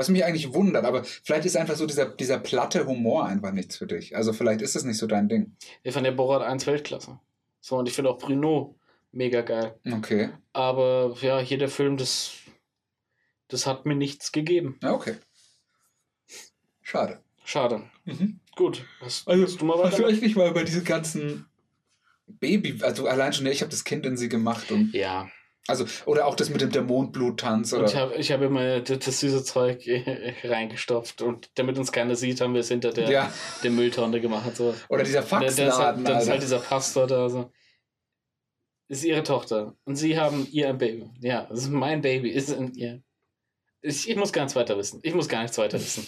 Was mich eigentlich wundert, aber vielleicht ist einfach so dieser, dieser platte Humor einfach nichts für dich. Also vielleicht ist es nicht so dein Ding. Ich fand der Borat 1 Weltklasse. So, und ich finde auch Bruno mega geil. Okay. Aber ja, hier der Film, das, das hat mir nichts gegeben. Ja, okay. Schade. Schade. Mhm. Gut. Hast, Also, hast du mal du weiter? echt nicht mal über diese ganzen Baby, also allein schon, ich habe das Kind in sie gemacht und Ja. Also oder auch das mit dem der Mondbluttanz ich habe ich hab immer das, süße Zeug reingestopft und damit uns keiner sieht, haben wir es hinter der, ja der Mülltonne gemacht. So. oder dieser Der, der ist halt, Faxladen, dann ist halt dieser Pastor da. So. Ist ihre Tochter. Und sie haben ihr ein Baby. Ja, das ist mein Baby. Ist in ihr. Ich, ich muss gar nichts weiter wissen. Ich muss gar nichts weiter wissen.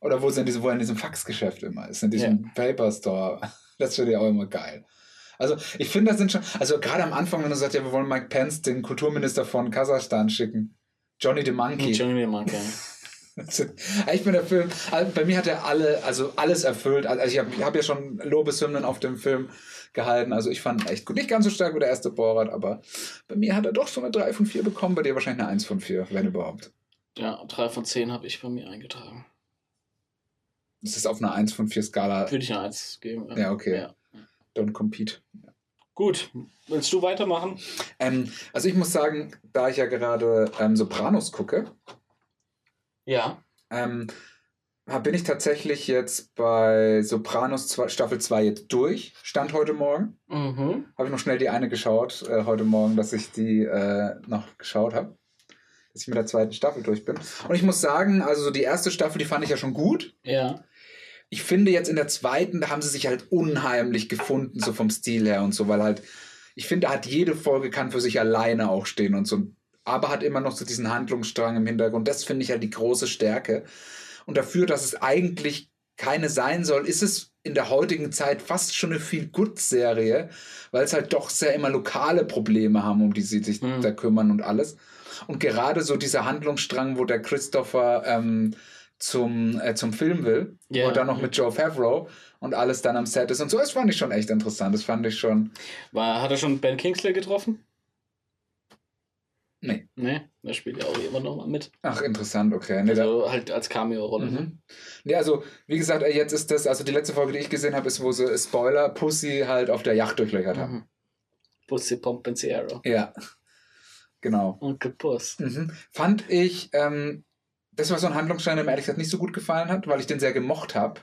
Oder wo sie in diesem, wo in diesem Faxgeschäft immer ist, in diesem Paper Store. Das finde ich auch immer geil. Also ich finde, das sind schon, also gerade am Anfang, wenn du sagst, ja, wir wollen Mike Pence, den Kulturminister von Kasachstan, schicken. Johnny the Monkey. Johnny Monkey. ich bin der Film, also bei mir hat er alle, also alles erfüllt. Also ich habe hab ja schon Lobeshymnen auf dem Film gehalten. Also ich fand ihn echt gut. Nicht ganz so stark wie der erste Borat, aber bei mir hat er doch so eine 3 von 4 bekommen, bei dir wahrscheinlich eine 1 von 4, wenn überhaupt. Ja, 3 von 10 habe ich bei mir eingetragen. Das ist auf einer 1 von 4 Skala. Würde ich eine 1 geben. Ja, okay. Ja. Don't compete. Gut, willst du weitermachen? Ähm, also ich muss sagen, da ich ja gerade ähm, Sopranos gucke, Ja. ähm, bin ich tatsächlich jetzt bei Sopranos zwei, Staffel 2 jetzt durch. Stand heute Morgen. Mhm. Habe ich noch schnell die eine geschaut, äh, heute Morgen, dass ich die äh, noch geschaut habe. Dass ich mit der zweiten Staffel durch bin. Und ich muss sagen, also so die erste Staffel, die fand ich ja schon gut. Ja. Ich finde jetzt in der zweiten, da haben sie sich halt unheimlich gefunden, so vom Stil her und so, weil halt, ich finde, hat jede Folge kann für sich alleine auch stehen und so. Aber hat immer noch so diesen Handlungsstrang im Hintergrund. Das finde ich halt die große Stärke. Und dafür, dass es eigentlich keine sein soll, ist es in der heutigen Zeit fast schon eine viel good Serie, weil es halt doch sehr immer lokale Probleme haben, um die sie sich Mhm. da kümmern und alles. Und gerade so dieser Handlungsstrang, wo der Christopher ähm, zum, äh, zum Film will, Ja. und dann noch mit Joe Favreau und alles dann am Set ist und so, das fand ich schon echt interessant. Das fand ich schon. War, hat er schon Ben Kingsley getroffen? Nee. Nee, der spielt ja auch immer noch mal mit. Ach, interessant, okay. Nee, da, Also halt als Cameo-Rolle. Mhm. Nee, also, wie gesagt, äh, jetzt ist das, also die letzte Folge, die ich gesehen habe, ist, wo sie Spoiler Pussy halt auf der Yacht durchlöchert haben. Mhm. Pussy Pompensiero. Ja. Genau. Onkel Puss. Mhm. Fand ich, ähm, das war so ein Handlungsstein, der mir ehrlich gesagt nicht so gut gefallen hat, weil ich den sehr gemocht habe.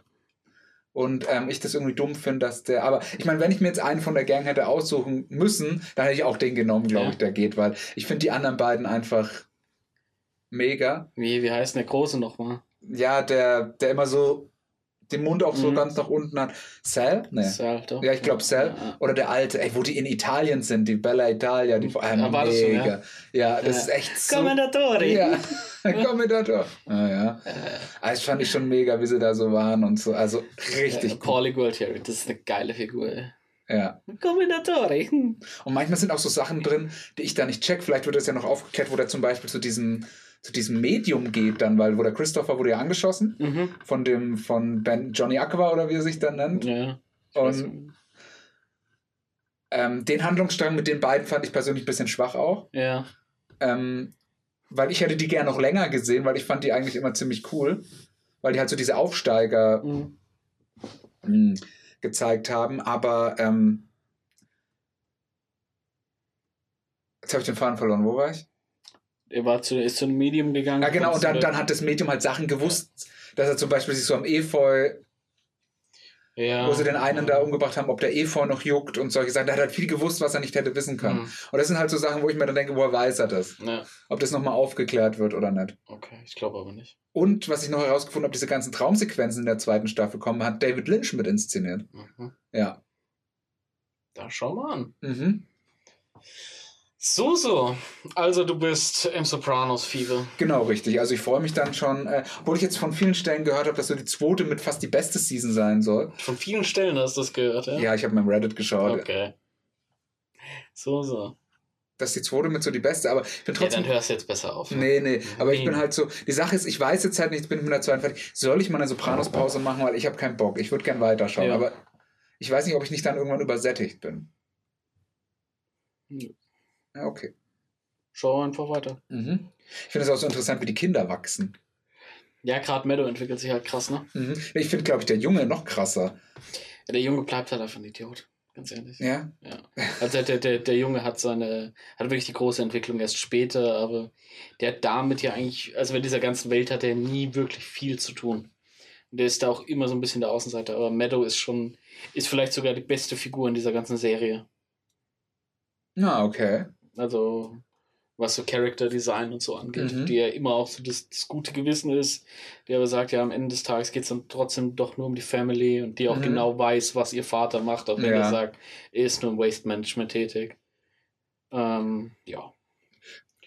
Und ähm, ich das irgendwie dumm finde, dass der. Aber ich meine, wenn ich mir jetzt einen von der Gang hätte aussuchen müssen, dann hätte ich auch den genommen, glaube Ja. ich, der geht, weil ich finde die anderen beiden einfach mega. Wie, wie heißt denn der Große nochmal? Ja, der, der immer so den Mund auch so Mhm. ganz nach unten hat. Sal? Nee. Sal, doch. Ja, ich glaube Sal. Ja, Oder der alte, ey, wo die in Italien sind, die Bella Italia, die vor allem Ja, das so, mega. ja? das Ja. ist echt so. Commendatori. Ja, Kommentator. Ah, ja. Ah, Das fand ich schon mega, wie sie da so waren und so. Also richtig Ja, cool. Paulie Gualtieri, das ist eine geile Figur. ey. Ja. Commendatori. Hm. Und manchmal sind auch so Sachen drin, die ich da nicht check. Vielleicht wird das ja noch aufgeklärt, wo der zum Beispiel zu diesem, zu diesem Medium geht, dann, weil wo der Christopher wurde ja angeschossen Mhm. von dem, von Ben Johnny Aqua oder wie er sich dann nennt. Ja. Und ähm, den Handlungsstrang mit den beiden fand ich persönlich ein bisschen schwach auch. Ja. Ähm, weil ich hätte die gern noch länger gesehen, weil ich fand die eigentlich immer ziemlich cool. Weil die halt so diese Aufsteiger Mhm. mh, gezeigt haben. Aber ähm, jetzt habe ich den Faden verloren. Wo war ich? Er war zu, ist zu einem Medium gegangen. Ja, genau. Und dann, dann hat das Medium halt Sachen gewusst, dass er zum Beispiel sich so am Efeu, ja. wo sie den einen da umgebracht haben, ob der Efeu noch juckt und solche Sachen. Der hat halt viel gewusst, was er nicht hätte wissen können. Mhm. Und das sind halt so Sachen, wo ich mir dann denke, woher weiß er das? Ja, Ob das nochmal aufgeklärt wird oder nicht. okay, ich glaube aber nicht. Und was ich noch herausgefunden habe, diese ganzen Traumsequenzen in der zweiten Staffel kommen, hat David Lynch mit inszeniert. Mhm. Ja. Da schau mal an. Mhm. So, so. Also du bist im Sopranos-Fieber. Genau, richtig. Also ich freue mich dann schon, äh, obwohl ich jetzt von vielen Stellen gehört habe, dass so die zweite mit fast die beste Season sein soll. Von vielen Stellen hast du das gehört, ja? Ja, ich habe im Reddit geschaut, Okay. So, so. dass die zweite mit so die beste, aber ich bin Ja, trotzdem. dann hörst du jetzt besser auf. ne? Nee, nee, aber ich bin halt so, die Sache ist, ich weiß jetzt halt nicht, ich bin mit der zweiten fertig, soll ich mal eine Sopranos-Pause machen, weil ich habe keinen Bock, ich würde gern weiterschauen, Ja. aber ich weiß nicht, ob ich nicht dann irgendwann übersättigt bin. Ja, okay. Schau einfach weiter. Mhm. Ich finde es auch so interessant, wie die Kinder wachsen. Ja, gerade Meadow entwickelt sich halt krass, ne? Mhm. Ich finde, glaube ich, der Junge noch krasser. Ja, der Junge bleibt halt einfach ein Idiot. Ganz ehrlich. Ja? Ja. Also der, der, der Junge hat seine, hat wirklich die große Entwicklung erst später, aber der hat damit ja eigentlich, also mit dieser ganzen Welt hat er nie wirklich viel zu tun. Und der ist da auch immer so ein bisschen der Außenseiter. Aber Meadow ist schon, ist vielleicht sogar die beste Figur in dieser ganzen Serie. Na, okay. Also, was so Character Design und so angeht, Mhm. die ja immer auch so das, das gute Gewissen ist, der aber sagt, ja, am Ende des Tages geht es dann trotzdem doch nur um die Family und die auch Mhm. genau weiß, was ihr Vater macht, auch wenn Ja. er sagt, er ist nur im Waste Management tätig. Ähm, ja.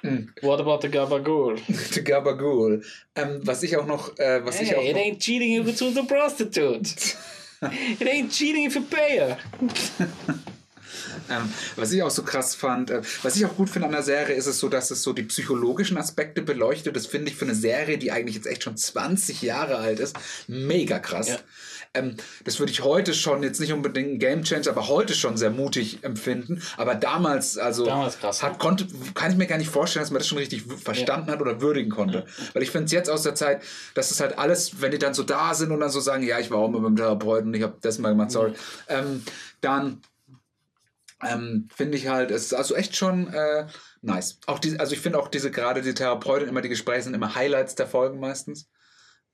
Mhm. What about the Gabagool? The Gabagool. Ähm, was ich auch noch, äh, was ich auch Hey, it noch, ain't cheating if it's with a prostitute. it ain't cheating if you pay her. Ähm, was ich auch so krass fand, äh, was ich auch gut finde an der Serie, ist es so, dass es so die psychologischen Aspekte beleuchtet. Das finde ich für eine Serie, die eigentlich jetzt echt schon 20 Jahre alt ist, mega krass. Ja. Ähm, das würde ich heute schon, jetzt nicht unbedingt ein Game Changer, aber heute schon sehr mutig empfinden. Aber damals, also Damals krass, hat, ne? konnte, kann ich mir gar nicht vorstellen, dass man das schon richtig verstanden hat oder würdigen konnte. Weil ich finde es jetzt aus der Zeit, dass es halt alles, wenn die dann so da sind und dann so sagen, ja, ich war auch mal beim Therapeuten, ich habe das mal gemacht, sorry, ähm, dann ähm, finde ich halt, es ist also echt schon äh, nice. Auch die, also ich finde auch diese, gerade die Therapeutin, immer die Gespräche sind immer Highlights der Folgen meistens.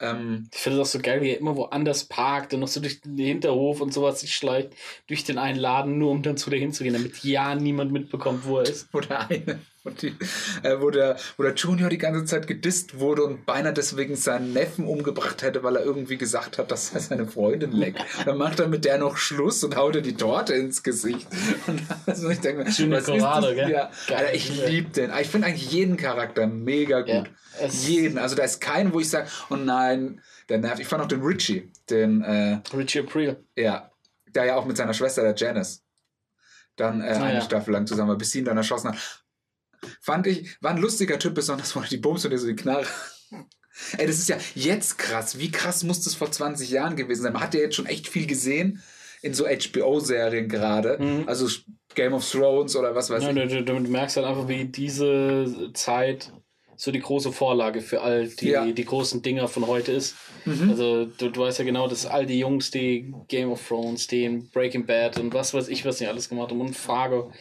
Ähm, Ich finde das auch so geil, wie er immer woanders parkt und noch so durch den Hinterhof und sowas sich schleicht, durch den einen Laden, nur um dann zu dir hinzugehen, damit ja niemand mitbekommt, wo er ist. wo der eine, wo, die, äh, wo, der, wo der Junior die ganze Zeit gedisst wurde und beinahe deswegen seinen Neffen umgebracht hätte, weil er irgendwie gesagt hat, dass er seine Freundin leckt. Dann macht er mit der noch Schluss und haut ihr die Torte ins Gesicht. Und also ich denke Junior was ist Corrado, das? gell? Ja, Geil. Alter, ich liebe den. Ich finde eigentlich jeden Charakter mega gut. Ja, jeden. Also da ist keinen, wo ich sage, oh nein, der nervt. Ich fand auch den Richie, den, äh, Richie April. ja, der ja auch mit seiner Schwester, der Janice, dann äh, eine ja. Staffel lang zusammen war, bis sie ihn dann erschossen hat. Fand ich, war ein lustiger Typ, besonders wo er die Bums und der so die Knarre. Ey, das ist ja jetzt krass. Wie krass muss das vor 20 Jahren gewesen sein? Man hat ja jetzt schon echt viel gesehen in so HBO-Serien gerade. Mhm. Also Game of Thrones oder was weiß Ja, ich. du, du, du merkst halt einfach, wie diese Zeit so die große Vorlage für all die, Ja. die großen Dinger von heute ist. Mhm. Also du, du weißt ja genau, dass all die Jungs, die Game of Thrones, die in Breaking Bad und was weiß ich, was nicht alles gemacht haben und Fargo,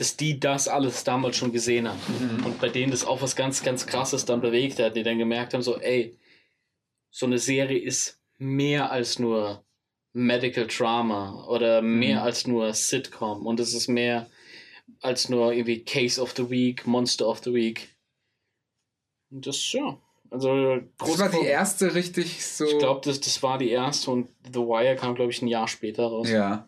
dass die das alles damals schon gesehen haben. Mhm. Und bei denen das auch was ganz, ganz krasses dann bewegt hat, die dann gemerkt haben, so, ey, so eine Serie ist mehr als nur Medical Drama oder mehr Mhm. als nur Sitcom und es ist mehr als nur irgendwie Case of the Week, Monster of the Week. Und das, ja, also Das war die erste richtig so. ich glaube, das, das war die erste und The Wire kam, glaube ich, ein Jahr später raus. Ja.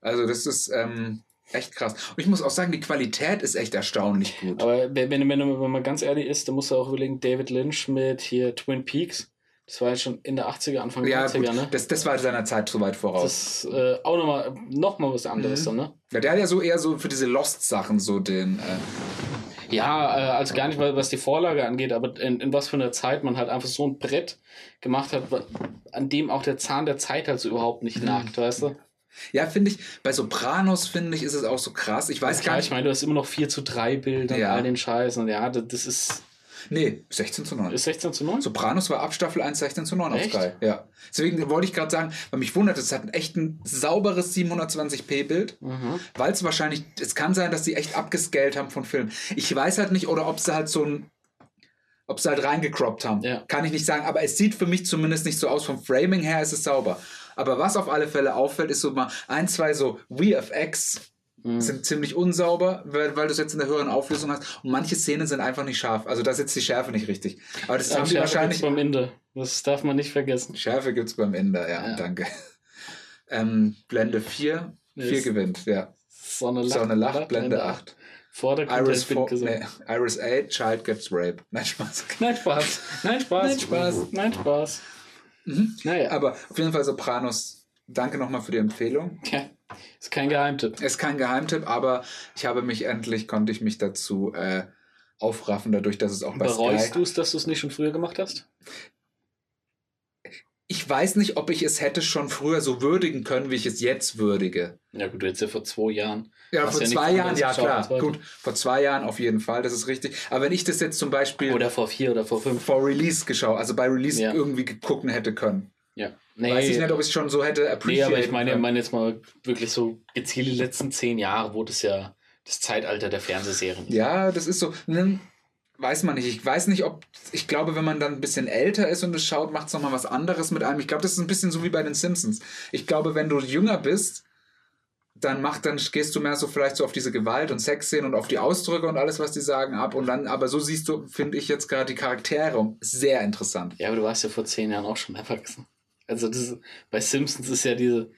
Also das ist ähm, echt krass. Und ich muss auch sagen, die Qualität ist echt erstaunlich gut. Aber wenn, wenn, wenn, man ganz ehrlich ist, dann musst du auch überlegen, David Lynch mit hier Twin Peaks, das war jetzt schon in der 80er, Anfang der ja, 90er, gut, ne? das, das war seiner Zeit so weit voraus. Das ist äh, auch nochmal noch mal was anderes Mhm. dann, ne? Ja, der hat ja so eher so für diese Lost-Sachen so den. Äh, Ja, äh, also gar nicht, wa- was die Vorlage angeht, aber in, in was für einer Zeit man halt einfach so ein Brett gemacht hat, an dem auch der Zahn der Zeit halt so überhaupt nicht Mhm. nagt, weißt du? Ja, finde ich, bei Sopranos finde ich, ist es auch so krass. Ich weiß Klar, gar ich nicht. meine, du hast immer noch 4 zu 3 Bilder Ja. und all den Scheiß und ja, das, ist, Nee, 16 zu 9. ist 16 zu 9. Sopranos war ab Staffel 1 16 zu 9 auf Echt? Sky. Ja. Deswegen wollte ich gerade sagen, weil mich wundert, es hat ein echt ein sauberes 720p-Bild, Mhm. weil es wahrscheinlich, es kann sein, dass die echt abgescaled haben von Filmen. Ich weiß halt nicht, oder ob sie halt so ein, ob sie halt reingecroppt haben. Ja. Kann ich nicht sagen, aber es sieht für mich zumindest nicht so aus. Vom Framing her ist es sauber. Aber was auf alle Fälle auffällt, ist so mal ein, zwei so VFX Mhm. sind ziemlich unsauber, weil, weil du es jetzt in der höheren Auflösung hast. Und manche Szenen sind einfach nicht scharf. Also da sitzt die Schärfe nicht richtig. Aber das Ja, haben die Schärfe wahrscheinlich. gibt's beim Ende. Das darf man nicht vergessen. Schärfe gibt es beim Ende, ja, Ja. danke. Ähm, Blende 4, 4 Yes. gewinnt, ja. Sonne lacht, Sonne lacht, Blende 8. Vor der Iris, Content 4, gesungen. nee, Iris 8, Child gets raped. Nein, Spaß. Nein, Spaß. Nein, Spaß. Nein, Spaß. Nein, Spaß. Mhm. Naja, Aber auf jeden Fall Sopranos, danke nochmal für die Empfehlung. ja, ist kein Geheimtipp. Ist kein Geheimtipp, aber ich habe mich endlich, konnte ich mich dazu äh, aufraffen, dadurch, dass es auch bei Bereust du es, dass du es nicht schon früher gemacht hast? Ich weiß nicht, ob ich es hätte schon früher so würdigen können, wie ich es jetzt würdige. Ja gut, du hättest ja vor zwei Jahren. Ja, vor ja zwei Jahren, ja klar. Gut, vor zwei Jahren auf jeden Fall, das ist richtig. Aber wenn ich das jetzt zum Beispiel Oder vor vier oder vor fünf. vor Release geschaut, also bei Release Ja. irgendwie gucken hätte können. Ja. Nee, Weiß ich nicht, ob ich es schon so hätte nee appreciated aber ich meine, ich meine jetzt mal wirklich so gezielt die letzten zehn Jahre, wo das ja das Zeitalter der Fernsehserien ist. Ja, das ist so. Ne, weiß man nicht. Ich weiß nicht, ob. Ich glaube, wenn man dann ein bisschen älter ist und es schaut, macht es nochmal was anderes mit einem. Ich glaube, das ist ein bisschen so wie bei den Simpsons. Ich glaube, wenn du jünger bist, dann macht, dann gehst du mehr so vielleicht so auf diese Gewalt und Sexszenen und auf die Ausdrücke und alles, was die sagen, ab. Und dann, aber so siehst du, finde ich jetzt gerade die Charaktere sehr interessant. Ja, aber du warst ja vor zehn Jahren auch schon erwachsen. Also das bei Simpsons ist ja diese.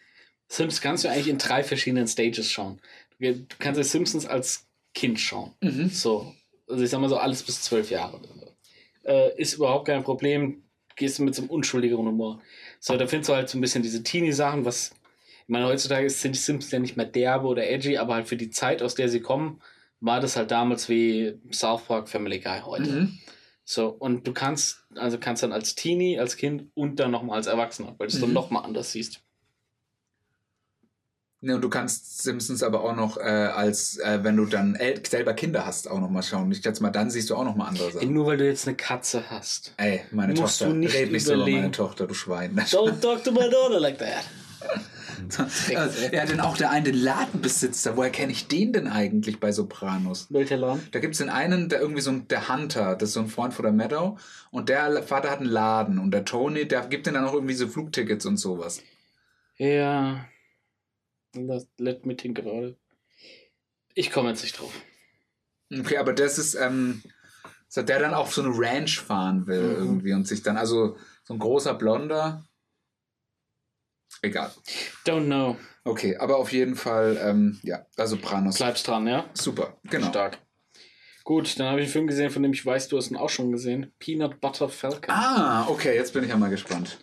Simpsons kannst du eigentlich in drei verschiedenen Stages schauen. Du, du kannst ja Simpsons als Kind schauen. Mhm. So. Also ich sag mal so alles bis zwölf Jahre. Äh, ist überhaupt kein Problem. Gehst du mit so einem unschuldigeren Humor. So, da findest du halt so ein bisschen diese Teenie-Sachen, was, ich meine, heutzutage sind die Simpsons ja nicht mehr derbe oder edgy, aber halt für die Zeit, aus der sie kommen, war das halt damals wie South Park Family Guy heute. Mhm. So, und du kannst, also kannst dann als Teenie, als Kind und dann nochmal als Erwachsener, weil du es dann Mhm. nochmal anders siehst. Ne, und du kannst Simpsons aber auch noch äh, als, äh, wenn du dann el- selber Kinder hast, auch noch mal schauen. Ich schätze mal, dann siehst du auch noch mal andere Ey, Sachen. Nur weil du jetzt eine Katze hast. Ey, meine Musst Tochter, du nicht red nicht so über meine. Tochter, du Schwein. Don't talk to my daughter like that. Äh, ja, denn auch der eine Ladenbesitzer, woher kenne ich den denn eigentlich bei Sopranos? Welcher Laden? Da gibt es den einen, der irgendwie so ein, der Hunter, das ist so ein Freund von der Meadow. Und der Vater hat einen Laden. Und der Tony, der gibt den dann auch irgendwie so Flugtickets und sowas. Ja. Let, let me think about it. Ich komme jetzt nicht drauf. Okay, aber das ist, ähm, so der dann auch so eine Ranch fahren will Mhm. irgendwie und sich dann, also so ein großer Blonder. Egal. Don't know. Okay, aber auf jeden Fall, ähm, ja, also Pranos. Bleibst dran, ja? Super, genau. Stark. Gut, dann habe ich einen Film gesehen, von dem ich weiß, du hast ihn auch schon gesehen. Peanut Butter Falcon. Ah, okay, jetzt bin ich ja mal gespannt.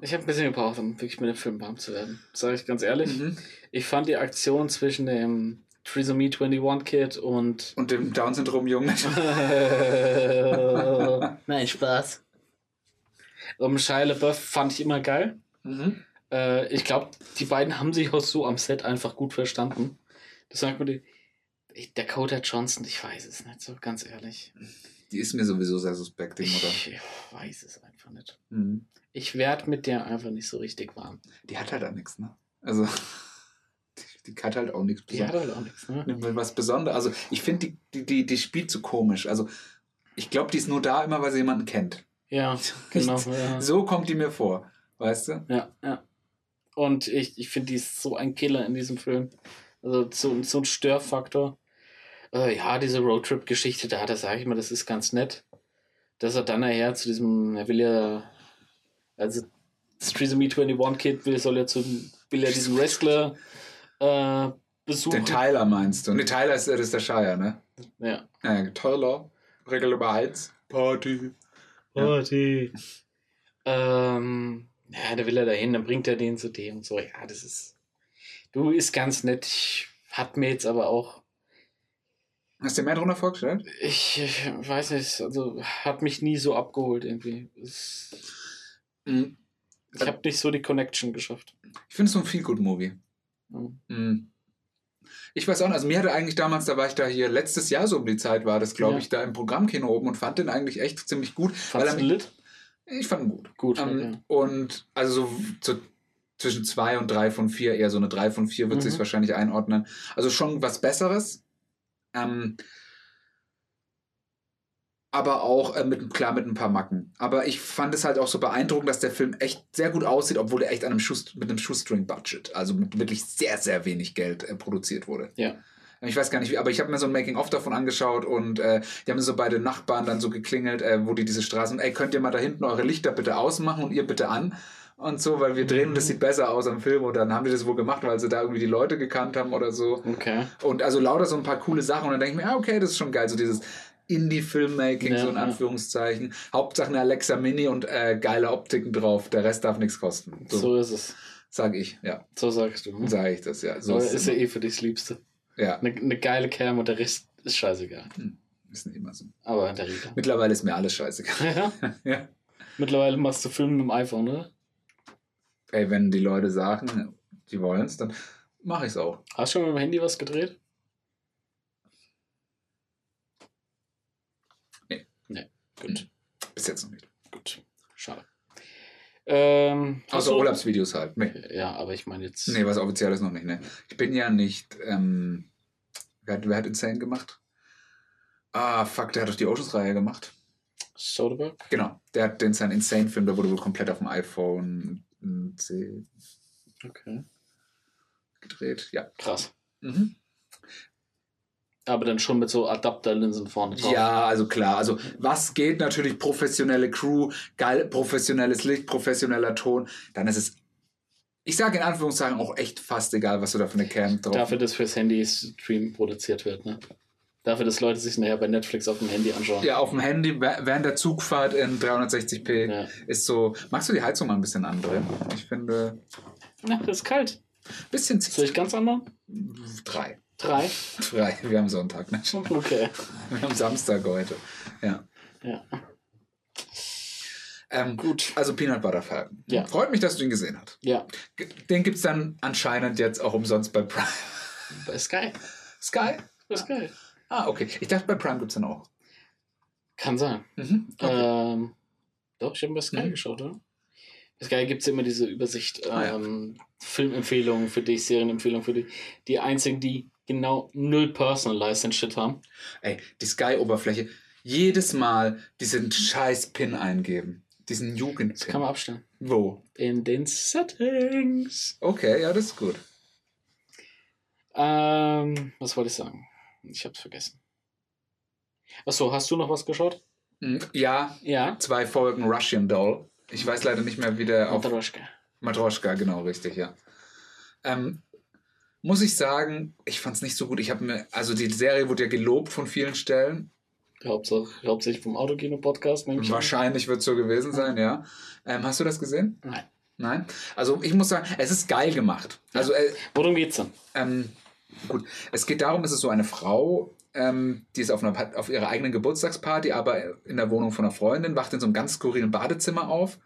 Ich habe ein bisschen gebraucht, um wirklich mit dem Film warm zu werden. Sage ich ganz ehrlich. Mhm. Ich fand die Aktion zwischen dem Trisomie 21 Kid und. Und dem Down-Syndrom-Jungen. Nein, Spaß. Um Shia LaBeouf fand ich immer geil. Mhm. Äh, ich glaube, die beiden haben sich auch so am Set einfach gut verstanden. Das sagt man die. Ich- Dakota Johnson, ich weiß es nicht so, ganz ehrlich. Die ist mir sowieso sehr suspekt, die Mutter. Ich weiß es einfach nicht. Mhm. Ich werde mit der einfach nicht so richtig warm. Die hat halt auch nichts, ne? Also, die, die hat halt auch nichts Die hat halt auch nichts, ne? was Besonderes. Also ich finde, die, die, die, die spielt so komisch. Also ich glaube, die ist nur da immer, weil sie jemanden kennt. Ja, genau. Ja, So kommt die mir vor. Weißt du? ja. ja. Und ich, ich finde, die ist so ein Killer in diesem Film. Also so, so ein Störfaktor. Äh, ja, diese Roadtrip-Geschichte da, da sage ich mal, das ist ganz nett. Dass er dann nachher zu diesem, er will ja, also das Trisomie 21 Kid will, soll ja zu, will ja diesen Wrestler äh, besuchen. Den Tyler meinst du? Ne, Tyler ist, das ist der Shire, ne? Ja. Äh, Tyler, Regel Nummer 1. Party. Party. Ähm, ja, da will er dahin, dann bringt er den zu dem und so. Ja, das ist. Du ist ganz nett. Ich hat mir jetzt aber auch. Hast du dir mehr drunter vorgestellt? Ich, ich weiß nicht, also hat mich nie so abgeholt irgendwie. Es, Mhm. ich habe nicht so die Connection geschafft. Ich finde es so ein Feel-Good-Movie. Mhm. Mhm. Ich weiß auch nicht, also mir hatte eigentlich damals, da war ich da hier, letztes Jahr so um die Zeit war das, glaube Ja. ich, da im Programmkino oben und fand den eigentlich echt ziemlich gut. weil Fandest er mich, lit? Ich fand ihn gut. Gut, Ähm, okay. Und also so, so zwischen zwei und drei von vier, eher so eine drei von vier wird Mhm. sich wahrscheinlich einordnen. Also schon was Besseres. Ähm, aber auch äh, mit, klar mit ein paar Macken. Aber ich fand es halt auch so beeindruckend, dass der Film echt sehr gut aussieht, obwohl er echt an einem Schust mit einem Shoestring-Budget, also mit wirklich sehr, sehr wenig Geld äh, produziert wurde. Ja. Ich weiß gar nicht wie, aber ich habe mir so ein Making-of davon angeschaut und äh, die haben so bei den Nachbarn dann so geklingelt, äh, wo die diese Straßen, ey, könnt ihr mal da hinten eure Lichter bitte ausmachen und ihr bitte an und so, weil wir drehen und das sieht besser aus am Film und dann haben die das wohl gemacht, weil sie da irgendwie die Leute gekannt haben oder so. Okay. Und also lauter so ein paar coole Sachen und dann denke ich mir, ah, okay, das ist schon geil, so dieses Indie-Filmmaking, Ja, so in ja. Anführungszeichen. Hauptsache eine Alexa Mini und äh, geile Optiken drauf, der Rest darf nichts kosten. So, So ist es. sag ich, ja. So sagst du. Ne? Sage ich das, ja. So ist, ja eh für dich das Liebste. Ja, Eine, eine geile Cam und der Rest ist scheißegal. ist nicht immer so. Aber in der Regel. Mittlerweile ist mir alles scheißegal. Ja. ja. Mittlerweile machst du Filme mit dem iPhone, oder? Ey, wenn die Leute sagen, die wollen es, dann mache ich es auch. Hast du schon mit dem Handy was gedreht? Nee. Nee. Gut. Bis jetzt noch nicht. Ähm, du- Urlaubsvideos halt. Nee. Ja, aber ich meine jetzt. nee, was offizielles noch nicht. Ne. Ich bin ja nicht. Ähm, wer, hat, wer hat Insane gemacht? Ah, fuck, der hat doch die Oceans-Reihe gemacht. Soderbergh? Genau, der hat den seinen Insane-Film, der wurde wohl komplett auf dem iPhone 10 Okay. gedreht. Ja. Krass. Mhm. Aber dann schon mit so Adapterlinsen vorne drauf. Ja, also klar. Also was geht natürlich professionelle Crew, geil, professionelles Licht, professioneller Ton. Dann ist es, ich sage in Anführungszeichen auch echt fast egal, was du da für eine Cam drauf Dafür, dass fürs Handy Stream produziert wird, ne? Dafür, dass Leute sich nachher bei Netflix auf dem Handy anschauen. Ja, auf dem Handy wäh- während der Zugfahrt in 360p Ja. ist so. Magst du die Heizung mal ein bisschen andrehen? Ich finde. Ja, das ist kalt. Bisschen Soll ich ganz anderen? drei. Drei? Drei. Wir haben Sonntag, ne? Okay. Wir haben Samstag heute. Ja. Ja. Ähm, Gut. Also Peanut Butter Falcon. Ja. Freut mich, dass du ihn gesehen hast. Ja. Den gibt es dann anscheinend jetzt auch umsonst bei Prime. Bei Sky. Sky? Bei Sky. Ah, okay. Ich dachte, bei Prime gibt es dann auch. Kann sein. Mhm. Okay. Ähm, doch, ich habe bei Sky Mhm. geschaut, oder? Bei Sky gibt es immer diese Übersicht, Ah, ja. ähm, Filmempfehlungen für dich, Serienempfehlungen für dich. Die einzigen, die genau null personalized and shit haben. Ey, die Sky-Oberfläche. Jedes Mal diesen scheiß Pin eingeben. Diesen Das kann man abstellen. Wo? In den Settings. Okay, ja, das ist gut. Ähm, was wollte ich sagen? Ich hab's vergessen. Achso, hast du noch was geschaut? Hm, Ja, Ja. zwei Folgen Russian Doll. Ich weiß leider nicht mehr, wie der auf Matroschka. Matroschka, genau, richtig, ja. Ähm, muss ich sagen, ich fand es nicht so gut. Ich habe mir, also die Serie wurde ja gelobt von vielen Stellen. Hauptsache, hauptsächlich vom Autokino-Podcast. nehme ich. Wahrscheinlich wird es so gewesen sein, ja. Ähm, hast du das gesehen? Nein. Nein? Also ich muss sagen, es ist geil gemacht. Also äh, Worum geht's denn? ähm, gut, es geht darum, es ist so eine Frau, ähm, die ist auf, einer, auf ihrer eigenen Geburtstagsparty, aber in der Wohnung von einer Freundin, wacht in so einem ganz skurrilen Badezimmer auf,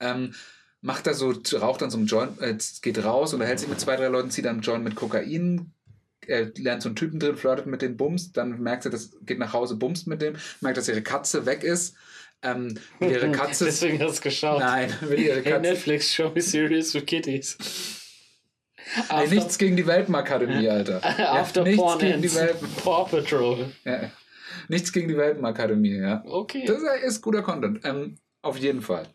ähm, macht da so, raucht dann so einen Joint, äh, geht raus, unterhält sich mit zwei, drei Leuten, zieht dann einen Joint mit Kokain, äh, lernt so einen Typen drin, flirtet mit dem Bums, dann merkt sie, das geht nach Hause, bumst mit dem, merkt, dass ihre Katze weg ist. Ähm, ihre Katze. Deswegen hast du geschaut. Nein, will ihre Hey Katze. Netflix, show me series with kitties. Ey, After, nichts gegen die Welpenakademie, Alter. Ja, after nichts Porn gegen die. Welpen. Paw Patrol. Ja. Nichts gegen die Welpenakademie, ja. Okay. Das ist guter Content. Ähm, auf jeden Fall.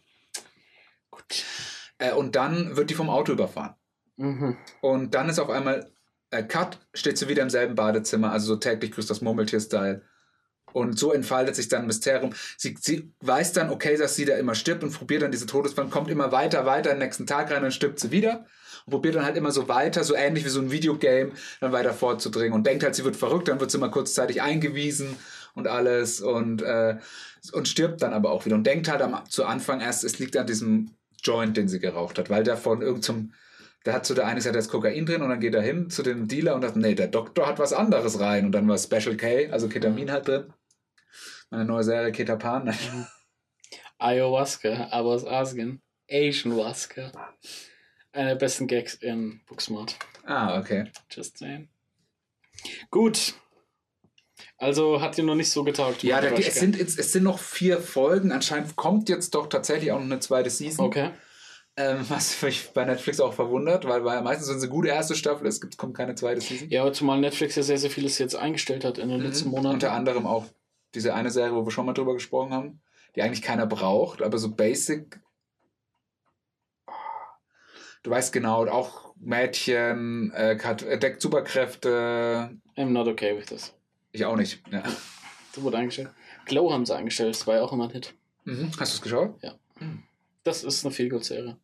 Äh, und dann wird die vom Auto überfahren. Mhm. Und dann ist auf einmal äh, Cut, steht sie wieder im selben Badezimmer, also so täglich grüßt das Murmeltier-Style. Und so entfaltet sich dann ein Mysterium. Sie, sie weiß dann, okay, dass sie da immer stirbt und probiert dann diese Todeswand, kommt immer weiter, weiter den nächsten Tag rein, dann stirbt sie wieder. Und probiert dann halt immer so weiter, so ähnlich wie so ein Videogame, dann weiter vorzudringen. Und denkt halt, sie wird verrückt, dann wird sie mal kurzzeitig eingewiesen und alles und, äh, und stirbt dann aber auch wieder. Und denkt halt am, zu Anfang erst, es liegt an diesem Joint, den sie geraucht hat, weil der von irgendeinem da hat so der eine gesagt, da ist Kokain drin und dann geht er hin zu dem Dealer und sagt, nee, der Doktor hat was anderes rein. Und dann war Special K, also Ketamin halt drin. Meine neue Serie Ketapan. Nein. Ayahuasca, I was asking. Asian Waska. Einer der besten Gags in Booksmart. Ah, okay. Just saying. Gut. Also hat dir noch nicht so getaugt. Ja, Matroschka. es, sind, es, es sind noch vier Folgen. Anscheinend kommt jetzt doch tatsächlich auch noch eine zweite Season. Okay. Ähm, was mich bei Netflix auch verwundert, weil, weil meistens, wenn es eine gute erste Staffel ist, gibt, kommt keine zweite Season. Ja, aber zumal Netflix ja sehr, sehr vieles jetzt eingestellt hat in den letzten Mhm. Monaten. Unter anderem auch diese eine Serie, wo wir schon mal drüber gesprochen haben, die eigentlich keiner braucht, aber so basic. Du weißt genau, auch Mädchen, äh, hat, entdeckt Superkräfte. I'm not okay with this. Ich auch nicht. Ja. Das wurde eingestellt. Glow haben sie eingestellt, das war ja auch immer ein Hit. Mhm. Hast du es geschaut? Das ist eine Feelgood-Serie.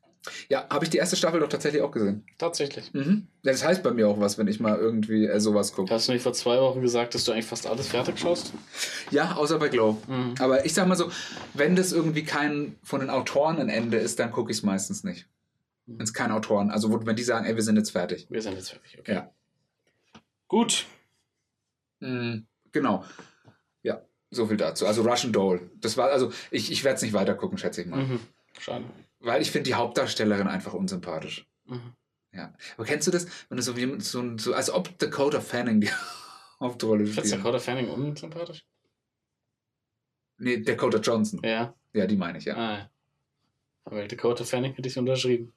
Ja, habe ich die erste Staffel doch tatsächlich auch gesehen. Tatsächlich. Mhm. Ja, das heißt bei mir auch was, wenn ich mal irgendwie äh, sowas gucke. Hast du nicht vor zwei Wochen gesagt, dass du eigentlich fast alles fertig schaust? Ja, außer bei Glow. Mhm. Aber ich sag mal so, wenn das irgendwie kein von den Autoren ein Ende ist, dann gucke ich es meistens nicht. Mhm. Wenn es kein Autoren, also wenn die sagen, ey, wir sind jetzt fertig. Wir sind jetzt fertig, okay. Ja. Gut. Mhm, genau. Ja, so viel dazu. Also Russian Doll. Das war, also ich, ich werde es nicht weiter gucken, schätze ich mal. Mhm. Schade. Weil ich finde die Hauptdarstellerin einfach unsympathisch. Mhm. Ja. Aber kennst du das, wenn du so wie so, ein- so als ob Dakota Fanning die Hauptrolle Findest du spielt? Dakota Fanning unsympathisch? Nee, Dakota Johnson. Ja. Ja, die meine ich, ja. Ah, ja. Aber Dakota Fanning hätte ich unterschrieben.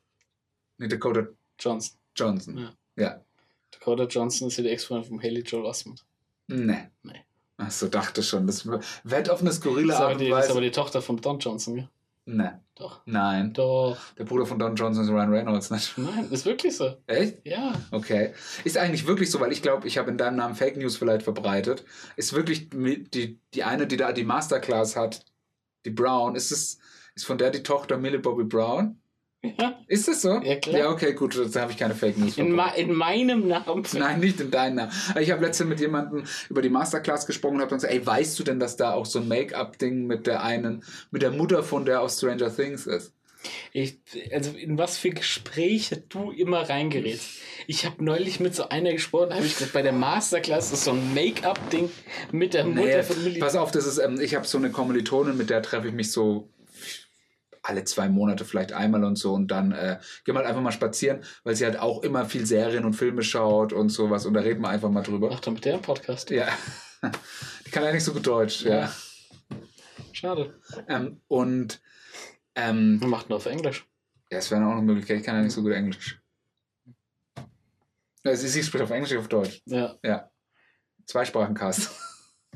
Nee, Dakota Johnson. Johnson. Ja. Ja. Dakota Johnson ist ja die Ex-Freundin von Haley Joel Osment. Nee. Nee. Ach so, dachte schon. Das wird auf eine skurrile Das Art die, und das ist Weise. aber die Tochter von Don Johnson, gell? Nee. Doch. Nein. Doch. Der Bruder von Don Johnson ist Ryan Reynolds, nicht? Nein, ist wirklich so. Echt? Ja. Okay. Ist eigentlich wirklich so, weil ich glaube, ich habe in deinem Namen Fake News vielleicht verbreitet. Ist wirklich die, die eine, die da die Masterclass hat, die Brown, ist es, ist von der die Tochter Millie Bobby Brown? Ja. Ist das so? Ja, klar. Ja, okay, gut, da habe ich keine Fake News. In, in meinem Namen. Nein, nicht in deinem Namen. Ich habe letztens mit jemandem über die Masterclass gesprochen und habe dann gesagt, ey, weißt du denn, dass da auch so ein Make-up-Ding mit der einen, mit der Mutter von der aus Stranger Things ist? Ich, also in was für Gespräche du immer reingerätst. Ich habe neulich mit so einer gesprochen, habe ich gesagt, bei der Masterclass ist so ein Make-up-Ding mit der Mutter Nee, von Millie. pass auf, das ist, ähm, ich habe so eine Kommilitonin, mit der treffe ich mich so alle zwei Monate vielleicht einmal und so und dann äh, gehen wir halt einfach mal spazieren, weil sie halt auch immer viel Serien und Filme schaut und sowas und da reden wir einfach mal drüber. Ach, mit der Podcast. Ja. Die kann ja nicht so gut Deutsch, ja. Ja. Schade. Ähm, und ähm, Man macht nur auf Englisch. ja, es wäre auch eine Möglichkeit, ich kann ja nicht so gut Englisch. Ja, sie, sie spricht auf Englisch, auf Deutsch. Ja. Ja. Zweisprachencast.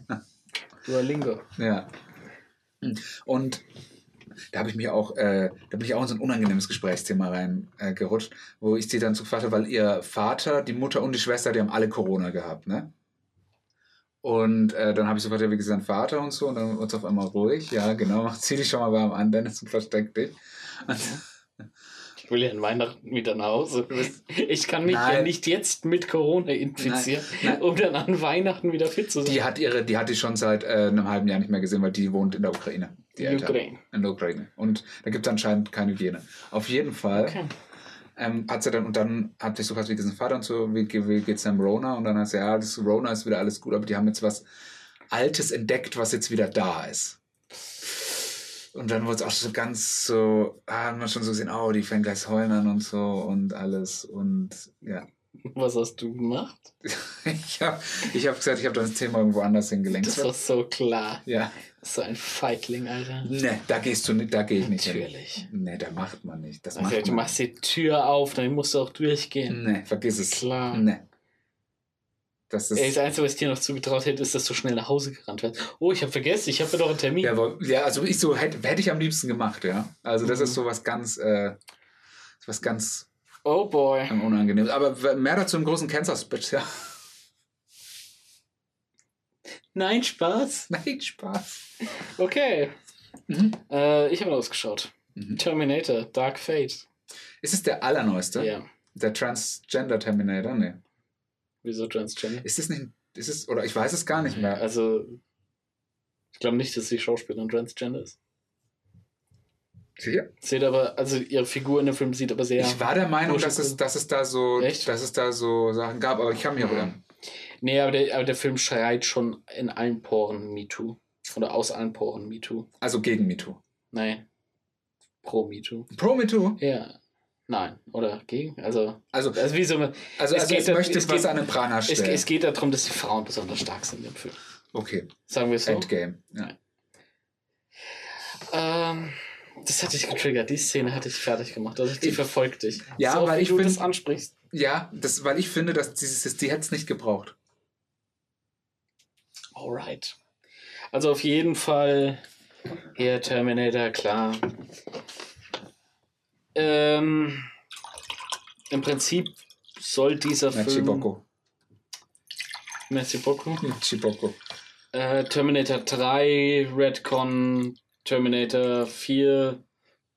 Duolingo. Ja. Und da habe ich mich auch, äh, da bin ich auch in so ein unangenehmes Gesprächsthema reingerutscht, äh, wo ich sie dann gefragt habe, weil ihr Vater, die Mutter und die Schwester, die haben alle Corona gehabt, ne? Und äh, dann habe ich so gefragt, ja, wie dein Vater und so, und dann uns auf einmal ruhig, ja, genau, mach, zieh dich schon mal warm an, Dennis, und versteck dich. Ich will ja an Weihnachten wieder nach Hause. Ich kann mich Nein. ja nicht jetzt mit Corona infizieren, Nein, nein. um dann an Weihnachten wieder fit zu sein. Die hat ihre, die hatte ich schon seit äh, einem halben Jahr nicht mehr gesehen, weil die wohnt in der Ukraine. Die Eltern. Ukraine. In der Ukraine. Und da gibt es anscheinend keine Hygiene. Auf jeden Fall. Okay. ähm, hat sie dann, und dann hat sich so gefragt, wie dem Vater und so, wie, wie geht's dem Rona? Und dann hat sie, ja, das Rona ist wieder alles gut, aber die haben jetzt was Altes entdeckt, was jetzt wieder da ist. Und dann wurde es auch so ganz so, ah, hat man schon so gesehen, oh, die fängt gleich heulen an und so und alles. Und ja. Was hast du gemacht? Ich habe ich hab gesagt, ich habe das Thema irgendwo anders hingelenkt. Das war so klar. ja. So ein Feigling, Alter. Ne, da gehst du nicht, da gehe ich nicht Natürlich. hin. Ne, da macht man nicht. Das Also, macht du man machst die Tür auf, dann musst du auch durchgehen. Ne, vergiss es. Klar. Ne. Das ist. Ey, das Einzige, was ich dir noch zugetraut hätte, ist, dass du schnell nach Hause gerannt wirst. Oh, ich habe vergessen, ich habe ja doch einen Termin. Ja, aber, ja, also ich so hätte, hätte ich am liebsten gemacht, ja. Also das ist so was ganz, äh, was ganz Oh boy. ähm, unangenehmes. Aber mehr dazu im großen Cancer-Spitz, ja. Nein, Spaß. Nein, Spaß. Okay. Mhm. Äh, ich habe ausgeschaut. Mhm. Terminator, Dark Fate. Ist es der allerneueste? Ja. Der Transgender Terminator? Ne. Wieso Transgender? Ist es nicht, ist es, oder ich weiß es gar nicht mehr. Also, ich glaube nicht, dass die Schauspielerin Transgender ist. Sicher? Sieht aber, also ihre Figur in dem Film sieht aber sehr. Ich war der Meinung, dass es, dass es da so, Echt? dass es da so Sachen gab, aber ich kann mich auch. Nee, aber der, aber der Film schreit schon in allen Poren MeToo. Oder aus allen Poren MeToo. Also gegen MeToo. Nein. Pro MeToo. Pro MeToo? Ja. Nein. Oder gegen? Also, Also, also wie so eine, also, es also geht es möchte es was geht- an den Pranger es, stellen. es geht darum, dass die Frauen besonders stark sind im Film. okay, Sagen wir es so. Endgame. Ja. Ähm, das hatte ich getriggert. Die Szene hatte ich fertig gemacht. Also die verfolgt dich. Ja, so, weil ich du find- das ansprichst. Ja, das, weil ich finde, dass dieses, die hätte es nicht gebraucht. Alright. Also auf jeden Fall hier Terminator, klar. Ähm, Im Prinzip soll dieser Ja, Film... Chiboko. Merci beaucoup. Chiboko. Äh, Terminator 3, Redcon, Terminator 4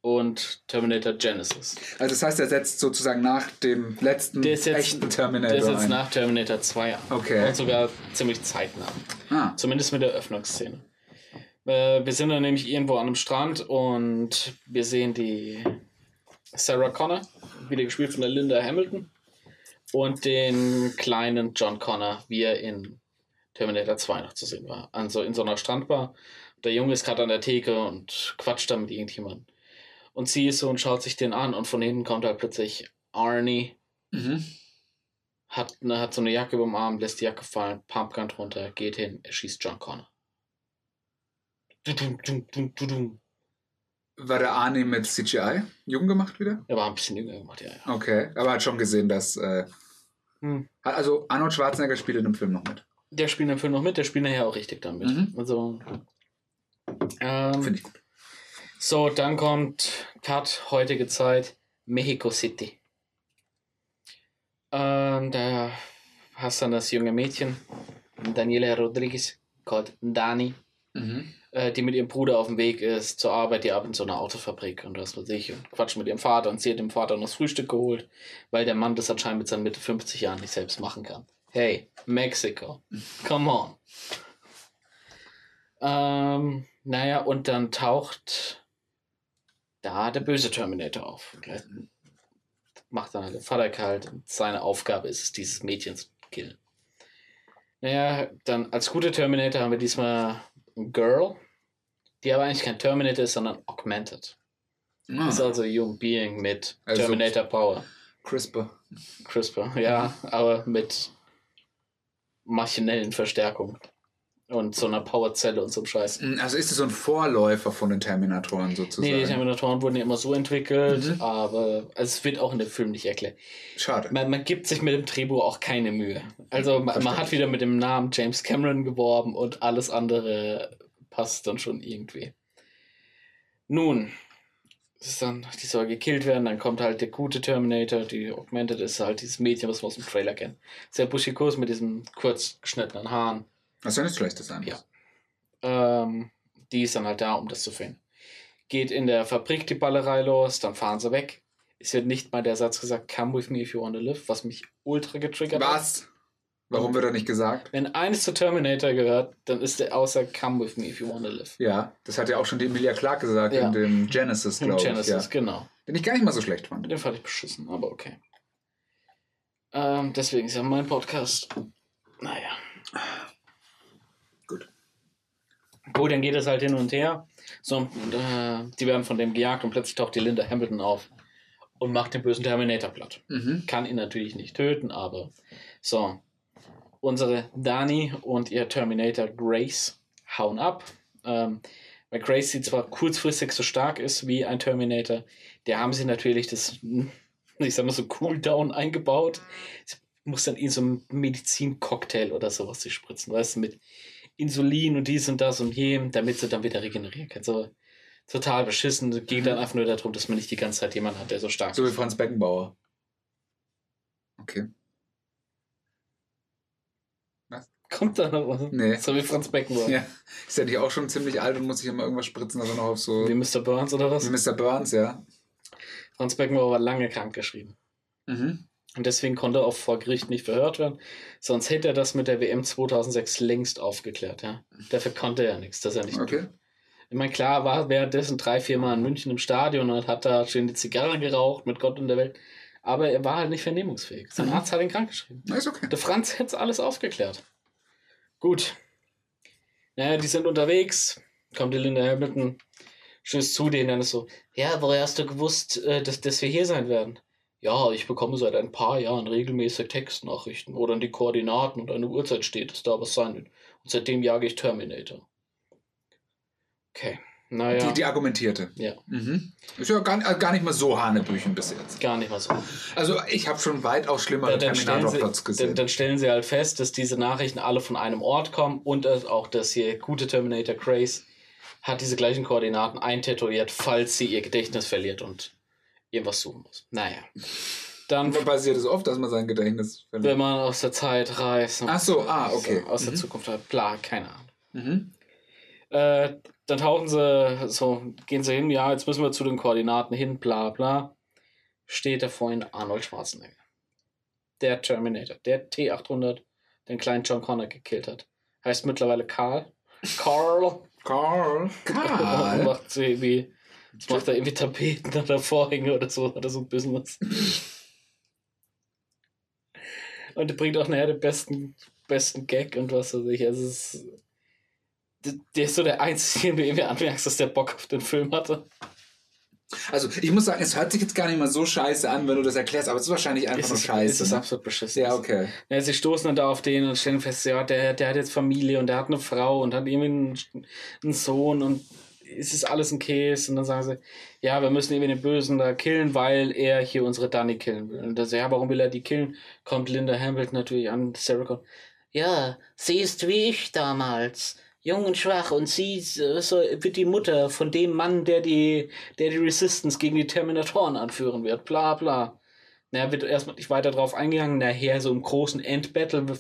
und Terminator Genesis. Also das heißt, er setzt sozusagen nach dem letzten jetzt- echten Terminator Der ist jetzt ein. nach Terminator 2 an. Okay. Und sogar ziemlich zeitnah. Ah, Zumindest mit der Öffnungsszene. Äh, wir sind dann nämlich irgendwo an einem Strand und wir sehen die Sarah Connor, wieder gespielt von der Linda Hamilton, und den kleinen John Connor, wie er in Terminator 2 noch zu sehen war. Also in so einer Strandbar. Der Junge ist gerade an der Theke und quatscht da mit irgendjemandem. Und sie ist so und schaut sich den an und von hinten kommt halt plötzlich Arnie, mhm. hat, ne, hat so eine Jacke über dem Arm, lässt die Jacke fallen, Pumpgun runter, geht hin, erschießt John Connor. Dudum, dum, dum, dudum. War der Arnie mit CGI jung gemacht wieder? Er war ein bisschen jünger gemacht, ja. ja. Okay, aber hat schon gesehen, dass... Äh, Hm. also Arnold Schwarzenegger spielt in dem Film noch mit. Der spielt im Film noch mit, der spielt nachher auch richtig damit. Mhm. Also. Ähm, Finde ich gut. so, dann kommt Cut, heutige Zeit, Mexico City. Ähm, da hast du dann das junge Mädchen, Daniela Rodriguez, called Dani. Mhm. Äh, die mit ihrem Bruder auf dem Weg ist zur Arbeit, die arbeitet in so einer Autofabrik und was weiß ich und quatscht mit ihrem Vater und sie hat dem Vater noch das Frühstück geholt, weil der Mann das anscheinend mit seinen Mitte 50 Jahren nicht selbst machen kann. Hey, Mexiko, come on. Ähm, naja, und dann taucht da der böse Terminator auf. Macht dann halt der Vater kalt und seine Aufgabe ist es, dieses Mädchen zu killen. Naja, dann als gute Terminator haben wir diesmal ein Girl, die aber eigentlich kein Terminator ist, sondern Augmented. Ah, Ist also Human Being mit Also- Terminator Power. CRISPR. CRISPR, ja, aber mit maschinellen Verstärkungen. Und so einer Powerzelle und so einem Scheiß. Mm, Also ist es so ein Vorläufer von den Terminatoren sozusagen. Nee, die Terminatoren wurden ja immer so entwickelt, Mhm. aber also es wird auch in dem Film nicht erklärt. Schade. Man, man gibt sich mit dem Drehbuch auch keine Mühe. Also man, man hat wieder mit dem Namen James Cameron geworben und alles andere passt dann schon irgendwie. Nun, es ist dann, die soll gekillt werden, dann kommt halt der gute Terminator, die Augmented ist halt dieses Mädchen, was wir aus dem Trailer kennen. Sehr buschikos mit diesen kurz geschnittenen Haaren. Das ist ja nichts Schlechtes an. Ja. Ähm, die ist dann halt da, um das zu finden. Geht in der Fabrik die Ballerei los, dann fahren sie weg. Es wird nicht mal der Satz gesagt, come with me if you want to live, was mich ultra getriggert hat. Was? Warum wird er nicht gesagt? Wenn eines zu Terminator gehört, dann ist der außer come with me if you want to live. Ja, das hat ja auch schon die Emilia Clark gesagt Ja. in dem Genesis, glaube ich. Genesis, Ja. genau. Den ich gar nicht mal so schlecht fand. Den fand ich beschissen, aber okay. Ähm, deswegen ist ja mein Podcast. Naja. Gut. Gut, dann geht es halt hin und her. So, und, äh, die werden von dem gejagt und plötzlich taucht die Linda Hamilton auf und macht den bösen Terminator platt. Mhm. Kann ihn natürlich nicht töten, aber so. Unsere Dani und ihr Terminator Grace hauen ab. Ähm, weil Grace sie zwar kurzfristig so stark ist wie ein Terminator, der haben sie natürlich das, ich sag mal so, Cooldown eingebaut. Sie muss dann in so einen Medizincocktail oder sowas sie spritzen, weißt du, mit Insulin und dies und das und jenem, damit sie dann wieder regenerieren kann. So total beschissen. Es ging dann einfach nur darum, dass man nicht die ganze Zeit jemanden hat, der so stark So wie ist. Franz Beckenbauer. Okay. Kommt da noch was? Nee. So wie Franz Beckenbauer. Ja. Ist ja nicht auch schon ziemlich alt und muss sich immer irgendwas spritzen, er noch auf so. Wie Mr. Burns oder was? Wie Mr. Burns, ja. Franz Beckenbauer war lange krank geschrieben. Mhm. Und deswegen konnte er auch vor Gericht nicht verhört werden. Sonst hätte er das mit der WM 2006 längst aufgeklärt. Ja? Dafür konnte er nichts, dass er nicht. Okay. Ich meine, klar war währenddessen drei, vier Mal in München im Stadion und hat da schön die Zigarre geraucht mit Gott und der Welt. Aber er war halt nicht vernehmungsfähig. Sein Mhm. Arzt hat ihn krank geschrieben. Na, ist okay. Der Franz hätte alles aufgeklärt. Gut. Naja, die sind unterwegs. Kommt die Linda Hamilton. Stößt zu denen, dann ist so, ja, woher hast du gewusst, äh, dass, dass wir hier sein werden? Ja, ich bekomme seit ein paar Jahren regelmäßig Textnachrichten, wo dann die Koordinaten und eine Uhrzeit steht, dass da was sein wird. Und seitdem jage ich Terminator. Okay. Naja, Die, die argumentierte. Ja. Mhm. Ist ja gar, äh, gar nicht mal so Hanebüchen bis jetzt. gar nicht mal so. Also ich habe schon weitaus schlimmere stellen Terminator-Plots gesehen. dann, dann stellen sie halt fest, dass diese Nachrichten alle von einem Ort kommen und dass auch das hier gute Terminator Grace hat diese gleichen Koordinaten eintätowiert, falls sie ihr Gedächtnis verliert und irgendwas suchen muss. Naja. Dann, Und passiert es oft, dass man sein Gedächtnis wenn verliert. man aus der Zeit reist. Ach so, ah, okay. aus der Mhm. Zukunft hat, bla, keine Ahnung. Mhm. Äh, dann tauchen sie, so, gehen sie hin, ja, jetzt müssen wir zu den Koordinaten hin, bla bla. Steht da vorhin Arnold Schwarzenegger. Der Terminator, der T800, den kleinen John Connor gekillt hat. Heißt mittlerweile Karl. Carl. Carl. Karl. macht so irgendwie, jetzt macht er irgendwie Tapeten oder Vorhänge oder so, oder so ein Business. Und bringt auch nachher den besten, besten Gag und was weiß ich. Also es ist, der- ist so der Einzige, den du irgendwie anmerkst, dass der Bock auf den Film hatte. Also ich muss sagen, es hört sich jetzt gar nicht mal so scheiße an, wenn du das erklärst, aber es ist wahrscheinlich einfach Es nur ist, scheiße. es ist absolut beschissen. ja, okay. Ja, sie stoßen dann da auf den und stellen fest, ja, der, der hat jetzt Familie und der hat eine Frau und hat irgendwie einen, einen Sohn und es ist alles ein Käse. Und dann sagen sie, ja, wir müssen irgendwie den Bösen da killen, weil er hier unsere Danny killen will. Und dann so, ja, warum will er die killen? Kommt Linda Hamilton natürlich an, Sarah Connor. Ja, sie ist wie ich damals. Jung und schwach und sie so, so wird die Mutter von dem Mann, der die, der die Resistance gegen die Terminatoren anführen wird. Bla bla. Naja, wird erstmal nicht weiter drauf eingegangen. Nachher so im großen Endbattle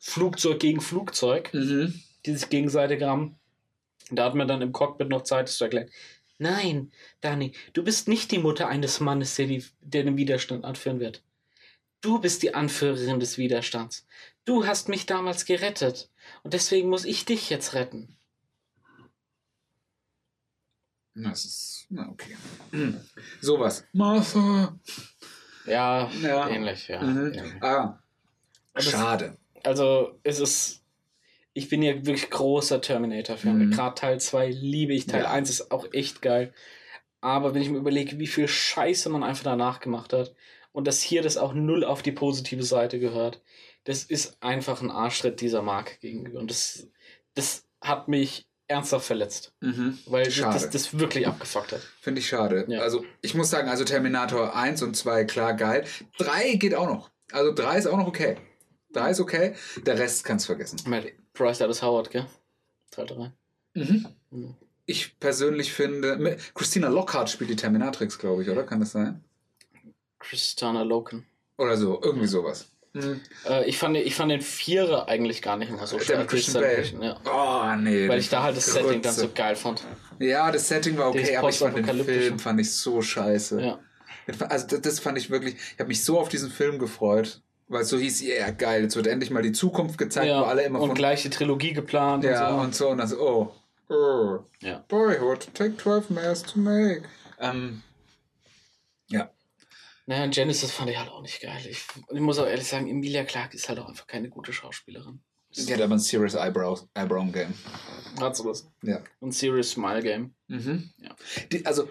Flugzeug gegen Flugzeug, Mhm. die sich gegenseitig haben. Da hat man dann im Cockpit noch Zeit, das zu erklären. Nein, Dani, du bist nicht die Mutter eines Mannes, der, die, der den Widerstand anführen wird. Du bist die Anführerin des Widerstands. Du hast mich damals gerettet. Und deswegen muss ich dich jetzt retten. Das ist, na okay. Sowas. Martha. Ja, Ja. ähnlich, ja. Mhm. ähnlich. Ah, schade. Also, es ist. Ich bin ja wirklich großer Terminator-Fan. Mhm. Gerade Teil 2 liebe ich. Teil Ja. 1 ist auch echt geil. Aber wenn ich mir überlege, wie viel Scheiße man einfach danach gemacht hat und dass hier das auch null auf die positive Seite gehört, das ist einfach ein Arschtritt dieser Marke gegenüber. Und das, das hat mich ernsthaft verletzt. Mhm. Weil das, Schade. das, das wirklich abgefuckt hat. Finde ich schade. Ja. Also, ich muss sagen, also Terminator 1 und 2, klar, geil. 3 geht auch noch. Also 3 ist auch noch okay. 3 ist okay. Der Rest kannst du vergessen. Meine, Bryce Dallas Howard, gell? Teil 3. Mhm. Mhm. Ich persönlich finde, Christina Lockhart spielt die Terminatrix, glaube ich, oder? Kann das sein? Christiana Loken. Oder so, irgendwie sowas. Mhm. Äh, ich, fand, ich fand den Vierer eigentlich gar nicht mal so mit Christian Bale? Ja. Oh, nee. Weil ich da halt das Grütze. Setting dann so geil fand. Ja, das Setting war okay, Dieses aber ich fand den. Film fand ich so scheiße. Ja. Also das, das fand ich wirklich, ich habe mich so auf diesen Film gefreut, weil es so hieß, ja yeah, geil, jetzt wird endlich mal die Zukunft gezeigt, ja. wo alle immer und von gleiche Trilogie geplant ja und so. und so und dann so, oh, oh Ja. Boyhood, take 12 years to make. Ähm, ja, Naja, Genesis fand ich halt auch nicht geil. Ich, ich muss auch ehrlich sagen, Emilia Clarke ist halt auch einfach keine gute Schauspielerin. die hat aber ein Serious Eyebrow, Eyebrow Game. Hat sowas. Ja. Ein Serious Smile Game. Mhm. Ja. Die, also,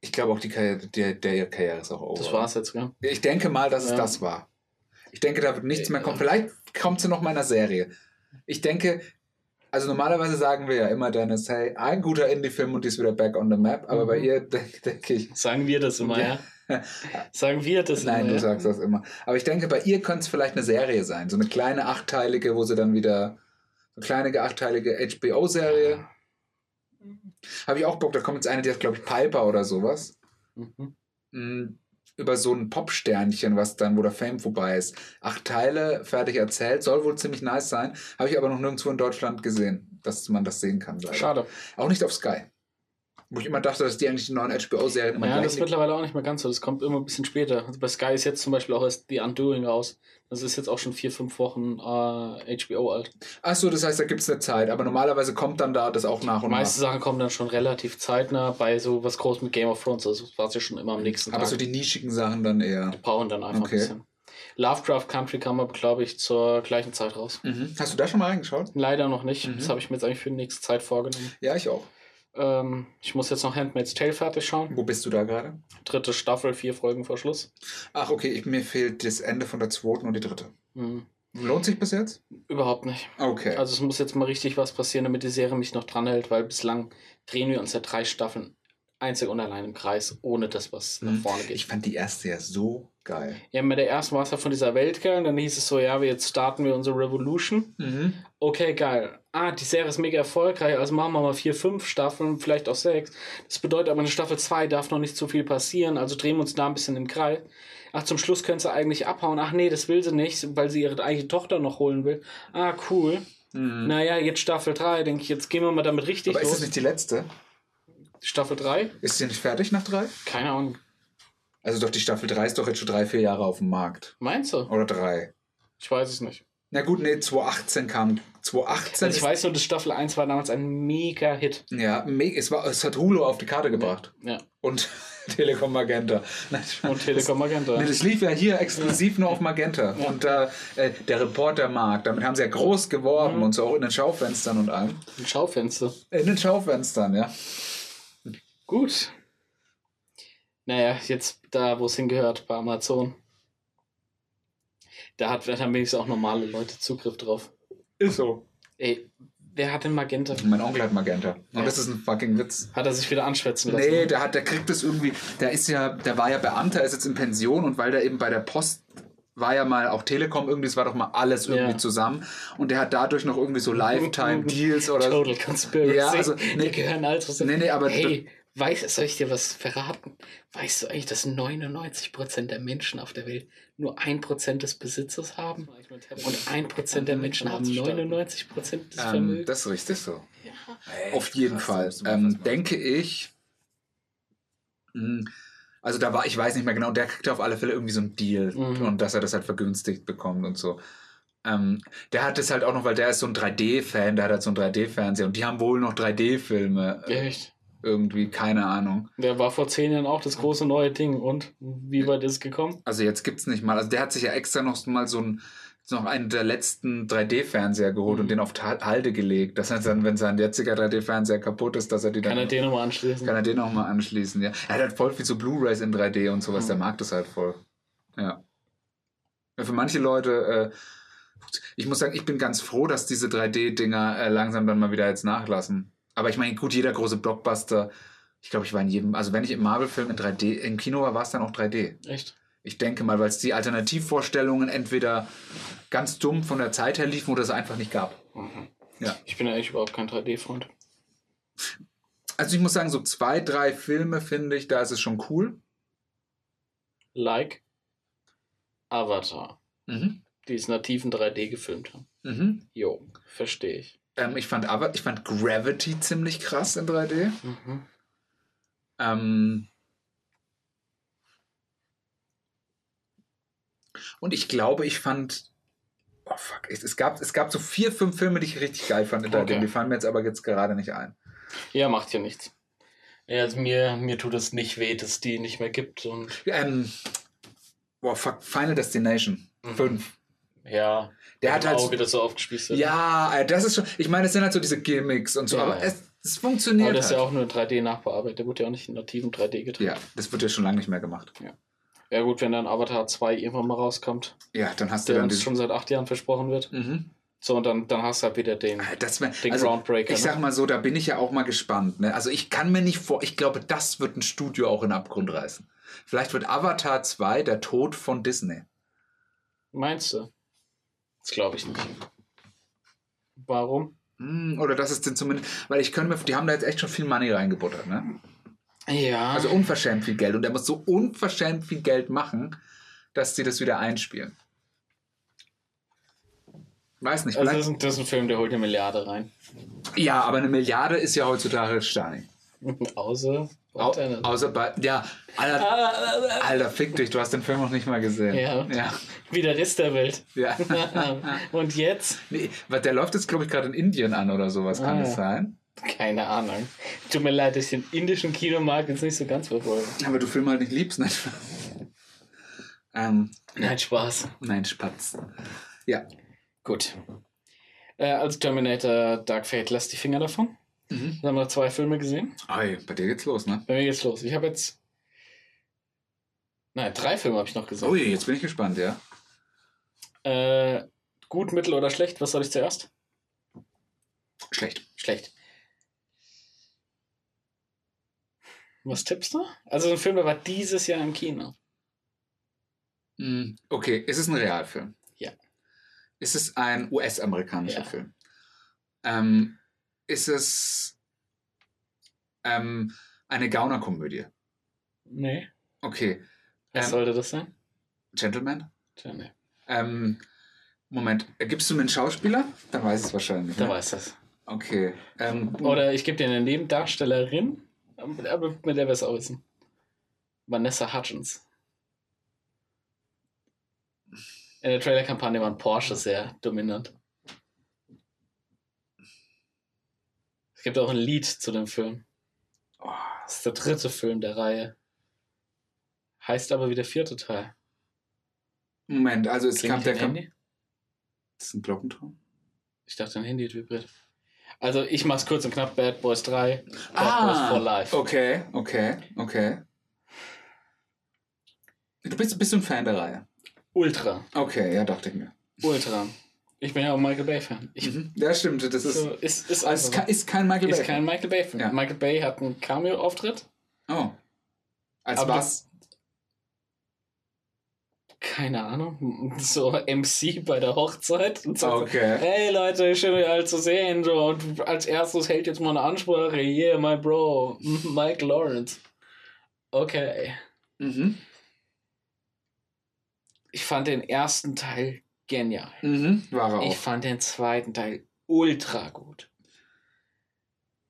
ich glaube auch, die Karriere, der, der Karriere ist auch over. Das war's jetzt, gell? Ich denke mal, dass es Ja. das war. Ich denke, da wird nichts mehr kommen. Vielleicht kommt sie noch mal in einer Serie. Ich denke, also normalerweise sagen wir ja immer, Dennis, hey, ein guter Indie-Film und die ist wieder back on the map. Aber Mhm. bei ihr denke denk ich, Sagen wir das immer, ja? Sagen wir das nein, immer, du ja? sagst das immer. Aber ich denke, bei ihr könnte es vielleicht eine Serie sein. So eine kleine achtteilige, wo sie dann wieder, so eine kleine achtteilige HBO-Serie. Habe ich auch Bock. Da kommt jetzt eine, die hat, glaube ich, Piper oder sowas. Mhm. Über so ein Popsternchen, was dann, wo der Fame vorbei ist. Acht Teile, fertig erzählt, soll wohl ziemlich nice sein. Habe ich aber noch nirgendwo in Deutschland gesehen, dass man das sehen kann. Leider. Schade. Auch nicht auf Sky. Wo ich immer dachte, dass die eigentlich die neuen HBO-Serien immer Ja, das ist mittlerweile auch nicht mehr ganz so. Das kommt immer ein bisschen später. Also bei Sky ist jetzt zum Beispiel auch erst The Undoing raus. Das ist jetzt auch schon vier, fünf Wochen äh, HBO alt. Achso, das heißt, da gibt es eine Zeit. Aber normalerweise kommt dann da das auch nach Die und meisten nach. Sachen kommen dann schon relativ zeitnah bei so was groß mit Game of Thrones. Also war ja schon immer am nächsten Aber Tag. so die nischigen Sachen dann eher. brauchen dann einfach Okay. ein bisschen. Lovecraft Country kam aber, glaube ich, zur gleichen Zeit raus. Mhm. Hast du da schon mal reingeschaut? Leider noch nicht. Mhm. Das habe ich mir jetzt eigentlich für die nächste Zeit vorgenommen. Ja, ich auch. Ähm, ich muss jetzt noch Handmaid's Tale fertig schauen. Wo bist du da gerade? Dritte Staffel, vier Folgen vor Schluss. Ach, okay, ich, mir fehlt das Ende von der zweiten und die dritte. Hm. Lohnt sich bis jetzt? Überhaupt nicht. Okay. Also es muss jetzt mal richtig was passieren, damit die Serie mich noch dranhält, weil bislang drehen wir uns ja drei Staffeln einzig und allein im Kreis, ohne das, was nach Mhm. vorne ich geht. fand die erste ja so geil. Ja, mit der ersten war es ja von dieser Welt geil und dann hieß es so, ja, jetzt starten wir unsere Revolution. Mhm. Okay, geil. Ah, die Serie ist mega erfolgreich, also machen wir mal vier, fünf Staffeln, vielleicht auch sechs. Das bedeutet aber, eine Staffel zwei darf noch nicht so viel passieren, also drehen wir uns da ein bisschen im Kreis. Ach, zum Schluss können sie eigentlich abhauen. Ach nee, das will sie nicht, weil sie ihre eigene Tochter noch holen will. Ah, cool. Mhm. Naja, jetzt Staffel 3, denke ich, jetzt gehen wir mal damit richtig Aber ist los. das nicht die letzte? Staffel 3? Ist sie nicht fertig nach drei? Keine Ahnung. Also doch, die Staffel 3 ist doch jetzt schon drei, vier Jahre auf dem Markt. Meinst du? Oder drei. Ich weiß es nicht. Na gut, nee, 2018 kam. 2018 Also ich weiß nur, dass Staffel 1 war damals ein mega Hit. Ja, me- es, war, es hat Hulu auf die Karte gebracht. Ja. Und Telekom Magenta. Nein, Und Telekom Magenta. Nee, das lief ja hier exklusiv nur auf Magenta. Ja. Und da äh, der Reportermarkt, damit haben sie ja groß geworben Mhm. und so auch in den Schaufenstern und allem. Ein Schaufenster. In den Schaufenstern, ja. Gut. Naja, jetzt da, wo es hingehört, bei Amazon. Da hat, da haben wenigstens auch normale Leute Zugriff drauf. Ist so. Ey, wer hat denn Magenta? Mein Onkel hat Magenta. Und Ja. das ist ein fucking Witz. Hat er sich wieder anschwätzen lassen? Nee, der hat, der kriegt das irgendwie, der ist ja, der war ja Beamter, ist jetzt in Pension und weil der eben bei der Post war ja mal auch Telekom irgendwie, es war doch mal alles irgendwie Ja. zusammen und der hat dadurch noch irgendwie so Lifetime Deals oder Total Conspiracy. Ja, also, nee. die gehören zusammen. Nee, nee, aber hey, Weißt, soll ich dir was verraten? Weißt du eigentlich, dass 99% der Menschen auf der Welt nur 1% des Besitzes haben? Und 1% der Menschen haben 99% des Ähm, Vermögens? das ist richtig so. ja. Auf jeden krass, Fall. Ähm, denke ich. mh, Also da war, ich weiß nicht mehr genau, der kriegt auf alle Fälle irgendwie so einen Deal Mhm. und dass er das halt vergünstigt bekommt und so. Ähm, der hat es halt auch noch, weil der ist so ein 3D-Fan, der hat halt so einen 3D-Fernseher und die haben wohl noch 3D-Filme. Äh, Echt? Irgendwie, keine Ahnung. Der war vor zehn Jahren auch das große neue Ding. Und wie weit ist es gekommen? Also jetzt gibt's nicht mal. Also der hat sich ja extra noch mal so ein noch einen der letzten 3D-Fernseher geholt Mhm. und den auf Halde gelegt. Das heißt dann, wenn sein jetziger 3D-Fernseher kaputt ist, dass er die dann Kann er den nochmal anschließen? kann er den auch mal anschließen. Ja. Er hat halt voll viel so Blu-rays in 3D und sowas. Mhm. Der mag das halt voll. Ja. ja für manche Leute, äh, ich muss sagen, ich bin ganz froh, dass diese 3D-Dinger äh, langsam dann mal wieder jetzt nachlassen. Aber ich meine, gut, jeder große Blockbuster, ich glaube, ich war in jedem, also wenn ich im Marvel-Film in 3D, im Kino war, war es dann auch 3D. Echt? Ich denke mal, weil es die Alternativvorstellungen entweder ganz dumm von der Zeit her liefen oder es einfach nicht gab. Ja. Ich bin ja eigentlich überhaupt kein 3D-Freund. Also ich muss sagen, so zwei, drei Filme finde ich, da ist es schon cool. Like Avatar, Mhm. die es nativ in 3D gefilmt haben. Mhm. Jo, verstehe ich. Ähm, ich, fand aber, ich fand Gravity ziemlich krass in 3D. Mhm. Ähm, und ich glaube, ich fand. Oh fuck, es, gab, es gab so vier, fünf Filme, die ich richtig geil fand in 3D. Okay. Die fallen mir jetzt aber jetzt gerade nicht ein. Ja, macht ja nichts. Ja, also mir, mir tut es nicht weh, dass es die nicht mehr gibt. Und Ähm, boah, fuck, Final Destination Mhm. 5. ja, Der hat im halt. Auge, das so aufgespießt wird. Ja, äh, das ist schon. Ich meine, es sind halt so diese Gimmicks und so, Ja. aber es, es funktioniert. Aber das ist ja halt. auch nur 3D nachbearbeitet. Der wurde ja auch nicht in nativen 3D gedreht. ja, das wird ja schon lange nicht mehr gemacht. Ja, gut, wenn dann Avatar 2 irgendwann mal rauskommt, Ja, dann hast du der dann uns die. schon seit acht Jahren versprochen wird. Mhm. So, und dann, dann hast du halt wieder den, Das wär, den also, Groundbreaker. Ich sag ne? mal so, da bin ich ja auch mal gespannt. Ne? Also ich kann mir nicht vor, ich glaube, das wird ein Studio auch in den Abgrund reißen. Vielleicht wird Avatar 2 der Tod von Disney. Meinst du? Das glaube ich nicht. Warum? Hm, oder das ist denn zumindest, weil ich könnte mir, die haben da jetzt echt schon viel Money reingebuttert, ne? Ja. Also unverschämt viel Geld. Und er muss so unverschämt viel Geld machen, dass sie das wieder einspielen. Weiß nicht, also das, ist ein, das ist ein Film, der holt eine Milliarde rein. ja, aber eine Milliarde ist ja heutzutage Stein. Außer Au, außer bei. Ja, Alter, Alter, fick dich, du hast den Film noch nicht mal gesehen. Ja. Ja. Wie der Rest der Welt. ja. Und jetzt? Nee, der läuft jetzt, glaube ich, gerade in Indien an oder sowas, kann Ah, es sein? Keine Ahnung. Tut mir leid, dass ich den indischen Kinomarkt jetzt nicht so ganz verfolge. Aber du Film halt nicht liebst, ne? ähm, Nein, Spaß. nein, Spatz. Ja. Gut. Äh, als Terminator Dark Fate lässt die Finger davon. Mhm. Dann haben wir zwei Filme gesehen. Oi, bei dir geht's los, ne? Bei mir geht's los. Ich habe jetzt. Nein, drei Filme habe ich noch gesehen. Ui, jetzt bin ich gespannt, ja. Äh, gut, mittel oder schlecht? Was soll ich zuerst? Schlecht. Schlecht. Was tippst du? Also ein Film, der war dieses Jahr im Kino. Mm, Okay, ist es ein Realfilm? Ja. Ist es ein US-amerikanischer Ja. Film? Ähm, ist es ähm, eine Gaunerkomödie? Nee. Okay. Was Ähm, sollte das sein? Gentleman? Tja, nee. Ähm, Moment, gibst du mir einen Schauspieler? Dann weiß ich es wahrscheinlich. Da ne? weiß das. Okay. Ähm, Oder ich gebe dir eine Nebendarstellerin, aber mit der wir es auch wissen. Vanessa Hutchins. In der Trailer-Kampagne waren Porsche sehr dominant. Es gibt auch ein Lied zu dem Film. oh, Das ist der dritte Film der Reihe. Heißt aber wie der vierte Teil. Moment, also es kam Klingelt der dein kam, Handy? Das ist ein Glockenton? Ich dachte, dein Handy vibriert. Also ich mach's kurz und knapp. Bad Boys 3. Bad Boys Ah, for Life. okay, okay, okay. Du bist, bist du ein Fan der Reihe? Ultra. Okay, ja, dachte ich mir. Ultra. Ich bin ja auch Michael Bay-Fan. Mhm. Ja, stimmt, das ist, So, ist, ist, also ist, kein- ist kein Michael so. ist Bay. kein Michael Bay-Film. Ja. Michael Bay hat einen Cameo-Auftritt. Oh. Als Aber was? keine Ahnung, so MC bei der Hochzeit und sagt, so, Okay. hey Leute, schön euch alle zu sehen. So, und als erstes hält jetzt mal eine Ansprache. Yeah, my bro, Mike Lawrence. Okay. Mhm. Ich fand den ersten Teil genial. Mhm. War er Ich auch. fand den zweiten Teil ultra gut.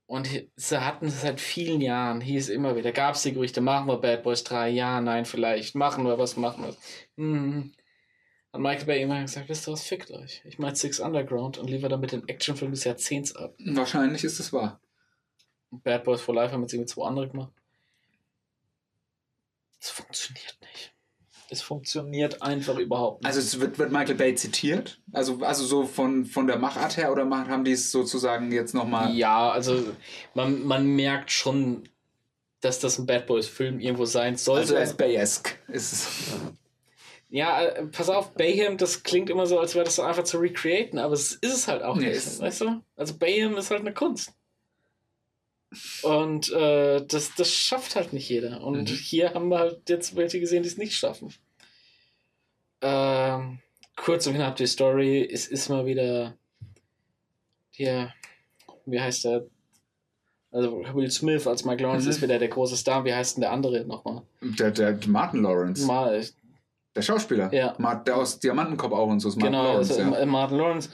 Und sie hatten es seit vielen Jahren, hieß immer wieder, gab es die Gerüchte, machen wir Bad Boys 3, ja, nein, vielleicht, machen wir was, machen wir. Hm. Und Michael Bay immer gesagt, wisst ihr was, fickt euch. Ich meine Six Underground und liefere damit den Actionfilm des Jahrzehnts ab. Wahrscheinlich ist es wahr. Bad Boys for Life haben jetzt irgendwie zwei andere gemacht. Es funktioniert nicht. Es funktioniert einfach überhaupt nicht. Also es wird, wird Michael Bay zitiert? Also, also so von, von der Machart her oder haben die es sozusagen jetzt nochmal... Ja, also man, man merkt schon, dass das ein Bad Boys Film irgendwo sein sollte. Also als Bay-esque ist es. ja, äh, pass auf, Bayham, das klingt immer so, als wäre das so einfach zu recreaten, aber es ist es halt auch Nee, nicht. weißt du? Also Bayham ist halt eine Kunst. Und äh, das, das schafft halt nicht jeder. Und Mhm. hier haben wir halt jetzt welche gesehen, die es nicht schaffen. Ähm, kurz und knapp die Story. Es ist mal wieder hier, wie heißt der? Also Will Smith als Mike Lawrence Mhm. ist wieder der große Star. Wie heißt denn der andere nochmal? Der, der Martin Lawrence. Mal, der Schauspieler. Ja. Der aus Diamantenkopf auch und so ist Martin genau, Lawrence. also, ja. äh, Martin Lawrence.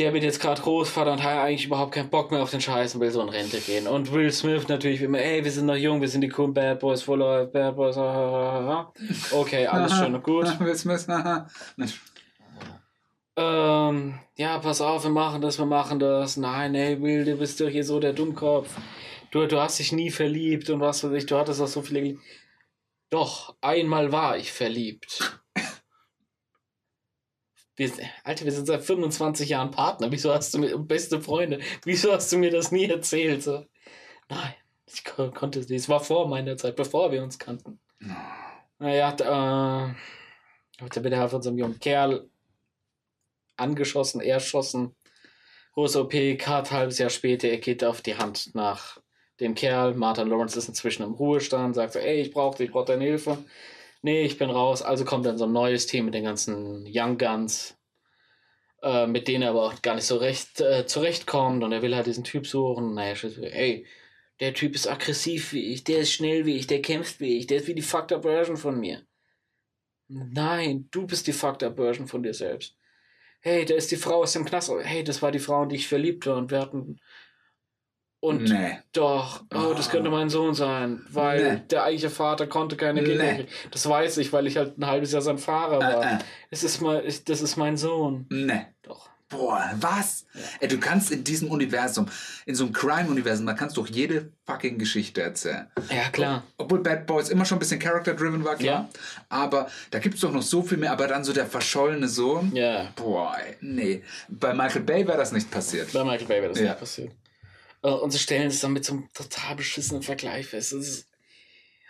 Der wird jetzt gerade Großvater und hat eigentlich überhaupt keinen Bock mehr auf den Scheiß und will so in Rente gehen. Und Will Smith natürlich wie immer, ey, wir sind noch jung, wir sind die coolen Bad Boys, voll Bad Boys. Okay, alles schön und gut. Will Smith. Ähm, ja, pass auf, wir machen das, wir machen das. Nein, ey, Will, du bist doch hier so der Dummkopf. Du, du hast dich nie verliebt und was weiß ich, du hattest auch so viele. Doch, einmal war ich verliebt. Wir, Alter, wir sind seit 25 Jahren Partner. Wieso hast du mir beste Freunde? Wieso hast du mir das nie erzählt? So, nein, ich ko konnte es nicht. Es war vor meiner Zeit, bevor wir uns kannten. Naja, da, äh, da wird er halt von so einem jungen Kerl angeschossen, erschossen. Große OP, Cut, halbes Jahr später, er geht auf die Hand nach dem Kerl. Martin Lawrence ist inzwischen im Ruhestand, sagt so, ey, ich brauche dich, ich brauche deine Hilfe. Nee, ich bin raus. Also kommt dann so ein neues Team mit den ganzen Young Guns, äh, mit denen er aber auch gar nicht so recht äh, zurechtkommt. Und er will halt diesen Typ suchen. Naja, ey, der Typ ist aggressiv wie ich, der ist schnell wie ich, der kämpft wie ich, der ist wie die fucked up Version von mir. Nein, du bist die fucked up Version von dir selbst. Hey, da ist die Frau aus dem Knast. Hey, das war die Frau, in die ich verliebt war und wir hatten. Und nee. doch, oh, das könnte mein Sohn sein, weil Nee. der eigentliche Vater konnte keine Kinder Nee. kriegen. Das weiß ich, weil ich halt ein halbes Jahr sein Fahrer war. Äh, äh. Es ist mal, ich, das ist mein Sohn. Nee. Doch. Boah, was? Ey, du kannst in diesem Universum, in so einem Crime-Universum, da kannst du doch jede fucking Geschichte erzählen. Ja, klar. Obwohl Bad Boys immer schon ein bisschen character-driven war, klar. Ja. Aber da gibt es doch noch so viel mehr. Aber dann so der verschollene Sohn. Ja. Boah, ey, nee. Bei Michael Bay wäre das nicht passiert. Bei Michael Bay wäre das Ja. nicht passiert. Äh, Und sie stellen es dann mit so einem total beschissenen Vergleich fest. Ist,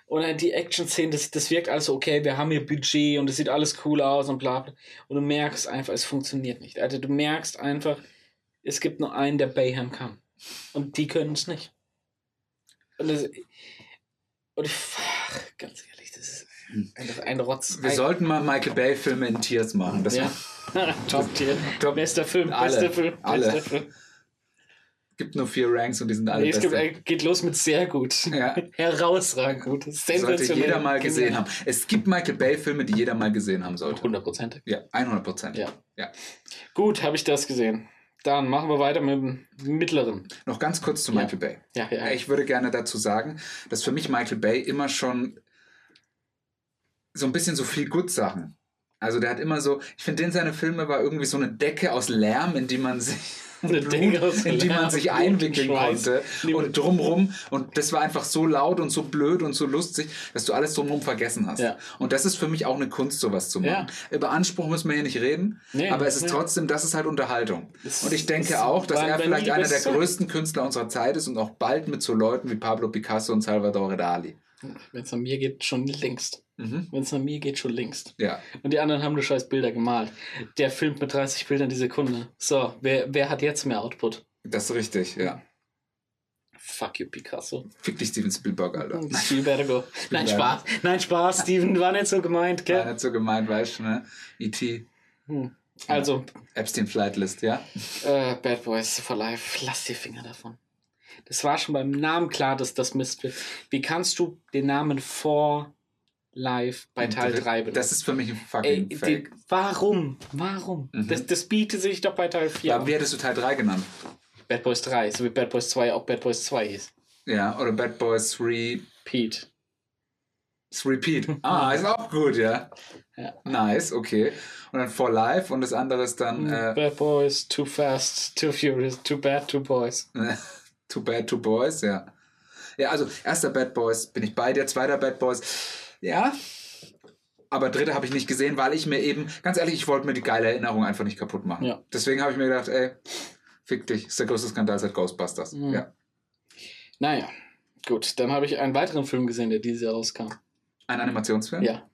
und dann die Action-Szenen, das, das wirkt alles so, okay, wir haben hier Budget und es sieht alles cool aus und bla bla. Und du merkst einfach, es funktioniert nicht. Also du merkst einfach, es gibt nur einen, der Bayham kann. Und die können es nicht. Und, das, und ich, ach, ganz ehrlich, das ist einfach ein Rotz. Wir ein, sollten mal Michael Bay-Filme in Tiers machen. Das ja. Top Tier. Top. Bester Film, Alle. bester Film, Alle. bester Film. Gibt nur vier Ranks und die sind alle Nee, es gibt, beste. äh, geht los mit sehr gut. Ja. Herausragend gut. Sollte jeder mal gesehen haben. Es gibt Michael Bay-Filme, die jeder mal gesehen haben sollte. Hundertprozentig. Ja, 100 Prozent. Ja. ja. Gut, habe ich das gesehen. Dann machen wir weiter mit dem mittleren. Noch ganz kurz zu Ja. Michael Bay. Ja, ja. Ich würde gerne dazu sagen, dass für mich Michael Bay immer schon so ein bisschen so viel gut Sachen. Also der hat immer so, ich finde, in seine Filme war irgendwie so eine Decke aus Lärm, in die man sich Aus in die man sich einwickeln konnte und drumrum und das war einfach so laut und so blöd und so lustig, dass du alles drumrum vergessen hast. Ja. Und das ist für mich auch eine Kunst, sowas zu machen. Über Anspruch müssen wir hier nicht reden, Nee, aber es ist nee. trotzdem, das ist halt Unterhaltung. Das- und ich denke auch, dass er vielleicht einer der größten Künstler unserer Zeit ist und auch bald mit so Leuten wie Pablo Picasso und Salvador Dali. Wenn es nach mir geht, schon längst. Mhm. Wenn es nach mir geht, schon längst. Ja. Und die anderen haben nur scheiß Bilder gemalt. Der filmt mit 30 Bildern die Sekunde. So, wer, wer hat jetzt mehr Output? Das ist richtig, ja. Fuck you, Picasso. Fick dich, Steven Spielberg, Alter. You better go. Nein, Spaß. Nein, Spaß, Steven. War nicht so gemeint, War gell? nicht so gemeint, weißt du, ne? E.T. Hm. Also, Epstein Flightlist, ja? äh, Bad Boys for Life. Lass die Finger davon. Das war schon beim Namen klar, dass das Mist wird. Wie kannst du den Namen For Life bei Teil 3 benutzen? Das ist für mich ein Ey, fucking die, Fake. warum? Warum? Mhm. Das, das bietet sich doch bei Teil 4 Ja, wie hättest du Teil 3 genannt? Bad Boys 3, so wie Bad Boys 2 auch Bad Boys 2 hieß. Ja, oder Bad Boys 3 Pete. Repeat. Ah, ist auch gut, ja. Ja. Nice, okay. Und dann For Life und das andere ist dann äh, Bad Boys, Too Fast, Too Furious, Too Bad, Too Boys. Too Bad, Two Boys, ja. Ja, also erster Bad Boys bin ich bei dir, zweiter Bad Boys, ja. Aber dritter habe ich nicht gesehen, weil ich mir eben, ganz ehrlich, ich wollte mir die geile Erinnerung einfach nicht kaputt machen. Ja. Deswegen habe ich mir gedacht, ey, fick dich, ist der größte Skandal seit Ghostbusters. Mhm. Ja. Naja, gut. Dann habe ich einen weiteren Film gesehen, der dieses Jahr rauskam. Ein Animationsfilm? Ja.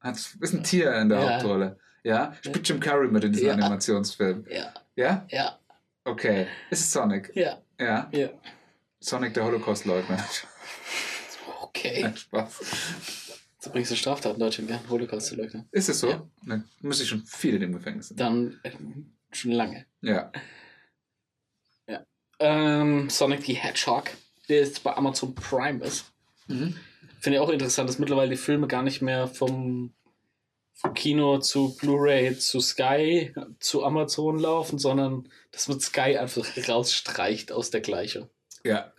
Hat, ist ein Tier in der Ja. Hauptrolle. Ja? Spielt Jim Carrey mit in diesem Ja. Animationsfilm. Ja. Ja? Ja. Okay. Ist es Sonic? Ja. Ja. Ja. Sonic der Holocaust-Leugner. Okay. Nein, Spaß. So bringst du Straftaten Deutschland gern, Holocaust zu leugnen. Ist es so? Ja. Dann müsste ich schon viele im Gefängnis sind. Dann äh, schon lange. Ja. Ähm, Sonic the Hedgehog, der jetzt bei Amazon Prime ist. Mhm. Finde ich auch interessant, dass mittlerweile die Filme gar nicht mehr vom, vom Kino zu Blu-ray zu Sky zu Amazon laufen, sondern dass man Sky einfach rausstreicht aus der Gleichung. Ja.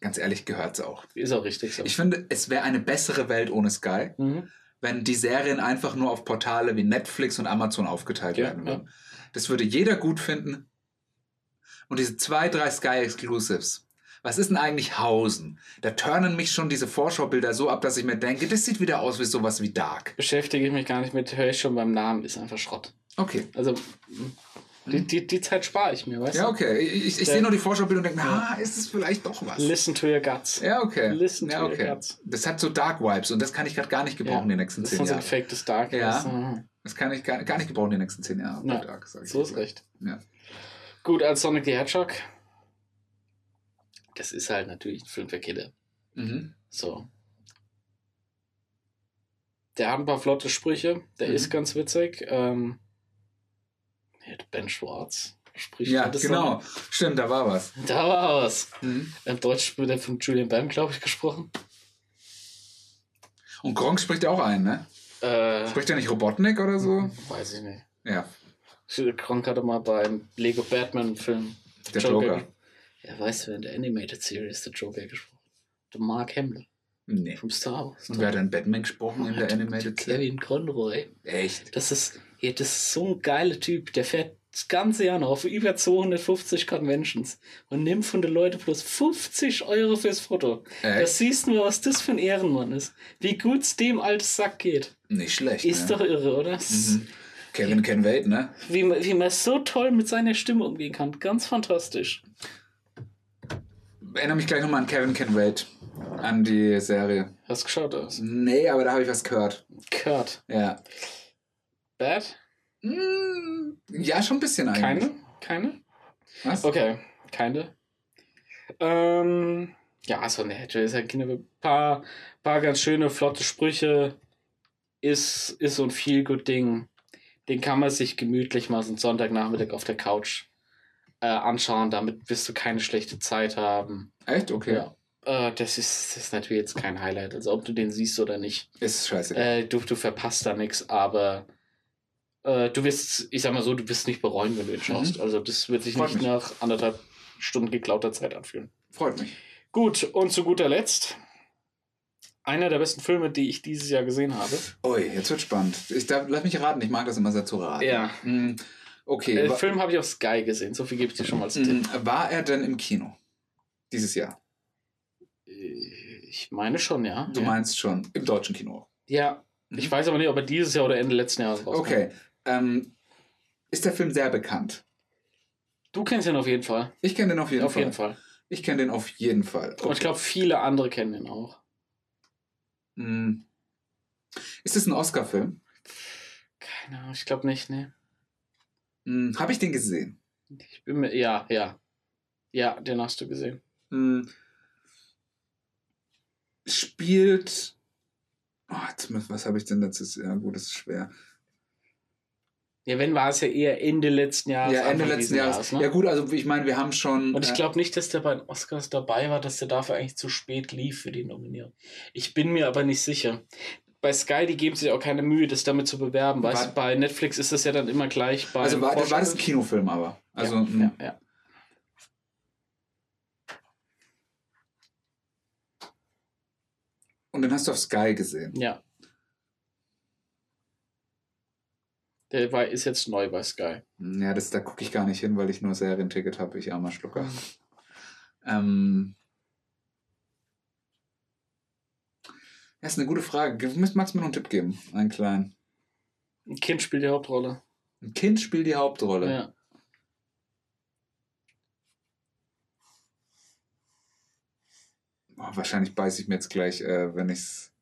Ganz ehrlich, gehört es auch. Ist auch richtig so. Ich finde, es wäre eine bessere Welt ohne Sky, mhm. wenn die Serien einfach nur auf Portale wie Netflix und Amazon aufgeteilt Ja, werden würden. Das würde jeder gut finden. Und diese zwei, drei Sky Exclusives. Was ist denn eigentlich Hausen? Da turnen mich schon diese Vorschaubilder so ab, dass ich mir denke, das sieht wieder aus wie sowas wie Dark. Beschäftige ich mich gar nicht mit, höre ich schon beim Namen, ist einfach Schrott. Okay. Also, die, die, die Zeit spare ich mir, weißt Ja, du? okay. Ich, ich, Ja. sehe nur die Vorschaubilder und denke, na, ist es vielleicht doch was? Listen to your guts. Ja, okay. Listen ja, to your guts. Das hat so Dark Vibes und das kann ich gerade gar nicht gebrauchen Ja. die nächsten Das zehn ist so Jahre. gefaktes Dark. Ja. du? Das kann ich gar, gar nicht gebrauchen die nächsten zehn Jahre. Ja, Dark, So ist dir. recht. Ja. Gut, als Sonic the Hedgehog. Das ist halt natürlich ein Film für Kinder. Mhm. So. Der hat ein paar flotte Sprüche. Der Mhm. ist ganz witzig. Ähm, ja, Ben Schwartz spricht Ja, genau. Stimmt, da war was. Da war was. Mhm. Im Deutsch wird er von Julian Bam, glaube ich, gesprochen. Und Gronk spricht ja auch ein, ne? Äh, Spricht er nicht Robotnik oder so? weiß ich nicht. Ja, Kronk hatte mal beim Lego Batman-Film der Joker. Ja, weißt du, in der Animated Series der Joker gesprochen. Der Mark Hamill Nee. vom Star Wars. Und wer hat denn Batman gesprochen in der Animated Series? Kevin Conroy. Echt? Das ist, ja, das ist so ein geiler Typ. Der fährt das ganze Jahr noch auf über 250 Conventions und nimmt von den Leuten bloß 50 Euro fürs Foto. Da Echt? siehst du mal, was das für ein Ehrenmann ist. Wie gut's dem alten Sack geht. Nicht schlecht. Ist ne? doch irre, oder? Das Mhm. Kevin Can Wait, ne? Wie, man, wie man so toll mit seiner Stimme umgehen kann. Ganz fantastisch. Erinnere mich gleich nochmal an Kevin Can Wait. An die Serie. Hast geschaut aus? Nee, aber da habe ich was gehört. Kurt. Ja. Bad? Mm, Ja, schon ein bisschen eigentlich. Keine? Keine? Was? Okay, keine. Ähm, ja, so ne, ist halt ein paar, paar ganz schöne, flotte Sprüche. Ist, ist so ein Feel-Good-Ding. Den kann man sich gemütlich mal so einen Sonntagnachmittag auf der Couch äh, anschauen. Damit wirst du keine schlechte Zeit haben. Echt? Okay. Ja. Äh, das, ist, das ist natürlich jetzt kein Highlight. Also, ob du den siehst oder nicht. Ist scheiße. Äh, du, du verpasst da nichts, aber äh, du wirst, ich sag mal so, du wirst nicht bereuen, wenn du ihn schaust. Mhm. Also das wird sich Freut nicht mich. nach anderthalb Stunden geklauter Zeit anfühlen. Freut mich. Gut, und zu guter Letzt, einer der besten Filme, die ich dieses Jahr gesehen habe. Ui, jetzt wird spannend. Ich darf, lass mich raten, ich mag das immer sehr zu raten. Ja. Mm, Okay. Den wa- Film habe ich auf Sky gesehen, so viel gebe ich dir schon mal als Tipp. Mm, War er denn im Kino? Dieses Jahr? Ich meine schon, ja. Du ja. meinst schon im deutschen Kino. Ja, Mhm. ich weiß aber nicht, ob er dieses Jahr oder Ende letzten Jahres rauskam. Okay. Ähm, ist der Film sehr bekannt? Du kennst ihn auf jeden Fall. Ich kenne den auf jeden auf Fall. jeden Fall. Ich kenne den auf jeden Fall. Und ich glaube, viele andere kennen ihn auch. Mm. Ist das ein Oscar-Film? Keine Ahnung, ich glaube nicht, ne. Mm, Habe ich den gesehen? Ich bin mir, ja, ja. Ja, den hast du gesehen. mh, spielt. Oh, was habe ich denn letztes Jahr? Gut, das ist schwer. Ja, wenn war es ja eher Ende letzten Jahres. ja, Ende letzten diesen Jahres. ne? Ja, gut, also ich meine, wir haben schon. Und ich äh, glaube nicht, dass der bei den Oscars dabei war, dass der dafür eigentlich zu spät lief für die Nominierung. Ich bin mir aber nicht sicher. Bei Sky, die geben sich auch keine Mühe, das damit zu bewerben. Weißt War- du, bei Netflix ist das ja dann immer gleich bei. also war, war das ein Kinofilm aber. Also, ja, ja, ja. Und den hast du auf Sky gesehen. ja. Der war, ist jetzt neu bei Sky. Ja, das, da gucke ich gar nicht hin, weil ich nur Serienticket habe, ich armer Schlucker. Ähm, ja, ist eine gute Frage. Magst du mir noch einen Tipp geben? Einen kleinen. Ein Kind spielt die Hauptrolle. Ein Kind spielt die Hauptrolle. Ja. Oh, wahrscheinlich beiße ich mir jetzt gleich, äh, wenn ich's.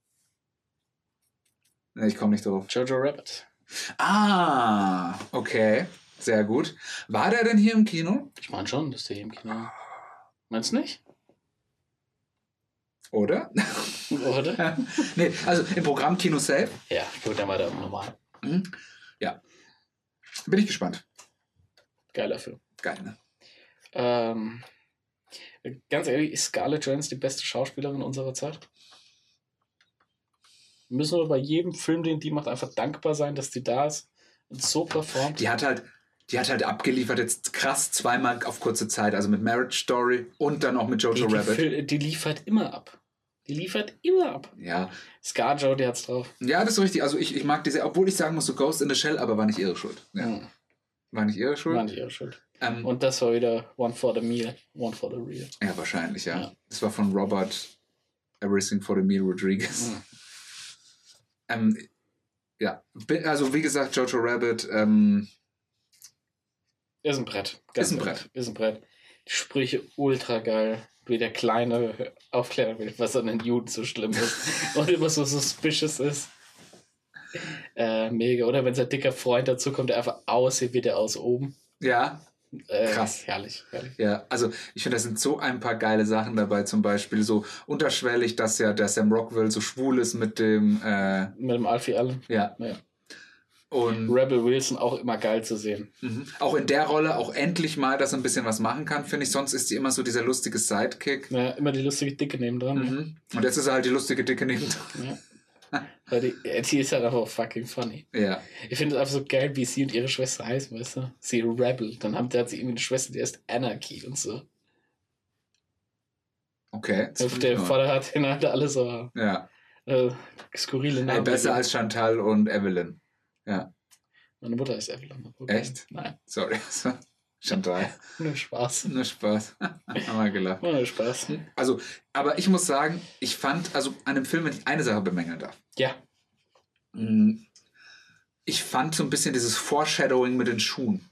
Nee, ich komme nicht drauf. Jojo Rabbit. Ah, okay. Sehr gut. War der denn hier im Kino? Ich meine schon, dass der hier im Kino. Meinst du nicht? Oder? Oder? nee, also im Programm Kino Safe. ja, gut, dann war der normal. Mhm. Ja. Bin ich gespannt. Geiler Film. Geil, ne? Ähm, ganz ehrlich, ist Scarlett Johansson die beste Schauspielerin unserer Zeit? Müssen wir bei jedem Film, den die macht, einfach dankbar sein, dass die da ist und so performt? Die hat halt, die hat halt abgeliefert jetzt krass zweimal auf kurze Zeit, also mit Marriage Story und dann auch mit die, Jojo die, Rabbit. Fil- die liefert immer ab. Die liefert immer ab. Ja. Scarjo, die hat's drauf. ja, das ist richtig. Also ich, ich mag diese, obwohl ich sagen muss, so Ghost in the Shell, aber war nicht ihre Schuld. Ja. Mhm. War nicht ihre Schuld. War nicht ihre Schuld. Ähm, Und das war wieder One for the Meal, One for the Real. ja, wahrscheinlich, ja. Ja. Das war von Robert Everything for the Meal Rodriguez. Ähm, ja, also wie gesagt, Jojo Rabbit, ähm, Ist ein Brett. Ist ein ehrlich. Ist ein Brett. Die Sprüche ultra geil. Wie der Kleine aufklären will, was an den Juden so schlimm ist. und immer so suspicious ist. Äh, mega. Oder wenn sein dicker Freund dazu kommt, der einfach aussieht wie der aus oben. ja, Äh, Krass. Herrlich, herrlich. Ja, also ich finde, da sind so ein paar geile Sachen dabei, zum Beispiel so unterschwellig, dass ja der Sam Rockwell so schwul ist mit dem, äh, Mit dem Alfie Allen. ja. Ja. Und Rebel Wilson auch immer geil zu sehen. mhm. auch in der Rolle auch endlich mal, dass er ein bisschen was machen kann, finde ich. Sonst ist sie immer so dieser lustige Sidekick. Ja, immer die lustige Dicke nebendran. Mhm. Und jetzt ist er halt die lustige Dicke neben. Ja. Weil die, äh, die ist halt einfach fucking funny. Ja. Ich finde es einfach so geil, wie sie und ihre Schwester heißen, weißt du? Sie Rebel. Dann haben, hat sie irgendwie eine Schwester, die heißt Anarchy und so. Okay. Auf der. Vater hat den halt alle so Ja. äh, skurrile Ey, Namen. besser als Chantal und Evelyn. Meine Mutter ist Evelyn. Echt? Nein, Sorry. Chantal. nur Spaß. Nur Spaß. Haben wir gelacht. Nur Spaß. Also, aber ich muss sagen, ich fand, also an dem Film, wenn ich eine Sache bemängeln darf. Ja, Mm, Ich fand so ein bisschen dieses Foreshadowing mit den Schuhen.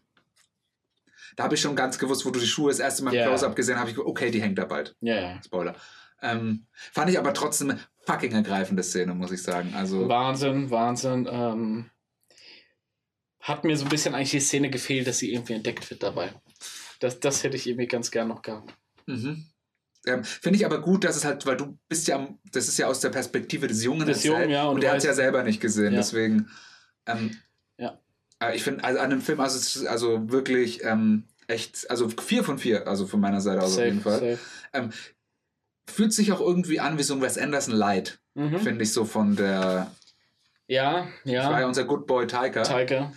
Da habe ich schon ganz gewusst, wo du die Schuhe das erste Mal im Ja. Close-Up gesehen habe, ich gedacht, okay, die hängt da bald. ja, ja. Spoiler. Ähm, fand ich aber trotzdem eine fucking ergreifende Szene, muss ich sagen. Also, Wahnsinn, Wahnsinn. Ähm, hat mir so ein bisschen eigentlich die Szene gefehlt, dass sie irgendwie entdeckt wird dabei. Das, das hätte ich irgendwie ganz gern noch gehabt. mhm. ähm, finde ich aber gut, dass es halt, weil du bist ja, am- das ist ja aus der Perspektive des Jungen Des Jungen, ja, und und, der hat es ja selber nicht gesehen, Ja. deswegen, ähm, Ja. äh, ich finde, also an dem Film, also, also wirklich ähm, echt, also vier von vier, also von meiner Seite aus auf jeden Fall. safe. Fühlt sich auch irgendwie an wie so ein Wes Anderson Light, Mhm. finde ich so von der, Ja, das war ja ja. unser Good Boy Tiger. Tiger.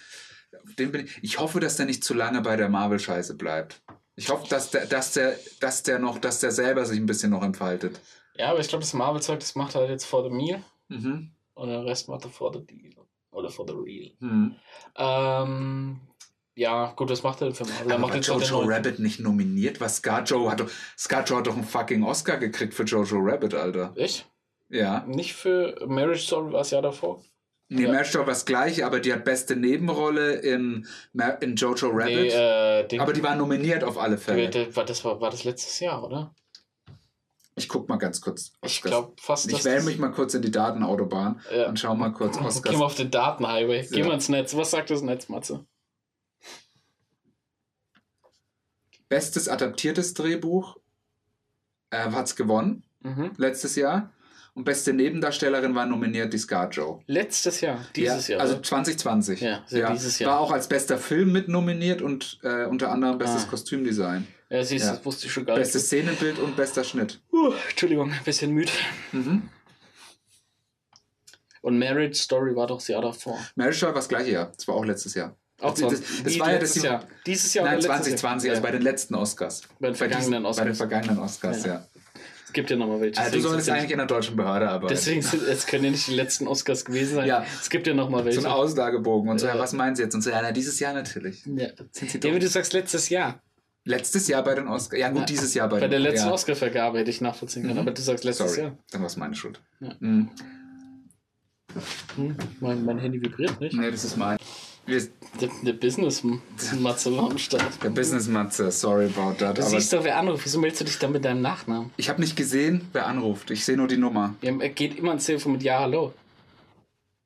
Den bin ich, ich hoffe, dass der nicht zu lange bei der Marvel-Scheiße bleibt. Ich hoffe, dass der, dass der, dass der noch, dass der selber sich ein bisschen noch entfaltet. Ja, aber ich glaube, das Marvel-Zeug, das macht er halt jetzt for the meal Mhm. und den Rest macht er for the deal. Oder for the real. Mhm. Ähm, ja, gut, was macht er denn für Marvel? Er macht Jojo neuen- Rabbit nicht nominiert? Was Scarjo hat doch, Scarjo hat doch einen fucking Oscar gekriegt für Jojo Rabbit, Alter. Echt? Ja. Nicht für Marriage Story war es ja davor. Nee, Ja. Story war das gleiche, aber die hat beste Nebenrolle in, in Jojo Rabbit. Nee, äh, Ding, aber die war nominiert auf alle Fälle. war, das war, war das letztes Jahr, oder? Ich guck mal ganz kurz. Ich Oscars. glaube fast, Ich wähle mich mal kurz in die Datenautobahn Ja. und schau mal kurz Geh Oscars. mal auf den Datenhighway. Geh Ja. mal ins Netz. Was sagt das Netz, Matze? Bestes adaptiertes Drehbuch. äh, hat es gewonnen Mhm. letztes Jahr. Und beste Nebendarstellerin war nominiert die Scarjo. Letztes Jahr, dieses ja, Jahr. Also oder? 2020. Ja, also dieses Jahr. War auch als bester Film mit nominiert und äh, unter anderem bestes Ah. Kostümdesign, ja, siehst ja. das wusste ich schon gar nicht. bestes Szenenbild und bester Schnitt. Uh, Entschuldigung, ein bisschen müde. Mhm. Und Marriage Story war doch das Jahr davor. Marriage Story war das gleiche Jahr. Das war auch letztes Jahr. Auch das, das, das war ja das Jahr. Dieses Jahr Nein, oder letztes 2020, Jahr? also bei den letzten Oscars. Bei den vergangenen diesen- Bei den Oscars. vergangenen Oscars, Ja. Gibt ja nochmal welche. Also du solltest eigentlich in der deutschen Behörde arbeiten. Deswegen sind, es können ja nicht die letzten Oscars gewesen sein. Ja. Es gibt ja nochmal so welche. ein Auslagebogen und so, ja, was meinen Sie jetzt? Und so, ja, na, dieses Jahr natürlich. ja. Sind Sie Ja, wie dumm? du sagst, letztes Jahr. Letztes Jahr bei den Oscars. Ja, gut, Ja. dieses Jahr bei, Bei den der letzten ja. Oscar-Vergabe hätte ich nachvollziehen können, Mhm. aber du sagst letztes Sorry, Jahr. dann war es meine Schuld. Ja. Mhm. Hm, mein, mein Handy vibriert nicht. Nee, das ist mein. Wir, Der, der Business-Matze war am Start. der Business Matze, sorry about that. Du siehst doch, wer anruft. Wieso meldest du dich dann mit deinem Nachnamen? ich habe nicht gesehen, wer anruft. Ich sehe nur die Nummer. Ja, er geht immer ans Telefon mit Ja, hallo.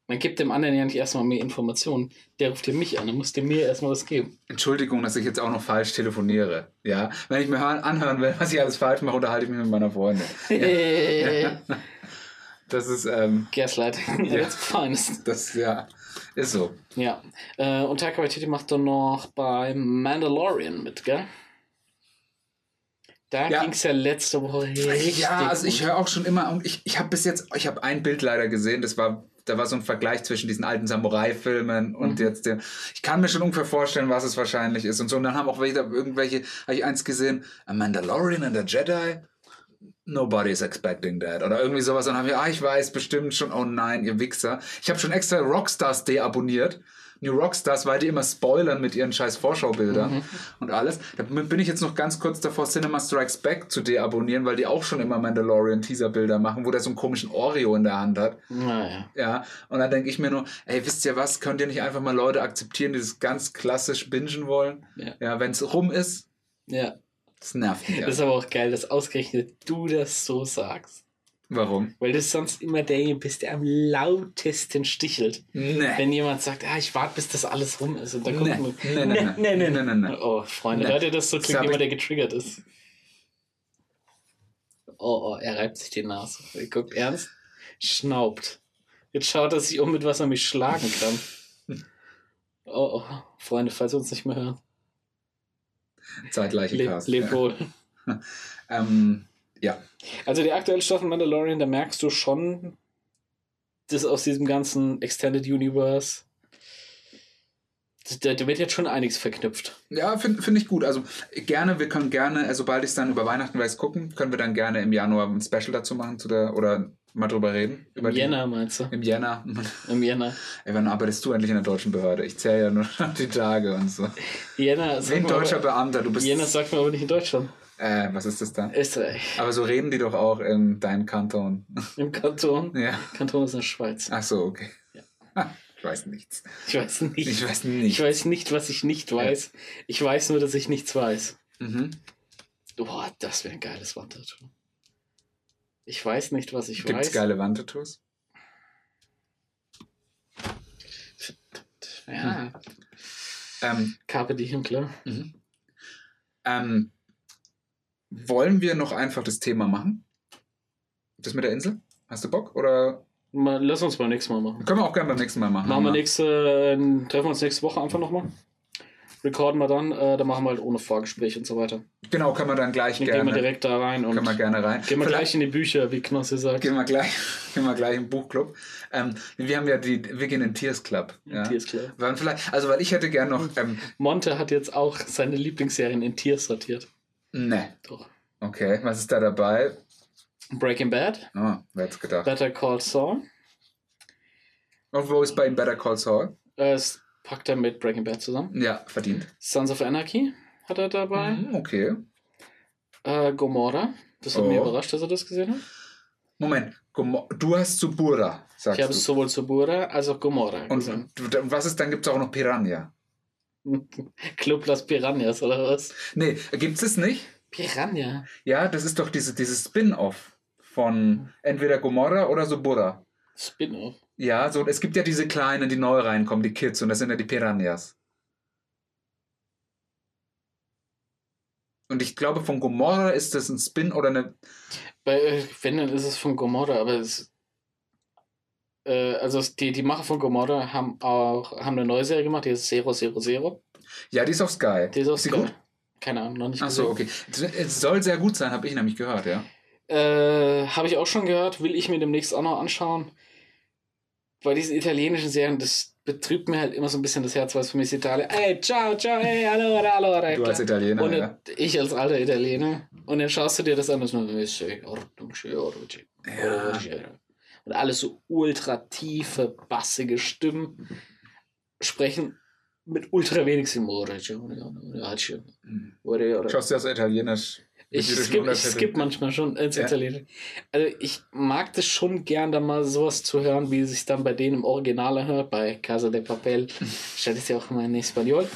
Man gibt dem anderen ja nicht erstmal mehr Informationen. Der ruft dir mich an, dann muss der mir erstmal was geben. Entschuldigung, dass ich jetzt auch noch falsch telefoniere. Ja, wenn ich mir hören, anhören will, was ich alles falsch mache, unterhalte ich mich mit meiner Freundin. Das ist, ähm, Gaslighting Ja. als finest. das ja, ist so. Ja. Äh, und Taika Waititi macht dann noch bei Mandalorian mit, gell? Da Ja. ging es ja letzte Woche richtig Ja, also ich höre auch schon immer und ich, ich habe bis jetzt, ich habe ein Bild leider gesehen, das war, da war so ein Vergleich zwischen diesen alten Samurai-Filmen und Mhm. jetzt dem. Ich kann mir schon ungefähr vorstellen, was es wahrscheinlich ist und so. Und dann haben auch welche, irgendwelche, habe ich eins gesehen, A Mandalorian and a Jedi. Nobody's expecting that. Oder irgendwie sowas. Und dann habe ich, ah, ich weiß bestimmt schon, oh nein, ihr Wichser. Ich habe schon extra Rockstars deabonniert. New Rockstars, weil die immer spoilern mit ihren scheiß Vorschaubildern Mhm. und alles. Da bin ich jetzt noch ganz kurz davor, Cinema Strikes Back zu deabonnieren, weil die auch schon immer Mandalorian-Teaser-Bilder machen, wo der so einen komischen Oreo in der Hand hat. Naja. Ja, und dann denke ich mir nur, ey, wisst ihr was, könnt ihr nicht einfach mal Leute akzeptieren, die das ganz klassisch bingen wollen? Ja. Ja, wenn es rum ist, Ja. Das nervt mich. Das ist aber auch geil, dass ausgerechnet du das so sagst. Warum? Weil du sonst immer derjenige bist, der am lautesten stichelt. Nee. Wenn jemand sagt, ah, ich warte, bis das alles rum ist. Und dann Nee. guckt Nee, man, nee, nee, nee, nee, nee, nee. Oh, Freunde, Nee. hört ihr das so? Das Klingt hab jemand, der getriggert ist. Oh, oh, er reibt sich die Nase. Er guckt ernst, schnaubt. Jetzt schaut er sich um, mit was er mich schlagen kann. Oh, oh, Freunde, falls ihr uns nicht mehr hören. Zeitgleiche Le Cast. lebt ja. wohl. Ähm, ja. Also die aktuelle Staffel Mandalorian, da merkst du schon, dass aus diesem ganzen Extended Universe, da, wird jetzt schon einiges verknüpft. Ja, finde find ich gut. Also gerne, wir können gerne, äh, sobald ich es dann über Weihnachten weiß gucken, können wir dann gerne im Januar ein Special dazu machen zu der, oder mal drüber reden. Über Im die- Jänner meinst du? Im Jänner. Im Jänner. Ey, wann arbeitest du endlich in der deutschen Behörde? Ich zähle ja nur die Tage und so. Jänner, ein deutscher aber, Beamter, du bist. Jänner sagt man aber nicht in Deutschland. Äh, was ist das dann? Österreich. Aber so reden die doch auch in deinem Kanton. Im Kanton. Ja. Kanton ist in der Schweiz. Ach so, okay. Ja. Ich weiß nichts. Ich weiß nicht. Ich weiß Ich nicht. weiß nicht, was ich nicht weiß. Ich weiß nur, dass ich nichts weiß. Mhm. Boah, das wäre ein geiles Wandtattoo. Ich weiß nicht, was ich Gibt es weiß. geile Wandtattoos? Ja, Ähm, Carpe Diem, klar. mhm. ähm, wollen wir noch einfach das Thema machen? Das mit der Insel? Hast du Bock? Oder Mal, lass uns mal nächstes Mal machen. können wir auch gerne beim nächsten Mal machen? Machen wir nächste, äh, treffen wir uns nächste Woche einfach nochmal. Recorden wir dann, äh, dann machen wir halt ohne Vorgespräch und so weiter. Genau, können wir dann gleich Dann gehen gerne. wir direkt da rein und können wir gerne rein. gehen wir Vielleicht- gleich in die Bücher, wie Knossi sagt. Gehen wir gleich, gehen wir gleich im Buchclub. Ähm, wir haben ja die, wir gehen in Tears Club. Ja. Tiers klar. Wann vielleicht, also weil ich hätte gern noch, ähm, Monte hat jetzt auch seine Lieblingsserien in Tiers sortiert. ne, Doch. okay, was ist da dabei? Breaking Bad, Oh, wer hätte gedacht. Better Call Saul. Und wo ist bei ihm Better Call Saul? Äh, packt er mit Breaking Bad zusammen. Ja, verdient. Sons of Anarchy hat er dabei. Mhm, okay. Äh, Gomorra. Das hat Oh. mich überrascht, dass er das gesehen hat. Moment, du hast Subura, sagst Ich habe du. sowohl Subura als auch Gomorra gesehen. Und, und was ist, dann gibt es auch noch Piranha. Club Las Piranhas oder was? Nee, gibt es nicht? Piranha. Ja, das ist doch diese, dieses Spin-off von entweder Gomorra oder Subura. Spin-off. Ja, so, es gibt ja diese Kleinen, die neu reinkommen, die Kids, und das sind ja die Piranhas. Und ich glaube, von Gomorra ist das ein Spin oder eine. Bei, äh, wenn, dann ist es von Gomorra, aber es. Äh, also die, die Macher von Gomorra haben auch haben eine neue Serie gemacht, die ist Zero Zero Zero. Ja, die ist auf Sky. Die ist aus sie Sky. gut? Keine Ahnung, noch nicht Ach so, gesehen. okay. Es soll sehr gut sein, habe ich nämlich gehört, ja. Äh, Habe ich auch schon gehört, will ich mir demnächst auch noch anschauen. Bei diesen italienischen Serien, das betrübt mir halt immer so ein bisschen das Herz, weil es für mich ist Italien. Ey, ciao, ciao, hey, allora, allora. Du als. Italiener, Und ja. ich als alter Italiener. Und dann schaust du dir das an und so, "Sì, ordnung, Ja. ordnung, sì." Und alles so ultra tiefe, bassige Stimmen sprechen mit ultra wenig Simore. Mhm. Ich Schaust du das Italienisch? Skip, ich Untertiteln? skip manchmal schon ins Ja. Italienische. Also ich mag das schon gern, da mal sowas zu hören, wie es sich dann bei denen im Original hört, bei Casa de Papel. Stellt es ja auch immer in Espanol.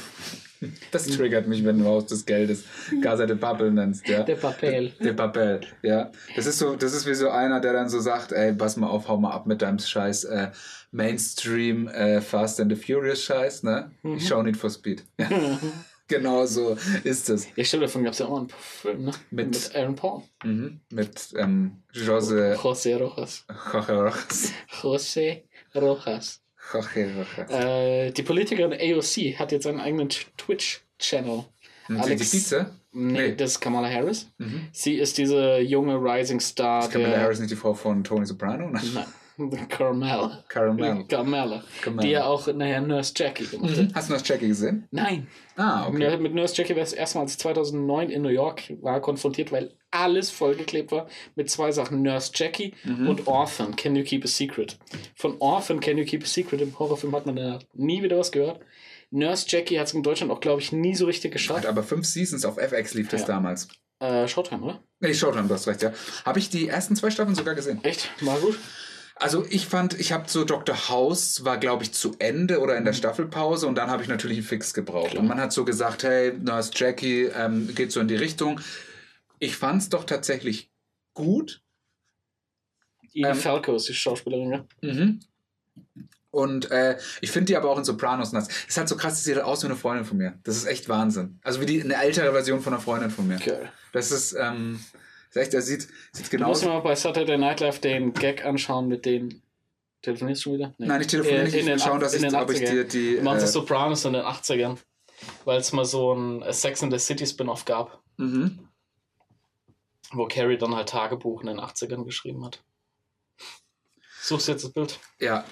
Das triggert mich, wenn du aus des Geldes Casa de Papel nennst, ja. De Papel. De Papel, ja. Das ist so, das ist wie so einer, der dann so sagt, ey, pass mal auf, hau mal ab mit deinem Scheiß äh, Mainstream äh, Fast and the Furious Scheiß, ne? Mhm. Ich schau nicht for Speed. Genau so ist es. Ja, stimmt, davon gab es ja auch einen Film, ne? Mit- Mit Aaron Paul. Mhm. Mit ähm, Jose José Rojas. Jorge Rojas. José Rojas. Jorge Rojas. Äh, die Politikerin AOC hat jetzt einen eigenen Twitch-Channel. Alex- die Pizza? Nee, Nee. das ist Kamala Harris. Mhm. Sie ist diese junge Rising Star. Ist der- Harris nicht die Frau von Tony Soprano? Nein. Carmel. Caramel. Carmella. Carmella. Die ja auch nachher Nurse Jackie gemacht hat. Hast du das Jackie gesehen? Nein. Ah, okay. Mit Nurse Jackie war es erstmals 2009 in New York war konfrontiert, weil alles vollgeklebt war mit zwei Sachen. Nurse Jackie Mhm. und Orphan, Can You Keep a Secret? Von Orphan, Can You Keep a Secret im Horrorfilm hat man da nie wieder was gehört. Nurse Jackie hat es in Deutschland auch, glaube ich, nie so richtig Hat geschafft. aber fünf Seasons auf FX lief das Ja. damals. Äh, Showtime, oder? Nee, Showtime, du hast recht, ja. Habe ich die ersten zwei Staffeln sogar gesehen. Echt? War gut? Also ich fand, ich habe so Dr. House war, glaube ich, zu Ende oder in der Staffelpause und dann habe ich natürlich einen Fix gebraucht. Klar. Und man hat so gesagt, hey, Nurse Jackie ähm, geht so in die Richtung. Ich fand es doch tatsächlich gut. Edie Ähm, Falco ist die Schauspielerin, ja? Mhm. Und äh, ich finde die aber auch in Sopranos nass. Ist halt so krass, sie sieht halt aus wie eine Freundin von mir. Das ist echt Wahnsinn. Also wie die eine ältere Version von einer Freundin von mir. Geil. Das ist, ähm, ist echt, der sieht, sieht musst genauso. mal bei Saturday Night Live den Gag anschauen mit den. Telefonierst du wieder? Nee. Nein, ich telefoniere nicht. Ich will schauen, dass ich, ob ich 80ern. dir die. Das Äh, Sopranos in den 80ern, weil es mal so ein Sex in the City Spin-off gab, mhm. wo Carrie dann halt Tagebuch in den 80ern geschrieben hat. Suchst jetzt das Bild. Ja.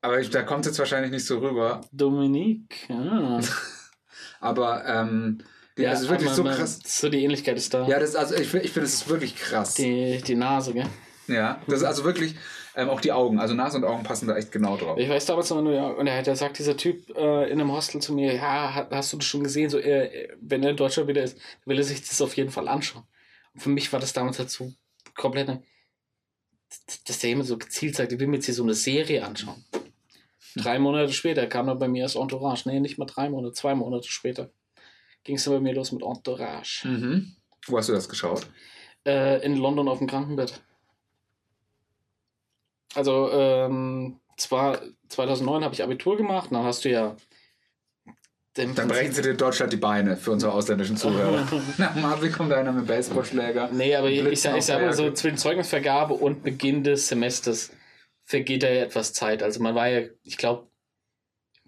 Aber ich, da kommt jetzt wahrscheinlich nicht so rüber. Dominique. Ah. Aber ähm, Ja, also wirklich aber so krass. So die Ähnlichkeit ist da. Ja, das also ich, ich finde, es ist wirklich krass. Die, die Nase, gell? Ja, das ist also wirklich ähm, auch die Augen. Also Nase und Augen passen da echt genau drauf. Ich weiß damals noch und da, da sagt dieser Typ äh, in einem Hostel zu mir, ja, ha- hast du das schon gesehen, so, äh, wenn er in Deutschland wieder ist, will er sich das auf jeden Fall anschauen. Und für mich war das damals halt so komplett, dass der jemand so gezielt sagt, ich will mir jetzt hier so eine Serie anschauen. Drei Monate später kam dann bei mir erst Entourage. Nee, nicht mal drei Monate, zwei Monate später ging es bei mir los mit Entourage. Mhm. Wo hast du das geschaut? Äh, in London auf dem Krankenbett. Also, ähm, zwar 2009 habe ich Abitur gemacht, dann hast du ja. Dann brechen sie dir in Deutschland die Beine für unsere ausländischen Zuhörer. Na, Marvin kommt einer mit Baseballschläger. Nee, aber ich, ich, sag- ich sage mal so, zwischen Zeugnisvergabe und Beginn des Semesters vergeht da ja etwas Zeit. Also man war ja, ich glaube,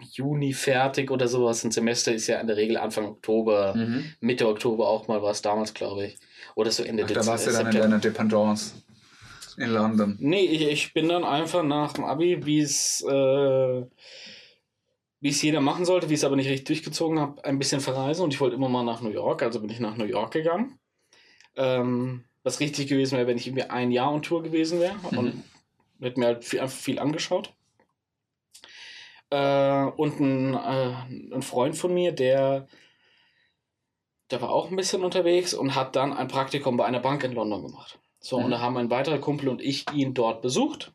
Juni fertig oder sowas. Ein Semester ist ja in der Regel Anfang Oktober, Mhm. Mitte Oktober auch mal war es damals, glaube ich. Oder so Ende Ach, da warst du dann in September. deiner Dependance in London. Nee, ich, ich bin dann einfach nach dem Abi, wie es äh, wie es jeder machen sollte, wie ich es aber nicht richtig durchgezogen habe, ein bisschen verreisen und ich wollte immer mal nach New York, also bin ich nach New York gegangen. Ähm, was richtig gewesen wäre, wenn ich irgendwie ein Jahr on Tour gewesen wäre Mhm. und hätte mir halt viel, viel angeschaut. Äh, und ein, äh, ein Freund von mir, der, der war auch ein bisschen unterwegs und hat dann ein Praktikum bei einer Bank in London gemacht. So, Mhm. und da haben ein weiterer Kumpel und ich ihn dort besucht.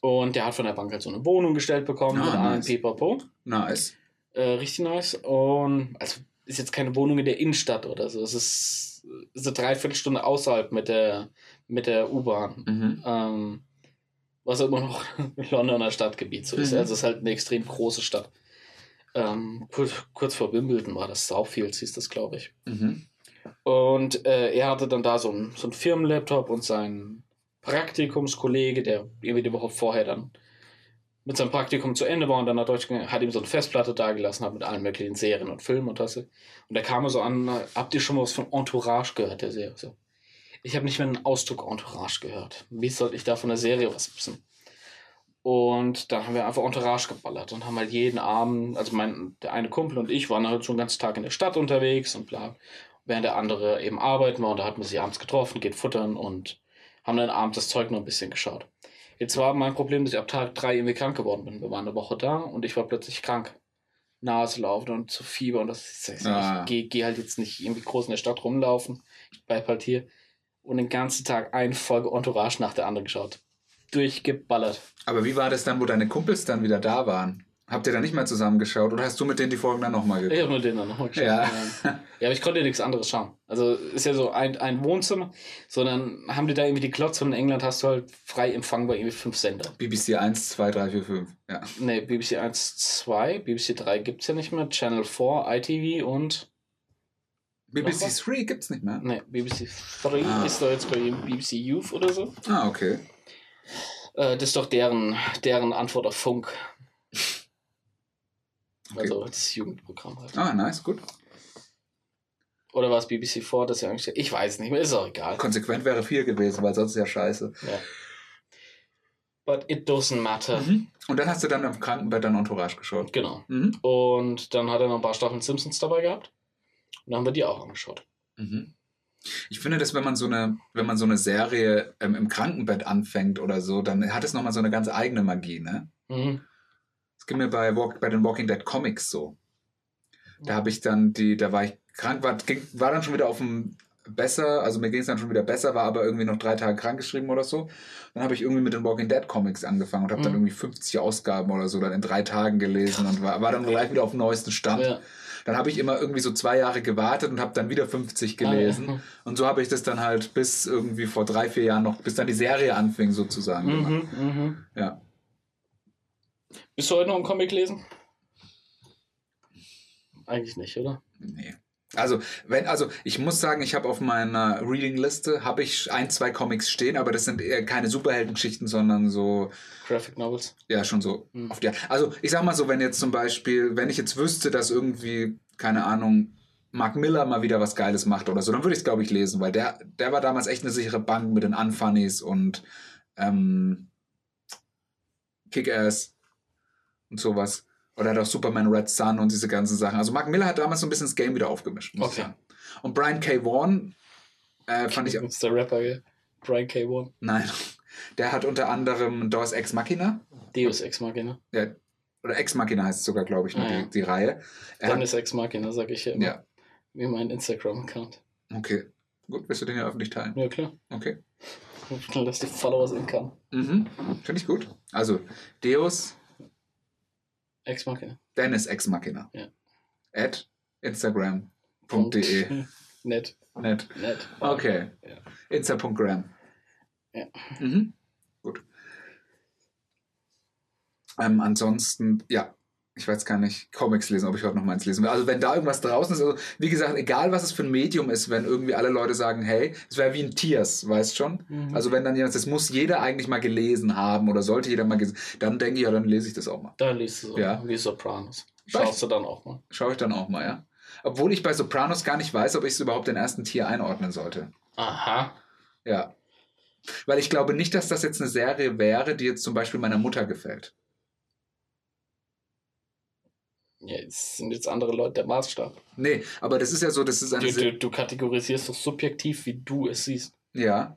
Und der hat von der Bank halt so eine Wohnung gestellt bekommen Ah, mit allem nice. Pipapo. Nice. Äh, richtig nice. Und also ist jetzt keine Wohnung in der Innenstadt oder so. Es ist, ist eine Dreiviertelstunde außerhalb mit der, mit der U-Bahn. Mhm. Ähm, was immer noch Londoner Stadtgebiet so ist. Mhm. Also es ist halt eine extrem große Stadt. Ähm, kurz, kurz vor Wimbledon war das, Southfields hieß das, glaube ich. Mhm. Und äh, er hatte dann da so einen, so Firmenlaptop und sein Praktikumskollege, der irgendwie die Woche vorher dann mit seinem Praktikum zu Ende war und dann nach Deutsch gegangen, hat ihm so eine Festplatte dagelassen, hat mit allen möglichen Serien und Filmen und das. Und da kam er so an, habt ihr schon mal was von Entourage gehört, der Serie? So. Ich habe nicht mehr einen Ausdruck Entourage gehört. Wie sollte ich da von der Serie was wissen? Und dann haben wir einfach Entourage geballert und haben halt jeden Abend, also mein, der eine Kumpel und ich waren halt so einen ganzen Tag in der Stadt unterwegs und bla. Während der andere eben arbeiten war und da hatten wir sie abends getroffen, geht futtern und haben dann abends das Zeug noch ein bisschen geschaut. Jetzt war mein Problem, dass ich ab Tag drei irgendwie krank geworden bin. Wir waren eine Woche da und ich war plötzlich krank. Nase laufen und zu Fieber und das ich, Ah. ich gehe geh halt jetzt nicht irgendwie groß in der Stadt rumlaufen. Ich bleib halt hier und den ganzen Tag eine Folge Entourage nach der anderen geschaut. Durchgeballert. Aber wie war das dann, wo deine Kumpels dann wieder da waren? Habt ihr da nicht mehr zusammengeschaut oder hast du mit denen die Folgen dann nochmal Ich geguckt? habe nur den dann nochmal geschaut. Ja. Ja. ja, aber ich konnte nichts anderes schauen. Also ist ja so ein, ein Wohnzimmer, sondern haben die da irgendwie die Klotze und in England hast du halt frei empfangbar irgendwie fünf Sender. BBC 1, 2, 3, 4, 5. Ja. Ne, BBC 1, 2, BBC 3 gibt's ja nicht mehr, Channel 4, ITV und BBC was? 3 gibt's nicht mehr. ne, BBC 3 Ah. ist doch jetzt bei BBC Youth oder so. Ah, okay. Äh, das ist doch deren, deren Antwort auf Funk. Okay. Also das Jugendprogramm halt. Ah, nice, gut. Oder war es BBC 4, das ja eigentlich. Ich weiß nicht mehr, ist auch egal. Konsequent wäre 4 gewesen, weil sonst ist ja scheiße. Ja. But it doesn't matter. Mhm. Und dann hast du dann im Krankenbett dann Entourage geschaut. Genau. Mhm. Und dann hat er noch ein paar Staffeln Simpsons dabei gehabt. Und dann haben wir die auch angeschaut. Mhm. Ich finde, dass wenn man so eine, wenn man so eine Serie ähm, im Krankenbett anfängt oder so, dann hat es nochmal so eine ganz eigene Magie, ne? Mhm. Das ging mir bei, Walk, bei den Walking Dead Comics so. Da habe ich dann die, da war ich krank, war, ging, war dann schon wieder auf dem besser, also mir ging es dann schon wieder besser, war aber irgendwie noch drei Tage krankgeschrieben oder so. Dann habe ich irgendwie mit den Walking Dead Comics angefangen und habe dann Mhm. irgendwie 50 Ausgaben oder so dann in drei Tagen gelesen und war, war dann gleich wieder auf dem neuesten Stand. Ja. Dann habe ich immer irgendwie so zwei Jahre gewartet und habe dann wieder 50 gelesen. Ah, ja. Und so habe ich das dann halt bis irgendwie vor drei, vier Jahren noch, bis dann die Serie anfing sozusagen. gemacht. Mhm, mhm. Ja. Bist du heute noch einen Comic lesen? Eigentlich nicht, oder? Nee. Also, wenn, also ich muss sagen, ich habe auf meiner Reading-Liste habe ich ein, zwei Comics stehen, aber das sind eher keine Superheldengeschichten, sondern so, Graphic Novels. ja, schon so Hm. auf die. Also, ich sag mal so, wenn jetzt zum Beispiel, wenn ich jetzt wüsste, dass irgendwie, keine Ahnung, Mark Miller mal wieder was Geiles macht oder so, dann würde ich es, glaube ich, lesen, weil der, der war damals echt eine sichere Bank mit den Unfunnies und ähm, Kick-Ass und sowas. Oder hat auch Superman Red Sun und diese ganzen Sachen. Also Mark Miller hat damals so ein bisschen das Game wieder aufgemischt, muss ich Okay. sagen. Und Brian K. Vaughan äh, fand ich, ist der Rapper, gell? Brian K. One. nein, der hat unter anderem Deus Ex Machina, Deus Ex Machina. der, oder Ex Machina heißt es sogar, glaube ich, ne, Ah, ja. die, die Reihe. Er hat, Dennis Ex Machina, sag ich ja immer. ja, Wie mein Instagram-Account. okay. Gut, willst du den ja öffentlich teilen? Ja, klar. Okay. Lass die Followers in kann. Mhm. Finde ich gut. Also, Deus, Ex Machina. Dennis Ex Machina. Ja. At Instagram.de. Nett, Nett. nett. Okay. Ja. Insta.gram. Ja. Mhm. Gut. Ähm, ansonsten, ja, ich weiß gar nicht, Comics lesen, ob ich heute noch mal eins lesen will. Also wenn da irgendwas draußen ist, also wie gesagt, egal was es für ein Medium ist, wenn irgendwie alle Leute sagen, hey, es wäre wie ein Tiers, weißt schon? Mhm. Also wenn dann jemand, das muss jeder eigentlich mal gelesen haben oder sollte jeder mal gelesen, dann denke ich, ja, dann lese ich das auch mal. Da liest du so. Ja. Wie Sopranos. Schaust du dann auch mal. Schaue ich dann auch mal, ja. Obwohl ich bei Sopranos gar nicht weiß, ob ich es überhaupt den ersten Tier einordnen sollte. Aha. Ja. Weil ich glaube nicht, dass das jetzt eine Serie wäre, die jetzt zum Beispiel meiner Mutter gefällt. Ja, es sind jetzt andere Leute der Maßstab. Nee, aber das ist ja so, das ist eine Du, du, du kategorisierst doch subjektiv, wie du es siehst. Ja.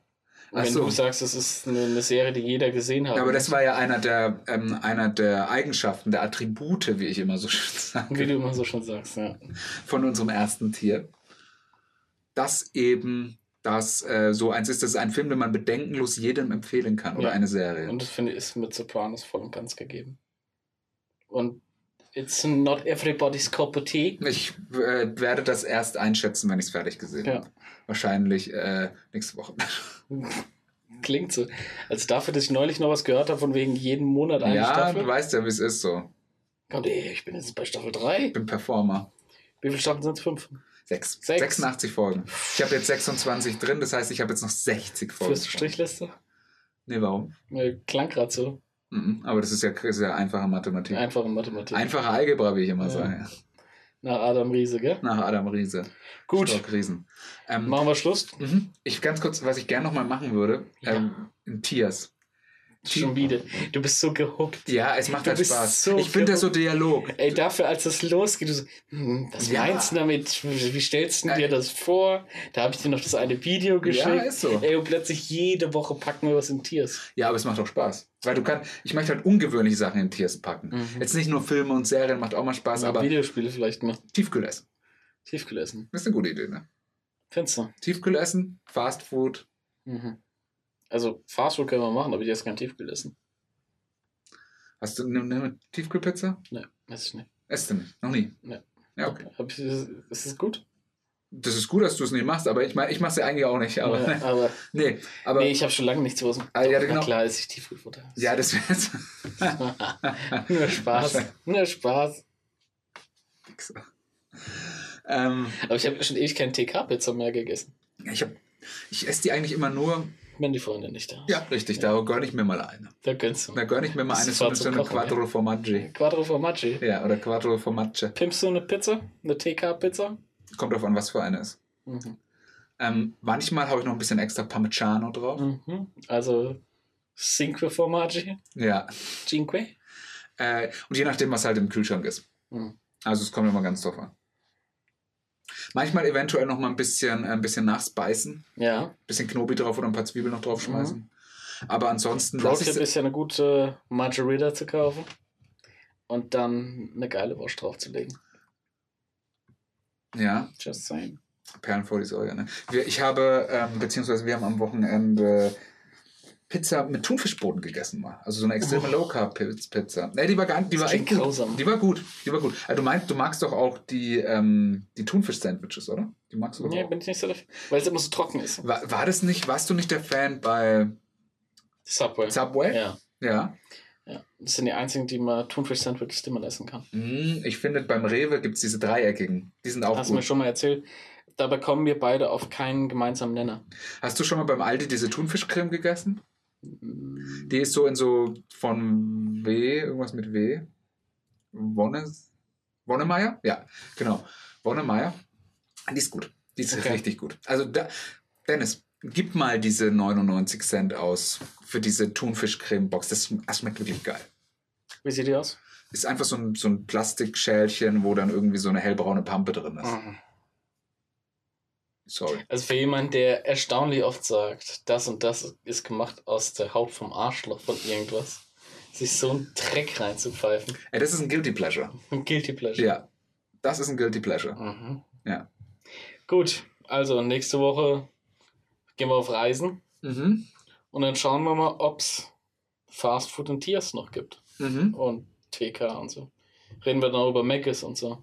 Ach wenn so. du sagst, es ist eine, eine Serie, die jeder gesehen hat. Ja, aber das war ja einer der, ähm, einer der Eigenschaften, der Attribute, wie ich immer so schön Wie sage, du immer so schon sagst, ja. von unserem ersten Tier. Dass eben das äh, so eins ist, das ist ein Film, den man bedenkenlos jedem empfehlen kann oder Ja. eine Serie. Und das finde ich ist mit Sopranos voll und ganz gegeben. Und it's not everybody's cup of tea. Ich äh, werde das erst einschätzen, wenn ich es fertig gesehen Ja. habe. Wahrscheinlich äh, nächste Woche. Klingt so. Also dafür, dass ich neulich noch was gehört habe, von wegen jeden Monat eine ja, Staffel. du weißt ja, wie es ist so. Und ey, ich bin jetzt bei Staffel 3. Ich bin Performer. Wie viele Staffeln sind es? Fünf? Sechs. Sechs. 86 Folgen. Ich habe jetzt 26 drin, das heißt, ich habe jetzt noch 60 Folgen. Führst du Strichliste? Nee, warum? Äh, Klang gerade so. Mhm. Aber das ist ja, ist ja einfache Mathematik. Einfache Mathematik. Einfache Algebra, wie ich immer Ja. sage. Nach Adam Riese, gell? Nach Adam Riese. Gut, Stock Riesen. Ähm, machen wir Schluss. mhm. Ich ganz kurz, was ich gerne nochmal machen würde, Ja. ähm, in Tiers. Schon wieder. Du bist so gehuckt. Ja, es macht Du halt Spaß. so ich finde das so Dialog. Ey, dafür, als es losgeht, du so, hm, was Ja. meinst du damit? Wie stellst du dir das vor? Da habe ich dir noch das eine Video geschickt. Ja, ist so. Ey, und plötzlich jede Woche packen wir was in Tiers. Ja, aber es macht auch Spaß. Weil du kannst, ich möchte halt ungewöhnliche Sachen in Tiers packen. Mhm. Jetzt nicht nur Filme und Serien, macht auch mal Spaß, Aber aber Videospiele vielleicht noch. Tiefkühlessen. Tiefgelassen. Das ist eine gute Idee, ne? Du? Tiefkühlessen, Fast Food. Mhm. Also, Fastfood können wir machen, aber ich esse kein Tiefgelassen. Hast du eine, eine Tiefkühlpizza? Ne, weiß ich nicht. Esst du nicht? Noch nie? Nee. Ja, okay. Hab ich, ist es gut? Das ist gut, dass du es nicht machst, aber ich meine, ich mache es ja eigentlich auch nicht. Aber, ja, aber nee, aber nee, ich habe schon lange nichts was. Ah, ja, genau. Na klar, esse ich Tiefkühlfutter. ja, das wäre jetzt. Nur Spaß. Nur Spaß. ähm, Aber ich habe schon ewig keine TK-Pizza mehr gegessen. ich, hab, ich esse die eigentlich immer nur. Wenn die Freunde nicht da ist. Ja, richtig, da gönne ich mir mal eine. Da gönnst du. Da gönne ich mir mal eine so, so eine Quattro Formaggi. Quattro Formaggi. Ja, oder Quattro Formaggi. Pimpst du eine Pizza? Eine TK-Pizza? Kommt drauf an, was für eine ist. Mhm. Ähm, manchmal habe ich noch ein bisschen extra Parmigiano drauf. Mhm. Also Cinque Formaggi, Ja. Cinque. Äh, und je nachdem, was halt im Kühlschrank ist. Mhm. Also es kommt immer ganz drauf an. Manchmal eventuell noch mal ein bisschen, ein bisschen nachspeisen. Ja. Ein bisschen Knobi drauf oder ein paar Zwiebeln noch draufschmeißen. Aber ansonsten Pro-Tipp ist ja eine gute Margarita zu kaufen und dann eine geile Wurst draufzulegen. Ja, Just saying. Perlen vor die Säule. Ne? Wir, ich habe, ähm, beziehungsweise wir haben am Wochenende Pizza mit Thunfischboden gegessen mal. Also so eine extreme Oh. Low Carb Pizza. Ne, die war gar, die Das war echt gut. grausam. Die war gut. Die war gut. Also du meinst, du magst doch auch die, ähm, die Thunfisch-Sandwiches, oder? Die magst du doch Nee, auch. bin ich nicht so dafür. Weil es immer so trocken ist. War, war das nicht, warst du nicht der Fan bei Subway. Subway? Ja. Ja. ja. Das sind die einzigen, die man Thunfisch-Sandwiches immer essen kann. Hm, Ich finde, beim Rewe gibt es diese dreieckigen. Die sind auch Hast du mir gut. schon mal erzählt. Dabei kommen wir beide auf keinen gemeinsamen Nenner. Hast du schon mal beim Aldi diese Thunfischcreme gegessen? Die ist so in so von W, irgendwas mit W. Wonne, Wonnemeier? Ja, genau. Wonnemeier. Die ist gut. Die ist Okay. richtig gut. Also, da, Dennis, gib mal diese 99 Cent aus für diese Thunfischcreme-Box. Das, das schmeckt wirklich geil. Wie sieht die aus? Ist einfach so ein, so ein Plastikschälchen, wo dann irgendwie so eine hellbraune Pampe drin ist. Mhm. Sorry. Also für jemanden, der erstaunlich oft sagt, das und das ist gemacht aus der Haut vom Arschloch von irgendwas, sich so einen Dreck reinzupfeifen. Ey, das ist ein Guilty Pleasure. Ein Guilty Pleasure. Ja, das ist ein Guilty Pleasure. Mhm. Ja. Gut, also nächste Woche gehen wir auf Reisen Mhm. und dann schauen wir mal, ob es Fast Food und Tiers noch gibt. Mhm. Und TK und so. Reden wir dann auch über Maggis und so.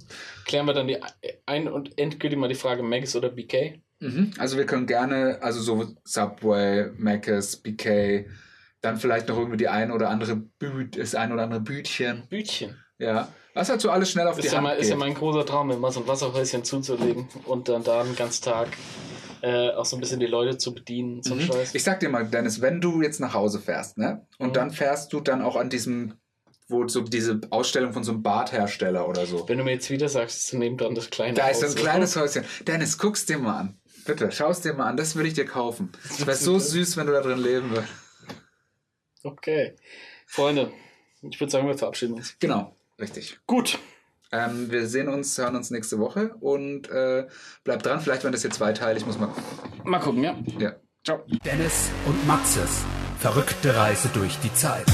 Klären wir dann die ein- und endgültig mal die Frage Maggis oder BK. Mhm. Also wir können gerne, also so Subway, Mac's, BK, dann vielleicht noch irgendwie die ein oder andere Büt, das ein oder andere Bütchen. Bütchen. Ja. Was halt so alles schnell auf Ist die ja, Hand geht. ist ja mein großer Traum, mir mal so ein Wasserhäuschen zuzulegen und dann da den ganzen Tag äh, auch so ein bisschen die Leute zu bedienen. Mhm. Scheiß. Ich sag dir mal, Dennis, wenn du jetzt nach Hause fährst, ne? Und Mhm. dann fährst du dann auch an diesem, wo so diese Ausstellung von so einem Badhersteller oder so. Wenn du mir jetzt wieder sagst, ist daneben dran das kleine Da ist so ein kleines Häuschen. Dennis, guck's dir mal an. Bitte, schau's dir mal an. Das will ich dir kaufen. Das wäre so süß, wenn du da drin leben würdest. Okay. Freunde, ich würde sagen, wir verabschieden uns. Genau, richtig. Gut. Ähm, wir sehen uns, hören uns nächste Woche und äh, bleibt dran. Vielleicht werden das hier zweiteilig, muss man. Mal gucken, ja. Ja. Ciao. Dennis und Maxes verrückte Reise durch die Zeit.